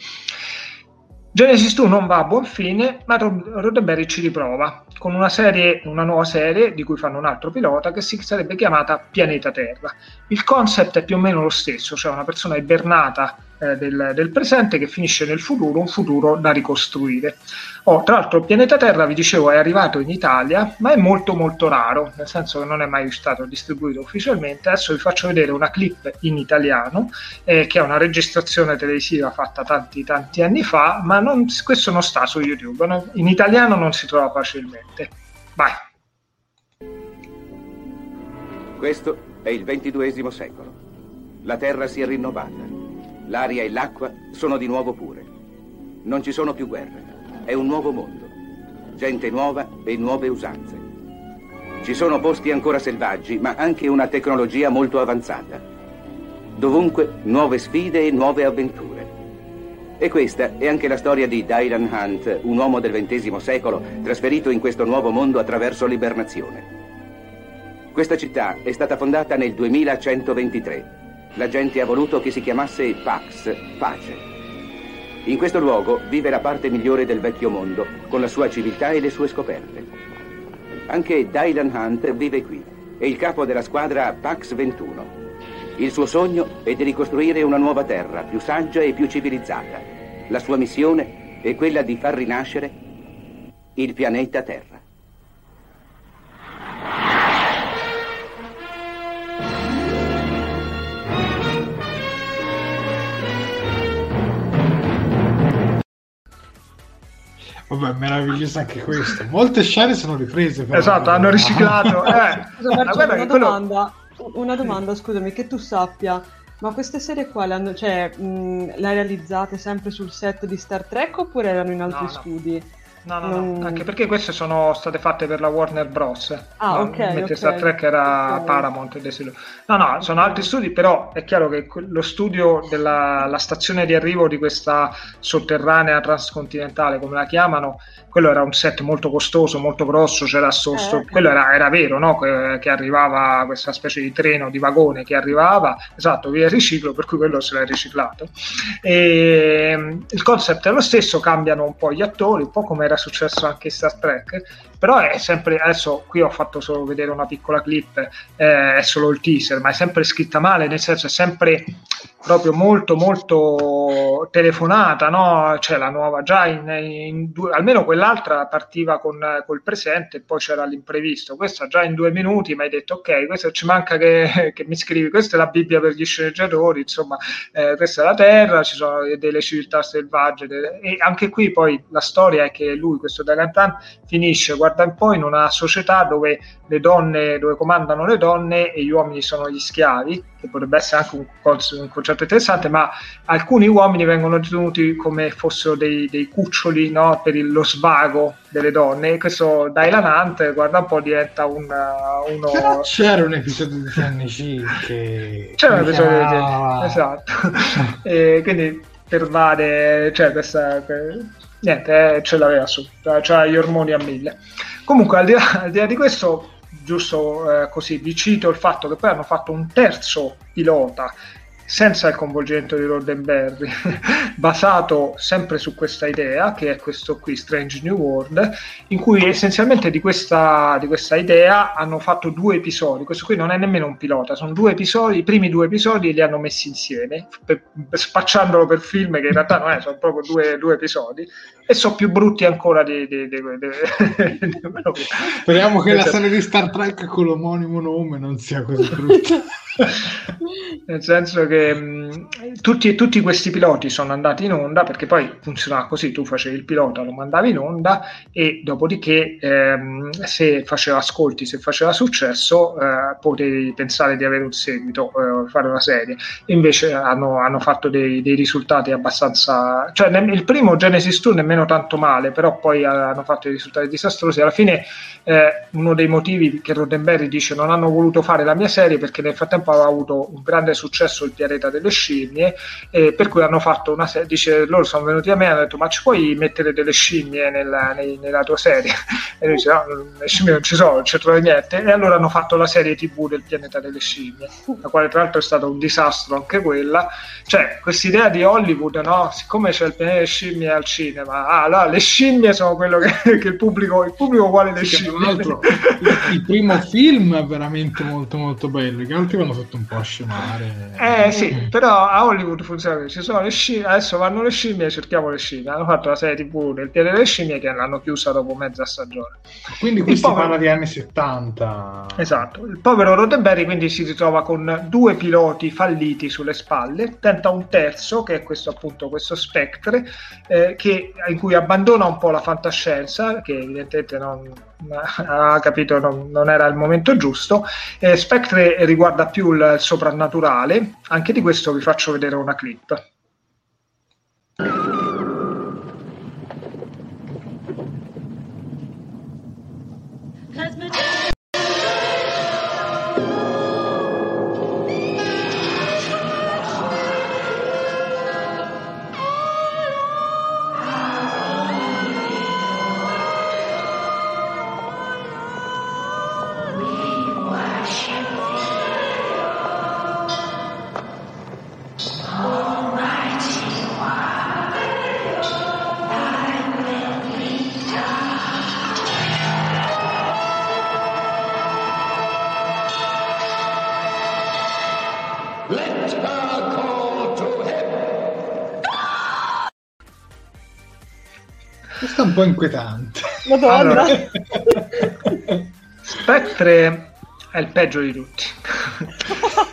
Genesis 2 non va a buon fine, ma Roddenberry ci riprova con una, serie, una nuova serie di cui fanno un altro pilota che si sarebbe chiamata Pianeta Terra. Il concept è più o meno lo stesso, cioè una persona ibernata eh, del, del, presente che finisce nel futuro, un futuro da ricostruire. Oh, tra l'altro il pianeta Terra, vi dicevo, è arrivato in Italia, ma è molto molto raro, nel senso che non è mai stato distribuito ufficialmente. Adesso vi faccio vedere una clip in italiano, eh, che è una registrazione televisiva fatta tanti tanti anni fa, ma non, questo non sta su YouTube, no? in italiano non si trova facilmente. Vai. Questo è il ventiduesimo secolo. La Terra si è rinnovata. L'aria e l'acqua sono di nuovo pure. Non ci sono più guerre. È un nuovo mondo. Gente nuova e nuove usanze. Ci sono posti ancora selvaggi, ma anche una tecnologia molto avanzata. Dovunque nuove sfide e nuove avventure. E questa è anche la storia di Dylan Hunt, un uomo del XX secolo trasferito in questo nuovo mondo attraverso l'ibernazione. Questa città è stata fondata nel 2123. La gente ha voluto che si chiamasse Pax, pace. In questo luogo vive la parte migliore del vecchio mondo, con la sua civiltà e le sue scoperte. Anche Dylan Hunt vive qui, è il capo della squadra Pax 21. Il suo sogno è di ricostruire una nuova terra, più saggia e più civilizzata. La sua missione è quella di far rinascere il pianeta Terra. Vabbè, meraviglioso anche questo. Molte scene sono riprese. Però. Esatto, hanno riciclato. Eh. Scusa, Marcello, una, quello... domanda, una domanda, scusami, che tu sappia. Ma queste serie qua le, hanno, cioè, mh, le hai realizzate sempre sul set di Star Trek oppure erano in altri no, no. studi? No, no, non... no, anche perché queste sono state fatte per la Warner Bros. Ah, no, ok. Mentre okay. Star Trek era okay. Paramount. No, no, sono altri studi, però è chiaro che lo studio della stazione di arrivo di questa sotterranea transcontinentale, come la chiamano, quello era un set molto costoso, molto grosso, c'era sto, sto, eh, quello era, era vero, no? che, che, arrivava questa specie di treno, di vagone che arrivava, esatto, via riciclo, per cui quello se l'è riciclato. E, ehm, il concept è lo stesso, cambiano un po' gli attori, un po' come era successo anche in Star Trek, però è sempre, adesso qui ho fatto solo vedere una piccola clip, eh, è solo il teaser, ma è sempre scritta male, nel senso è sempre proprio molto molto telefonata, no? C'è la nuova già in, in due, almeno quell'altra partiva con col presente e poi c'era l'imprevisto. Questa già in due minuti mi hai detto ok, questo ci manca che, che, mi scrivi, questa è la Bibbia per gli sceneggiatori, insomma, eh, questa è la Terra, ci sono delle civiltà selvagge delle, e anche qui poi la storia è che lui, questo Dagantan, finisce, guarda un po' in una società dove le donne, dove comandano le donne e gli uomini sono gli schiavi, che potrebbe essere anche un, un concetto interessante, ma alcuni uomini vengono tenuti come fossero dei, dei cuccioli no? per il, lo svago delle donne. E questo Dylan Hunt, guarda un po', diventa un, uh, uno. Però c'era un episodio di TNC che. C'era un episodio di TNC, esatto. e quindi pervade, cioè questa. Niente, eh, ce l'aveva su, cioè gli ormoni a mille. Comunque, al di là, al di, là di questo, giusto eh, così, vi cito il fatto che poi hanno fatto un terzo pilota senza il coinvolgimento di Roddenberry, basato sempre su questa idea, che è questo qui, Strange New World, in cui essenzialmente di questa, di questa idea hanno fatto due episodi. Questo qui non è nemmeno un pilota, sono due episodi, i primi due episodi li hanno messi insieme, per, spacciandolo per film che in realtà non è, sono proprio due, due episodi, e sono più brutti ancora di... di, di, di Speriamo che la esatto. serie di Star Trek con l'omonimo nome non sia così brutta. Nel senso che mh, tutti, tutti, questi piloti sono andati in onda perché poi funzionava così: tu facevi il pilota, lo mandavi in onda e dopodiché ehm, se faceva ascolti, se faceva successo, eh, potevi pensare di avere un seguito, eh, fare una serie. Invece hanno, hanno fatto dei, dei, risultati abbastanza. cioè, nel, il primo Genesis 2 nemmeno nemmeno tanto male, però poi hanno fatto dei risultati disastrosi. Alla fine eh, uno dei motivi che Roddenberry dice non hanno voluto fare la mia serie perché nel frattempo aveva avuto un grande successo il pianeta delle scimmie, eh, per cui hanno fatto una serie, dice loro sono venuti a me e hanno detto ma ci puoi mettere delle scimmie nella, nei, nella tua serie? E lui dice no, le scimmie non ci sono, non c'è trovo niente. E allora hanno fatto la serie tv del pianeta delle scimmie, la quale tra l'altro è stato un disastro anche quella. Cioè, questa idea di Hollywood, no? Siccome c'è il pianeta delle scimmie al cinema, ah, no, le scimmie sono quello che, che il pubblico, il pubblico vuole le scimmie. Tra l'altro, il, il, primo film è veramente molto molto bello, gli altri vanno fatto un po' a scemare. Eh sì, però a Hollywood funziona ci sono le scimmie, adesso vanno le scimmie, cerchiamo le scimmie. Hanno fatto la serie tv del pianeta delle scimmie che l'hanno chiusa dopo mezza stagione. Quindi qui si povero... parla di anni 70. Esatto, il povero Roddenberry quindi si ritrova con due piloti falliti sulle spalle, tenta un terzo che è questo appunto questo Spectre eh, che, in cui abbandona un po' la fantascienza che evidentemente non ha capito non, non era il momento giusto. Eh, Spectre riguarda più il soprannaturale, anche di questo vi faccio vedere una clip. Po' inquietante. Madonna. Allora, Spectre è il peggio di tutti.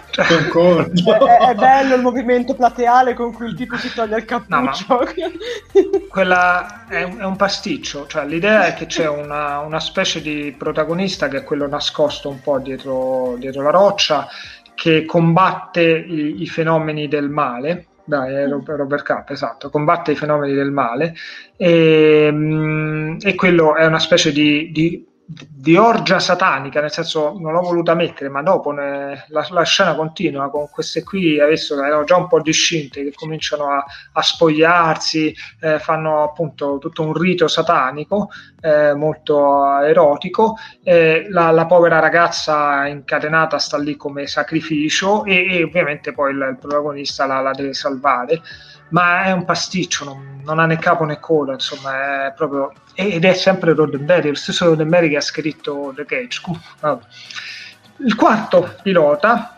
Cioè, è, è, bello il movimento plateale con cui il tipo si toglie il cappuccio. No, quella è un, è un, pasticcio. Cioè, l'idea è che c'è una, una, specie di protagonista che è quello nascosto un po' dietro, dietro la roccia che combatte i, i fenomeni del male dai, è Robert Cap, esatto, combatte i fenomeni del male. E, mm, e quello è una specie di, di di orgia satanica, nel senso non l'ho voluta mettere, ma dopo ne, la, la, scena continua con queste qui, adesso erano già un po' discinte, che cominciano a, a spogliarsi, eh, fanno appunto tutto un rito satanico eh, molto erotico, eh, la, la, povera ragazza incatenata sta lì come sacrificio e, e ovviamente poi il, il protagonista la, la deve salvare ma è un pasticcio, non, non, ha né capo né coda, insomma, è proprio... ed è sempre Roddenberry, lo stesso Roddenberry che ha scritto The Cage. Il quarto pilota,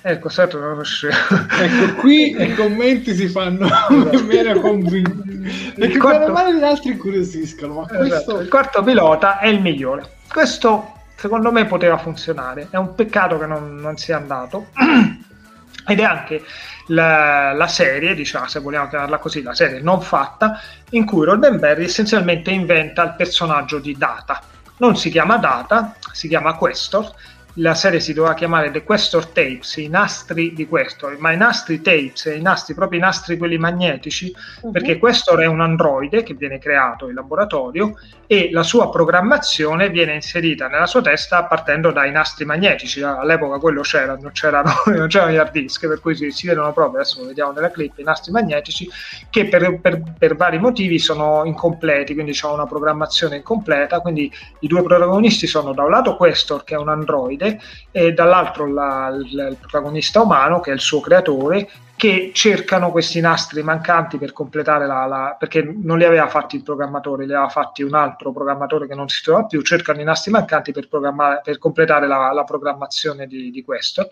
ecco, certo non riuscivo. ecco, qui i commenti si fanno meno convinti, perché quarto... male gli altri incuriosiscono, ma questo... Esatto. Il quarto pilota è il migliore. Questo, secondo me, poteva funzionare, è un peccato che non, non sia andato. ed è anche la, la, serie, diciamo, se vogliamo chiamarla così, la serie non fatta, in cui Roddenberry essenzialmente inventa il personaggio di Data. Non si chiama Data, si chiama Questor la serie si doveva chiamare The Questor Tapes, i nastri di Questor, ma i nastri tapes, i nastri, proprio i nastri quelli magnetici, uh-huh. perché Questor è un androide che viene creato in laboratorio e la sua programmazione viene inserita nella sua testa partendo dai nastri magnetici. All'epoca quello c'era, non c'erano, non c'erano gli hard disk, per cui si, si, vedono proprio, adesso lo vediamo nella clip, i nastri magnetici che per, per, per vari motivi sono incompleti, quindi c'è una programmazione incompleta, quindi i due protagonisti sono da un lato Questor che è un androide, verde e dall'altro la, il, il protagonista umano che è il suo creatore che cercano questi nastri mancanti per completare la, la, perché non li aveva fatti il programmatore, li aveva fatti un altro programmatore che non si trova più, cercano i nastri mancanti per, per completare la, la, programmazione di, di questo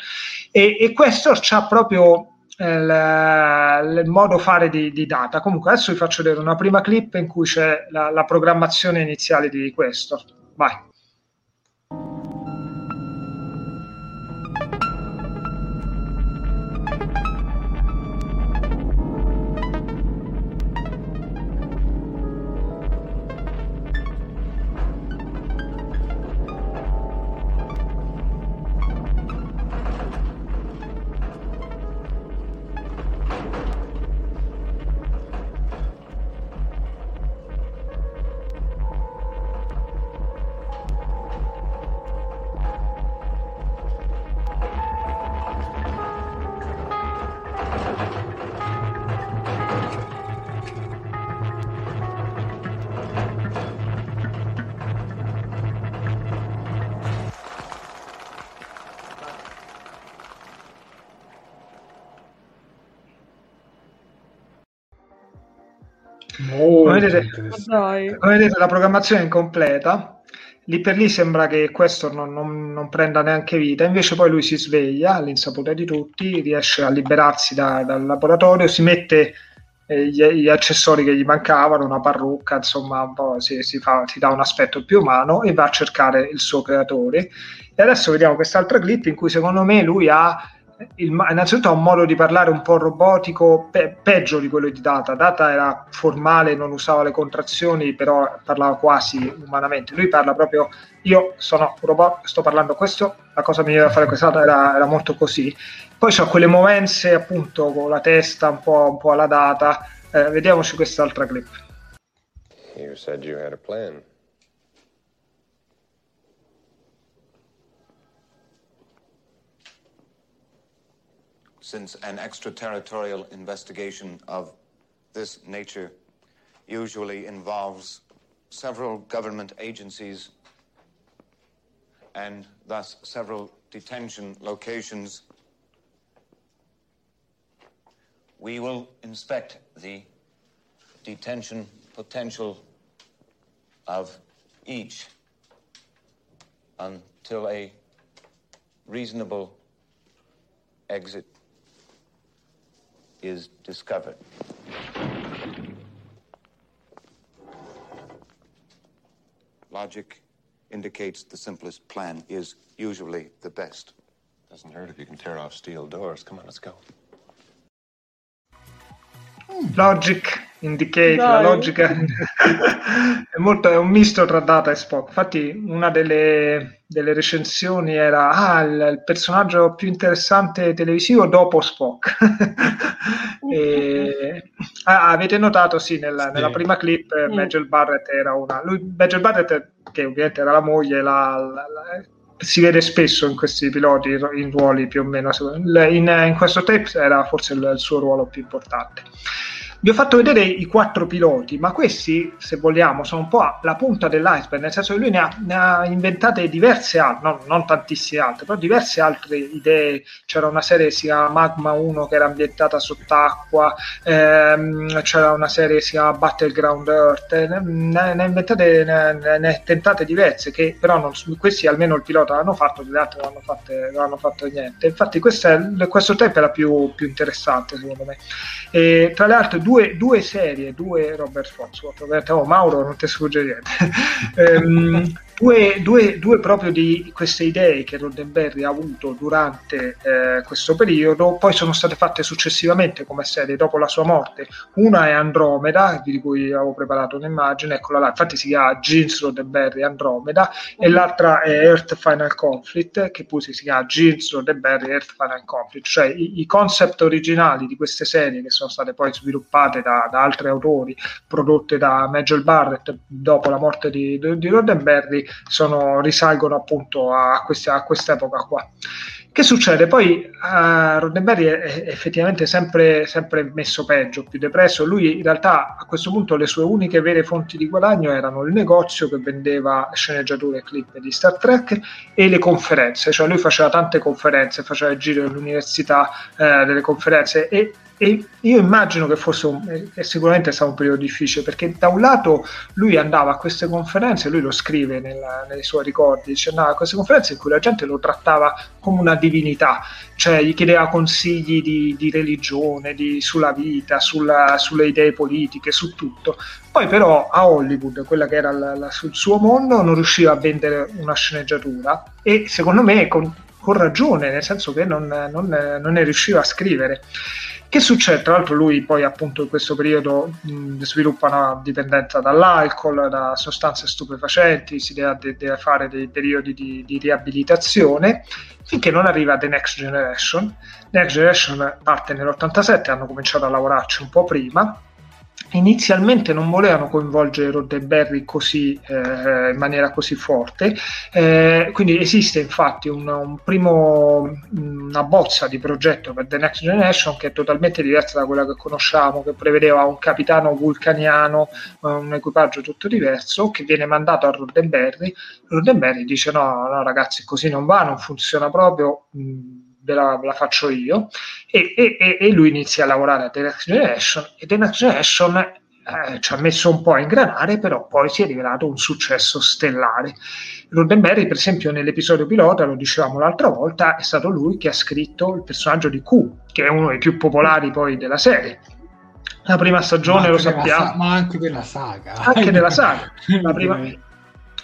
e, e questo ha proprio il, il, modo fare di, di, data. Comunque adesso vi faccio vedere una prima clip in cui c'è la, la programmazione iniziale di questo. Vai. Vedete, come vedete, la programmazione è incompleta. Lì per lì sembra che questo non, non, non, prenda neanche vita, invece poi lui si sveglia all'insaputa di tutti, riesce a liberarsi da, dal laboratorio, si mette eh, gli, gli, accessori che gli mancavano, una parrucca, insomma, un po' si, si, fa, si dà un aspetto più umano e va a cercare il suo creatore. E adesso vediamo quest'altra clip in cui secondo me lui ha il, innanzitutto ha un modo di parlare un po' robotico, pe- peggio di quello di Data. Data era formale, non usava le contrazioni, però parlava quasi umanamente. Lui parla proprio, io sono un robot, sto parlando questo, la cosa migliore da fare quest'altra era, era molto così. Poi c'ha quelle movenze appunto con la testa un po', un po alla Data. Eh, vediamoci quest'altra clip. You said you had a plan. Since an extraterritorial investigation of this nature usually involves several government agencies and thus several detention locations. We will inspect the detention potential of each until a reasonable exit is discovered. Logic indicates the simplest plan is usually the best. Doesn't hurt if you can tear off steel doors. Come on, let's go. Logic indicate, Dai. la logica è, molto, è un misto tra Data e Spock. Infatti, una delle, delle recensioni era ah, il, il, personaggio più interessante televisivo dopo Spock. e, ah, avete notato, sì, nella, sì. nella prima clip mm. Magel Barrett era una. Lui, Magel Barrett, che ovviamente era la moglie, la, la, la si vede spesso in questi piloti in ruoli più o meno in, in questo tape era forse il, il suo ruolo più importante vi ho fatto vedere i quattro piloti, ma questi, se vogliamo, sono un po' la punta dell'iceberg, nel senso che lui ne ha, ne ha inventate diverse altre, non, non, tantissime altre, però diverse altre idee. C'era una serie che si chiama Magma 1 che era ambientata sott'acqua, ehm, c'era una serie che si chiama Battleground Earth, ne, ne ha inventate, ne, ne, tentate diverse, che però non, questi almeno il pilota l'hanno fatto, gli altri non hanno, fatte, non hanno fatto niente. Infatti questo, è, questo tempo era più, più interessante secondo me. E, tra le altre due due, due, serie, due Robert Foxworth, oh, Mauro non ti sfugge niente, um, due, due, due, proprio di queste idee che Roddenberry ha avuto durante eh, questo periodo, poi sono state fatte successivamente come serie dopo la sua morte. Una è Andromeda, di cui avevo preparato un'immagine, eccola là, infatti si chiama Jeans Roddenberry Andromeda, e l'altra è Earth Final Conflict, che poi si chiama Jeans Roddenberry Earth Final Conflict, cioè i, i, concept originali di queste serie che sono state poi sviluppate da, da altri autori, prodotte da Major Barrett dopo la morte di, di Roddenberry, sono, risalgono appunto a, questi, a quest'epoca qua. Che succede? Poi uh, Roddenberry è, effettivamente sempre, sempre, messo peggio, più depresso. Lui in realtà a questo punto le sue uniche vere fonti di guadagno erano il negozio che vendeva sceneggiature e clip di Star Trek e le conferenze, cioè lui faceva tante conferenze, faceva il giro dell'università eh, delle conferenze e e io immagino che fosse un, è sicuramente stato un periodo difficile perché da un lato lui andava a queste conferenze, lui lo scrive nella, nei suoi ricordi, dice andava a queste conferenze in cui la gente lo trattava come una divinità, cioè gli chiedeva consigli di, di religione, di, sulla vita, sulla, sulle idee politiche, su tutto. Poi però a Hollywood, quella che era la, la, sul suo mondo, non riusciva a vendere una sceneggiatura e secondo me con, con ragione, nel senso che non, non, non ne riusciva a scrivere. Che succede? Tra l'altro lui poi appunto in questo periodo mh, sviluppa una dipendenza dall'alcol, da sostanze stupefacenti, si deve, deve fare dei periodi di, di, riabilitazione finché non arriva The Next Generation. Next Generation parte nell'87, hanno cominciato a lavorarci un po' prima inizialmente non volevano coinvolgere Roddenberry così, eh, in maniera così forte, eh, quindi esiste infatti un, un primo, una bozza di progetto per The Next Generation che è totalmente diversa da quella che conosciamo, che prevedeva un capitano vulcaniano, un equipaggio tutto diverso, che viene mandato a Roddenberry. Roddenberry dice no, no ragazzi, così non va, non funziona proprio. Mh, ve la, ve la faccio io, e, e, e, lui inizia a lavorare a The Next Generation, e The Next Generation eh, ci ha messo un po' a ingranare, però poi si è rivelato un successo stellare. Roddenberry, per esempio, nell'episodio pilota, lo dicevamo l'altra volta, è stato lui che ha scritto il personaggio di Q, che è uno dei più popolari poi della serie. La prima stagione lo sappiamo. Sa- ma anche della saga. Anche della saga. La prima,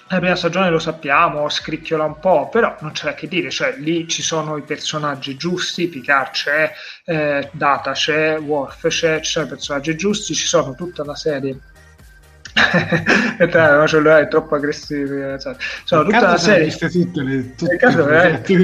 la prima stagione lo sappiamo, scricchiola un po', però non c'è che dire, cioè lì ci sono i personaggi giusti, Picard c'è, eh, Data c'è, Worf c'è, ci sono i personaggi giusti, ci sono tutta una serie e tra l'altro cellulare è troppo aggressivo cioè, sono tutta la serie. caso, le di,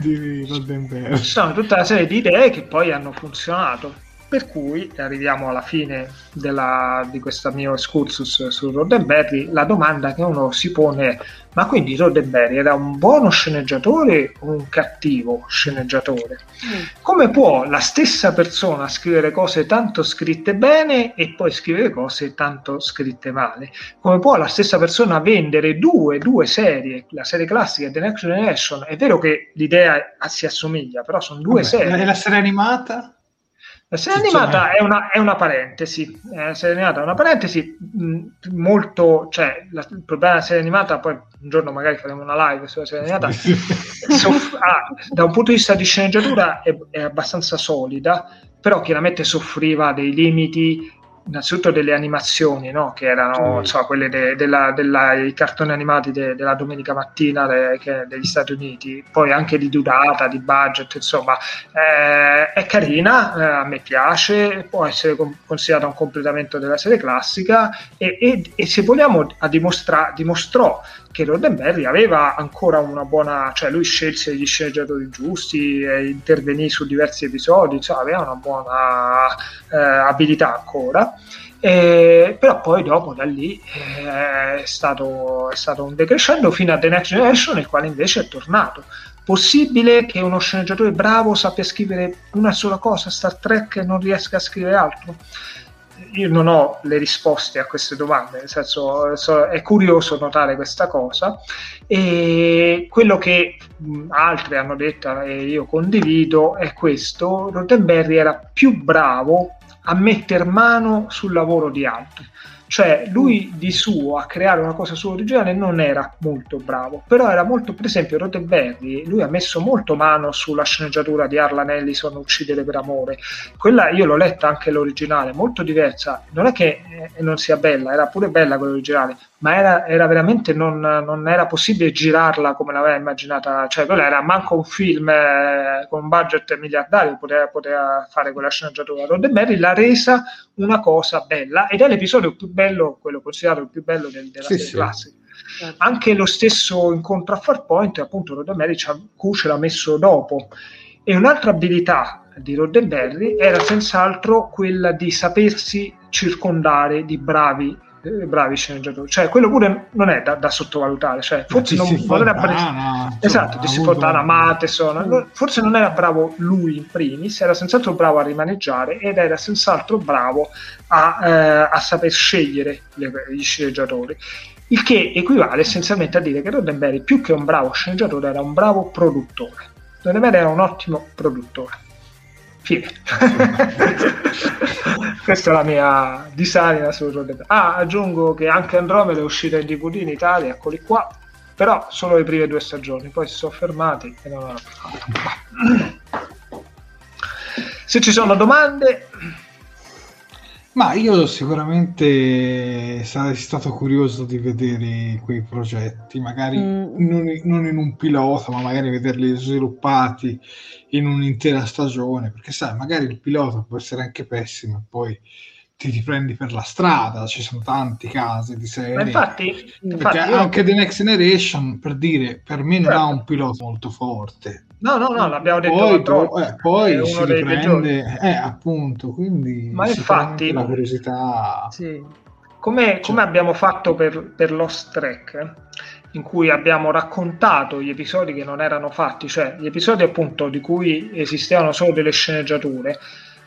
di sono tutta una serie di idee che poi hanno funzionato per cui arriviamo alla fine della, di questo mio excursus su Roddenberry. La domanda che uno si pone è: ma quindi Roddenberry era un buono sceneggiatore o un cattivo sceneggiatore? Mm. Come può la stessa persona scrivere cose tanto scritte bene e poi scrivere cose tanto scritte male? Come può la stessa persona vendere due, due serie, la serie classica e The Next Generation? È vero che l'idea si assomiglia, però sono due Vabbè, serie. E la serie animata? La serie animata è una, è una parentesi, eh, la serie animata è una parentesi mh, molto, cioè la, il problema della serie animata, poi un giorno magari faremo una live sulla serie animata, soff- ah, da un punto di vista di sceneggiatura è, è abbastanza solida, però chiaramente soffriva dei limiti innanzitutto delle animazioni, no? che erano mm. so, quelle de, della, della, i cartoni animati de, della domenica mattina de, degli Stati Uniti, poi anche di durata, di budget, insomma, eh, è carina, eh, a me piace, può essere com- considerata un completamento della serie classica e, e, e se vogliamo dimostra- dimostrò che Roddenberry aveva ancora una buona, cioè lui scelse gli sceneggiatori giusti, intervenì su diversi episodi, cioè aveva una buona eh, abilità ancora. Eh, però poi dopo da lì eh, è, stato, è stato un decrescendo fino a The Next Generation nel quale invece è tornato possibile che uno sceneggiatore bravo sappia scrivere una sola cosa Star Trek e non riesca a scrivere altro io non ho le risposte a queste domande, nel senso so, è curioso notare questa cosa. E quello che mh, altri hanno detto e io condivido è questo, Roddenberry era più bravo a mettere mano sul lavoro di altri cioè, lui di suo a creare una cosa sua originale non era molto bravo, però era molto, per esempio, Roddenberry, lui ha messo molto mano sulla sceneggiatura di Arlan Ellison Uccidere per amore. Quella io l'ho letta anche l'originale, molto diversa. Non è che eh, non sia bella, era pure bella quella originale, ma era, era veramente non, non, era possibile girarla come l'aveva immaginata, cioè quella era manco un film eh, con un budget miliardario poteva, poteva fare quella sceneggiatura. Roddenberry l'ha resa una cosa bella ed è l'episodio più bello, quello considerato il più bello del, della sì, serie sì. classica. Certo. Anche lo stesso incontro a Farpoint, appunto, Roddenberry Q ce l'ha messo dopo. E un'altra abilità di Roddenberry era senz'altro quella di sapersi circondare di bravi bravi sceneggiatori, cioè quello pure non è da, da sottovalutare, cioè, forse non, era bravo, esatto, di Fontana, Matheson, mm. forse non era bravo lui in primis, era senz'altro bravo a rimaneggiare ed era senz'altro bravo a, eh, a saper scegliere gli, gli sceneggiatori. Il che equivale essenzialmente a dire che Roddenberry più che un bravo sceneggiatore era un bravo produttore. Roddenberry era un ottimo produttore Fine. Questa è la mia disamina su Roddenberry. Ah, aggiungo che anche Andromeda è uscita in DVD in Italia, eccoli qua, però solo le prime due stagioni, poi si sono fermati e non hanno più fatto. Se ci sono domande, ma io sicuramente sarei stato curioso di vedere quei progetti, magari mm. non, non, in un pilota, ma magari vederli sviluppati in un'intera stagione, perché sai, magari il pilota può essere anche pessimo e poi ti riprendi per la strada, ci sono tanti casi di serie. Ma infatti, infatti anche io... The Next Generation, per dire, per me non certo. ha un pilota molto forte No, no, no, l'abbiamo detto poi, troppo, eh, poi si riprende, eh, appunto, quindi Ma infatti, la curiosità... Sì. Come, cioè. come, abbiamo fatto per, per Lost Track, in cui abbiamo raccontato gli episodi che non erano fatti, cioè gli episodi appunto di cui esistevano solo delle sceneggiature,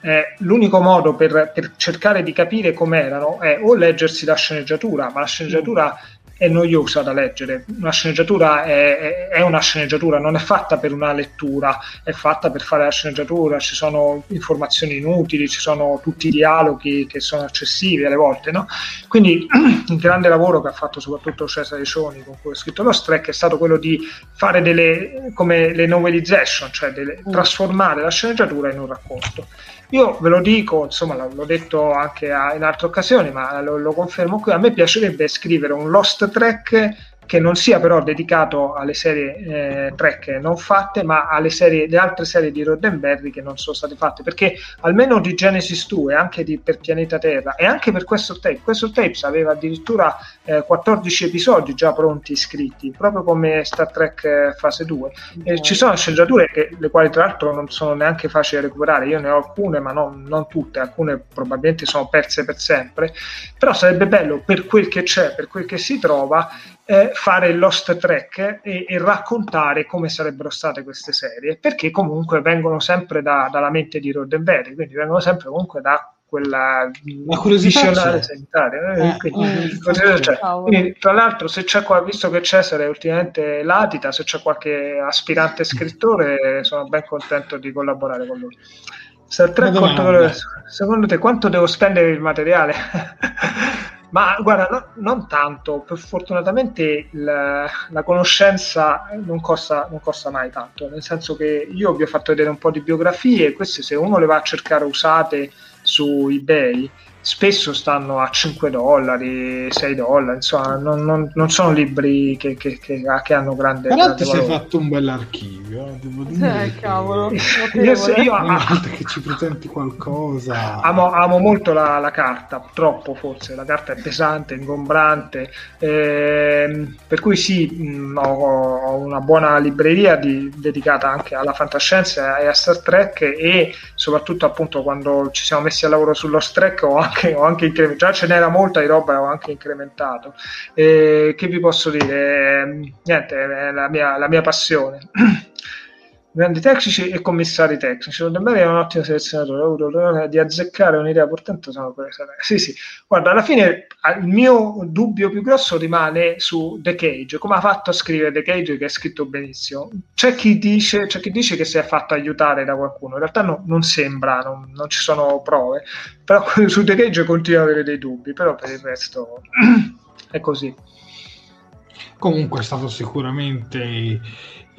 eh, l'unico modo per, per, cercare di capire com'erano è o leggersi la sceneggiatura, ma la sceneggiatura è noiosa da leggere. Una sceneggiatura è, è, una sceneggiatura, non è fatta per una lettura, è fatta per fare la sceneggiatura, ci sono informazioni inutili, ci sono tutti i dialoghi che sono eccessivi alle volte. No? Quindi il grande lavoro che ha fatto soprattutto Cesare Cioni con cui ha scritto lo Streck è stato quello di fare delle come le novelization, cioè delle, mm. trasformare la sceneggiatura in un racconto. Io ve lo dico, insomma, l'ho detto anche in altre occasioni, ma lo, lo, confermo qui. A me piacerebbe scrivere un Lost Track che non sia però dedicato alle serie eh, track non fatte, ma alle serie, le altre serie di Roddenberry che non sono state fatte, perché almeno di Genesis 2 e anche di, per Pianeta Terra e anche per questo tape, questo tapes aveva addirittura eh, 14 episodi già pronti scritti, proprio come Star Trek eh, fase 2. E ci sono sceneggiature che, le quali tra l'altro non sono neanche facili da recuperare, io ne ho alcune, ma non, non tutte, alcune probabilmente sono perse per sempre, però sarebbe bello per quel che c'è, per quel che si trova, eh, fare il Lost Track e, e, raccontare come sarebbero state queste serie, perché comunque vengono sempre da, dalla mente di Roddenberry, quindi vengono sempre comunque da quella visionaria sanitaria. Eh, eh, quindi, eh, cioè, quindi, tra l'altro, se c'è qua, visto che Cesare ultimamente latita, se c'è qualche aspirante scrittore, sono ben contento di collaborare con lui. Star Trek, secondo te quanto devo spendere il materiale? Ma guarda, no, non tanto, per fortunatamente la, la conoscenza non costa, non costa, mai tanto, nel senso che io vi ho fatto vedere un po' di biografie, queste se uno le va a cercare usate su eBay, spesso stanno a 5 dollari, 6 dollari, insomma, non, non, non sono libri che, che, che, che hanno grande, Però ti sei fatto un bell'archivio, eh, devo dire. Eh, cavolo. io, io a, che ci presenti qualcosa. Amo, amo molto la, la, carta, troppo forse, la carta è pesante, ingombrante, eh, per cui sì, mh, ho, ho, una buona libreria di, dedicata anche alla fantascienza e a Star Trek e soprattutto appunto quando ci siamo messi a lavoro sullo Trek ho anche anche, ho anche incrementato, già ce n'era molta di roba ho anche incrementato. E che vi posso dire? Ehm, niente, è la mia, la mia passione. grandi tecnici e commissari tecnici. Me è un ottimo selezionatore. Ho avuto di azzeccare un'idea portante. Sono sì, sì. Guarda, alla fine il mio dubbio più grosso rimane su The Cage. Come ha fatto a scrivere The Cage, che è scritto benissimo? C'è chi dice, c'è chi dice che si è fatto aiutare da qualcuno. In realtà no, non sembra, non, non, ci sono prove. Però su The Cage continuo ad avere dei dubbi. Però per il resto è così. Comunque è stato sicuramente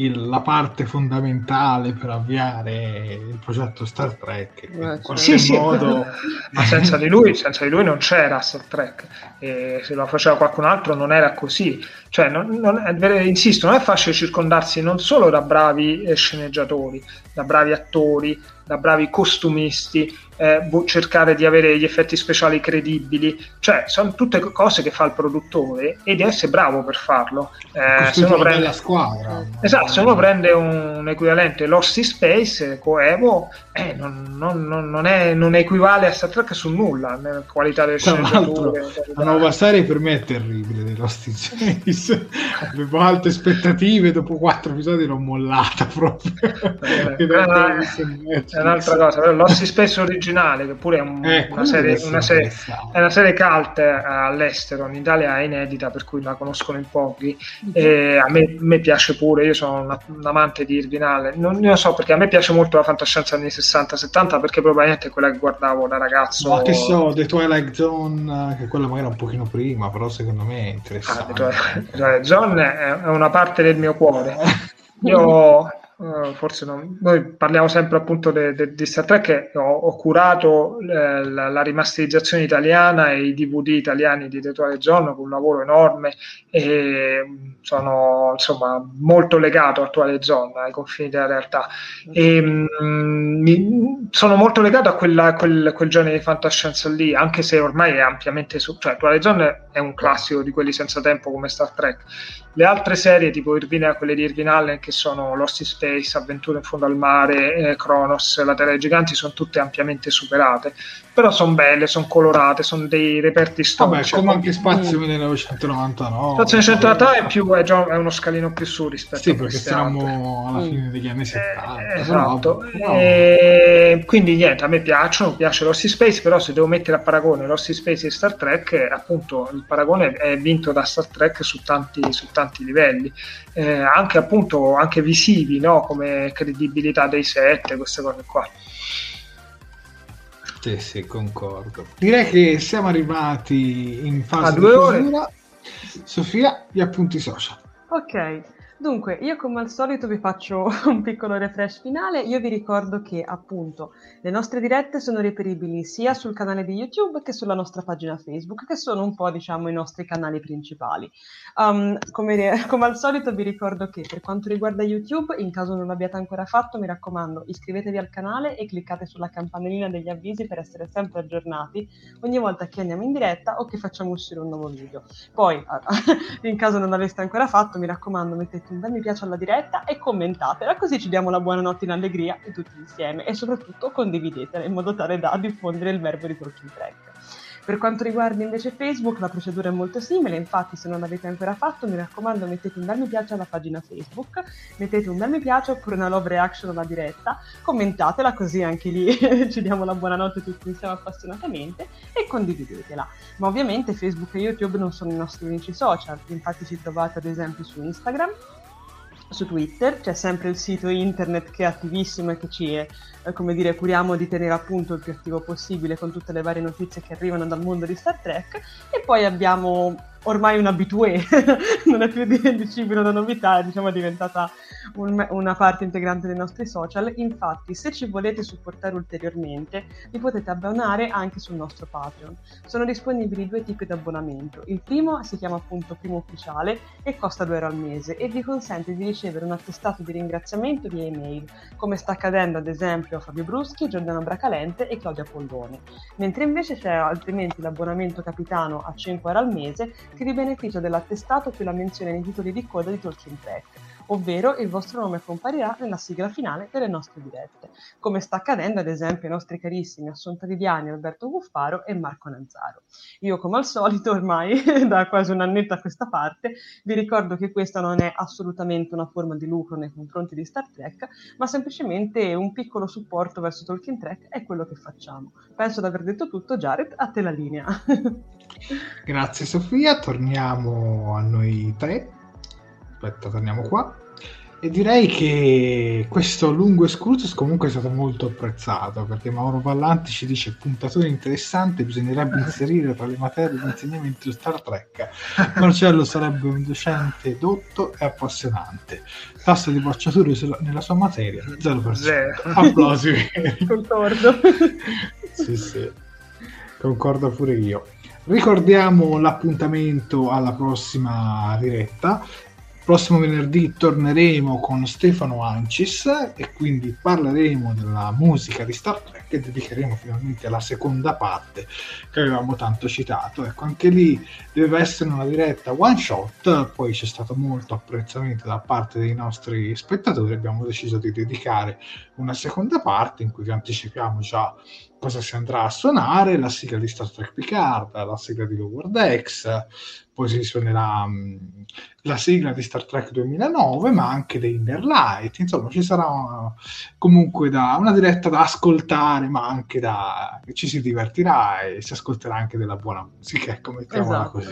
il, la parte fondamentale per avviare il progetto Star Trek. In eh, sì, sì, modo... ma senza di, lui, senza di lui non c'era Star Trek e se lo faceva qualcun altro non era così. Cioè, non, non, insisto, non è facile circondarsi non solo da bravi sceneggiatori, da bravi attori, da bravi costumisti, eh, cercare di avere gli effetti speciali credibili, cioè sono tutte cose che fa il produttore e deve essere bravo per farlo. Eh, se uno prende la squadra. Esatto, se uno prende un equivalente Lost in Space, Coevo, eh, non, non, non, è, non, equivale a Star Trek su nulla nella qualità del sceneggiature. La nuova serie per me è terribile Lost in Space. Avevo alte aspettative, dopo quattro episodi l'ho mollata proprio. Eh, è, è un'altra cosa, in Space originale che pure è un, eh, una, serie, una, serie, è una serie cult eh, all'estero, in Italia è inedita, per cui la conoscono in pochi. Mm-hmm. a me, me, piace pure, io sono un, un amante di Irvinale, non, non, lo so perché a me piace molto la fantascienza anni 60-70 perché probabilmente è quella che guardavo da ragazzo. Ma che so, The Twilight Zone, che quella magari un pochino prima, però secondo me è interessante. Ah, The Twilight Zone è, è una parte del mio cuore. Io Uh, forse non. Noi parliamo sempre appunto di Star Trek. Ho, ho curato eh, la, la, rimasterizzazione italiana e i DVD italiani di Detuale Giorno con un lavoro enorme e sono insomma molto legato a Tuale Zone, ai confini della realtà. E, mm, mi, sono molto legato a quella, quel, quel, genere di fantascienza lì, anche se ormai è ampiamente su. cioè Tuale Zone è un classico di quelli senza tempo come Star Trek. Le altre serie, tipo Irvine, quelle di Irvine Allen, che sono Lost in Space, Avventure in fondo al mare, eh, Kronos, La Terra dei Giganti, sono tutte ampiamente superate. Però sono belle, sono colorate, sono dei reperti storici. Vabbè, come anche Spazio 1999. Spazio 1999 è, più, è, già, è uno scalino più su rispetto sì, a perché siamo altre. alla fine degli anni 70. Eh, esatto. No. E... Quindi niente, a me piacciono, piace Rossi Space, però se devo mettere a paragone Rossi Space e Star Trek, appunto il paragone è vinto da Star Trek su tanti, su tanti livelli, eh, anche appunto anche visivi, no? come credibilità dei set, queste cose qua. Sì, sì, concordo. Direi che siamo arrivati in fase a due ore. Sofia, gli appunti social. Ok, Dunque, io come al solito vi faccio un piccolo refresh finale. Io vi ricordo che appunto le nostre dirette sono reperibili sia sul canale di YouTube che sulla nostra pagina Facebook, che sono un po' diciamo i nostri canali principali. Um, come, come, al solito vi ricordo che per quanto riguarda YouTube, in caso non l'abbiate ancora fatto, mi raccomando, iscrivetevi al canale e cliccate sulla campanellina degli avvisi per essere sempre aggiornati ogni volta che andiamo in diretta o che facciamo uscire un nuovo video. Poi, in caso non l'aveste ancora fatto, mi raccomando, mettete un bel mi piace alla diretta e commentatela, così ci diamo la buonanotte in allegria tutti insieme e soprattutto condividetela in modo tale da diffondere il verbo di Talking Track. Per quanto riguarda invece Facebook, la procedura è molto simile, infatti se non l'avete ancora fatto mi raccomando mettete un bel mi piace alla pagina Facebook, mettete un bel mi piace oppure una love reaction alla diretta, commentatela così anche lì ci diamo la buonanotte tutti insieme appassionatamente e condividetela. Ma ovviamente Facebook e YouTube non sono i nostri unici social, infatti ci trovate ad esempio su Instagram, su Twitter, c'è sempre il sito internet che è attivissimo e che ci è, eh, come dire, curiamo di tenere a punto il più attivo possibile con tutte le varie notizie che arrivano dal mondo di Star Trek. E poi abbiamo ormai un non è più dicibile una novità, diciamo è diventata un, una parte integrante dei nostri social. Infatti, se ci volete supportare ulteriormente, vi potete abbonare anche sul nostro Patreon. Sono disponibili due tipi di abbonamento. Il primo si chiama appunto Primo Ufficiale e costa 2 euro al mese e vi consente di ricevere un attestato di ringraziamento via email, come sta accadendo ad esempio a Fabio Bruschi, Giordano Bracalente e Claudia Pollone. Mentre invece c'è altrimenti l'abbonamento capitano a 5 euro al mese che vi beneficia dell'attestato più la menzione nei titoli di coda di Talking Track ovvero il vostro nome comparirà nella sigla finale delle nostre dirette, come sta accadendo ad esempio ai nostri carissimi Assunta Viviani, Alberto Buffaro e Marco Nanzaro. Io come al solito ormai da quasi un annetto a questa parte vi ricordo che questa non è assolutamente una forma di lucro nei confronti di Star Trek, ma semplicemente un piccolo supporto verso Tolkien Trek è quello che facciamo. Penso di aver detto tutto, Jared, a te la linea. Grazie Sofia, torniamo a noi tre aspetta, torniamo qua. E direi che questo lungo excursus comunque è stato molto apprezzato perché Mauro Vallanti ci dice puntatore interessante bisognerebbe inserire tra le materie di insegnamento Star Trek. Marcello sarebbe un docente dotto e appassionante. Tasso di bocciature nella sua materia 0%, Zero. applausi. Concordo. Sì sì. Concordo pure io. Ricordiamo l'appuntamento alla prossima diretta prossimo venerdì torneremo con Stefano Ancis e quindi parleremo della musica di Star Trek e dedicheremo finalmente alla seconda parte che avevamo tanto citato. Ecco, anche lì deve essere una diretta one shot, poi c'è stato molto apprezzamento da parte dei nostri spettatori, abbiamo deciso di dedicare una seconda parte in cui vi anticipiamo già cosa si andrà a suonare, la sigla di Star Trek Picard, la sigla di Lower Decks, poi si suonerà um, la sigla di Star Trek 2009, ma anche dei Inner Light, insomma ci sarà una, comunque da, una diretta da ascoltare, ma anche da... ci si divertirà e si ascolterà anche della buona musica, ecco, mettiamola esatto. così.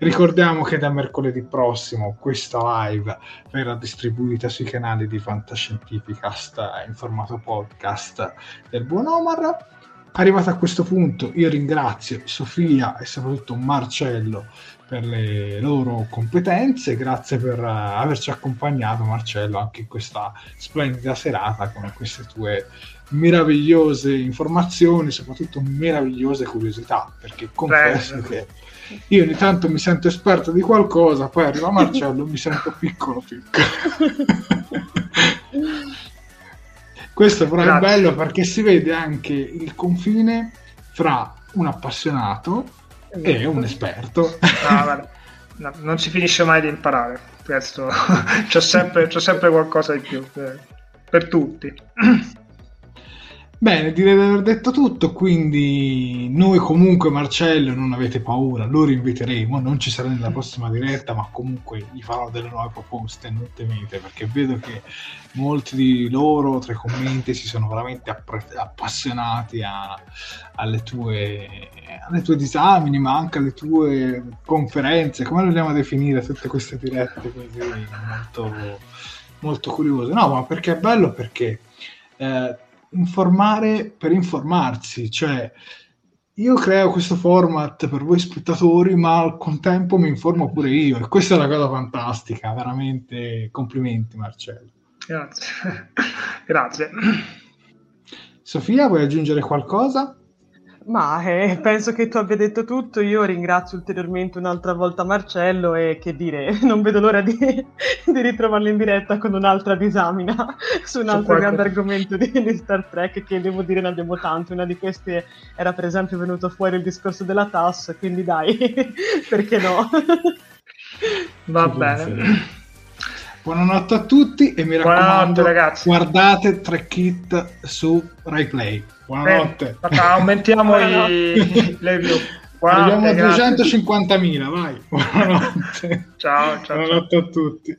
Ricordiamo che da mercoledì prossimo questa live verrà distribuita sui canali di Fantascientificast in formato podcast del buon Omar Arrivato a questo punto, io ringrazio Sofia e soprattutto Marcello per le loro competenze. Grazie per uh, averci accompagnato, Marcello, anche in questa splendida serata con queste tue meravigliose informazioni, soprattutto meravigliose curiosità. Perché confesso Prego. che io ogni tanto mi sento esperto di qualcosa, poi arriva Marcello e mi sento piccolo piccolo. Questo però Grazie. è bello perché si vede anche il confine fra un appassionato e un esperto. No, no, non si finisce mai di imparare. Questo c'è, sempre, c'è sempre qualcosa di più per, per tutti. Bene, direi di aver detto tutto, quindi noi comunque Marcello non avete paura, lo rinviteremo, non ci sarà nella prossima diretta, ma comunque gli farò delle nuove proposte, non temete, perché vedo che molti di loro tra i commenti si sono veramente appre- appassionati a, alle, tue, alle tue disamini, ma anche alle tue conferenze, come vogliamo definire tutte queste dirette così, molto, molto curiose. No, ma perché è bello? Perché... Eh, informare per informarsi, cioè io creo questo format per voi spettatori, ma al contempo mi informo pure io e questa è una cosa fantastica, veramente complimenti Marcello. Grazie. Grazie. Sofia, vuoi aggiungere qualcosa? Ma eh, penso che tu abbia detto tutto. Io ringrazio ulteriormente un'altra volta Marcello e che dire, non vedo l'ora di, di ritrovarlo in diretta con un'altra disamina su un altro qualche... grande argomento di, di, Star Trek che devo dire ne abbiamo tanti. Una di queste era per esempio venuto fuori il discorso della TAS, quindi dai, perché no? Va bene. Buonanotte a tutti e mi raccomando, ragazzi. guardate Trek Kit su RaiPlay. Buonanotte. Eh, aumentiamo i, le view. Arriviamo a 250.000, vai. Buonanotte. Ciao, ciao. Buonanotte ciao. a tutti.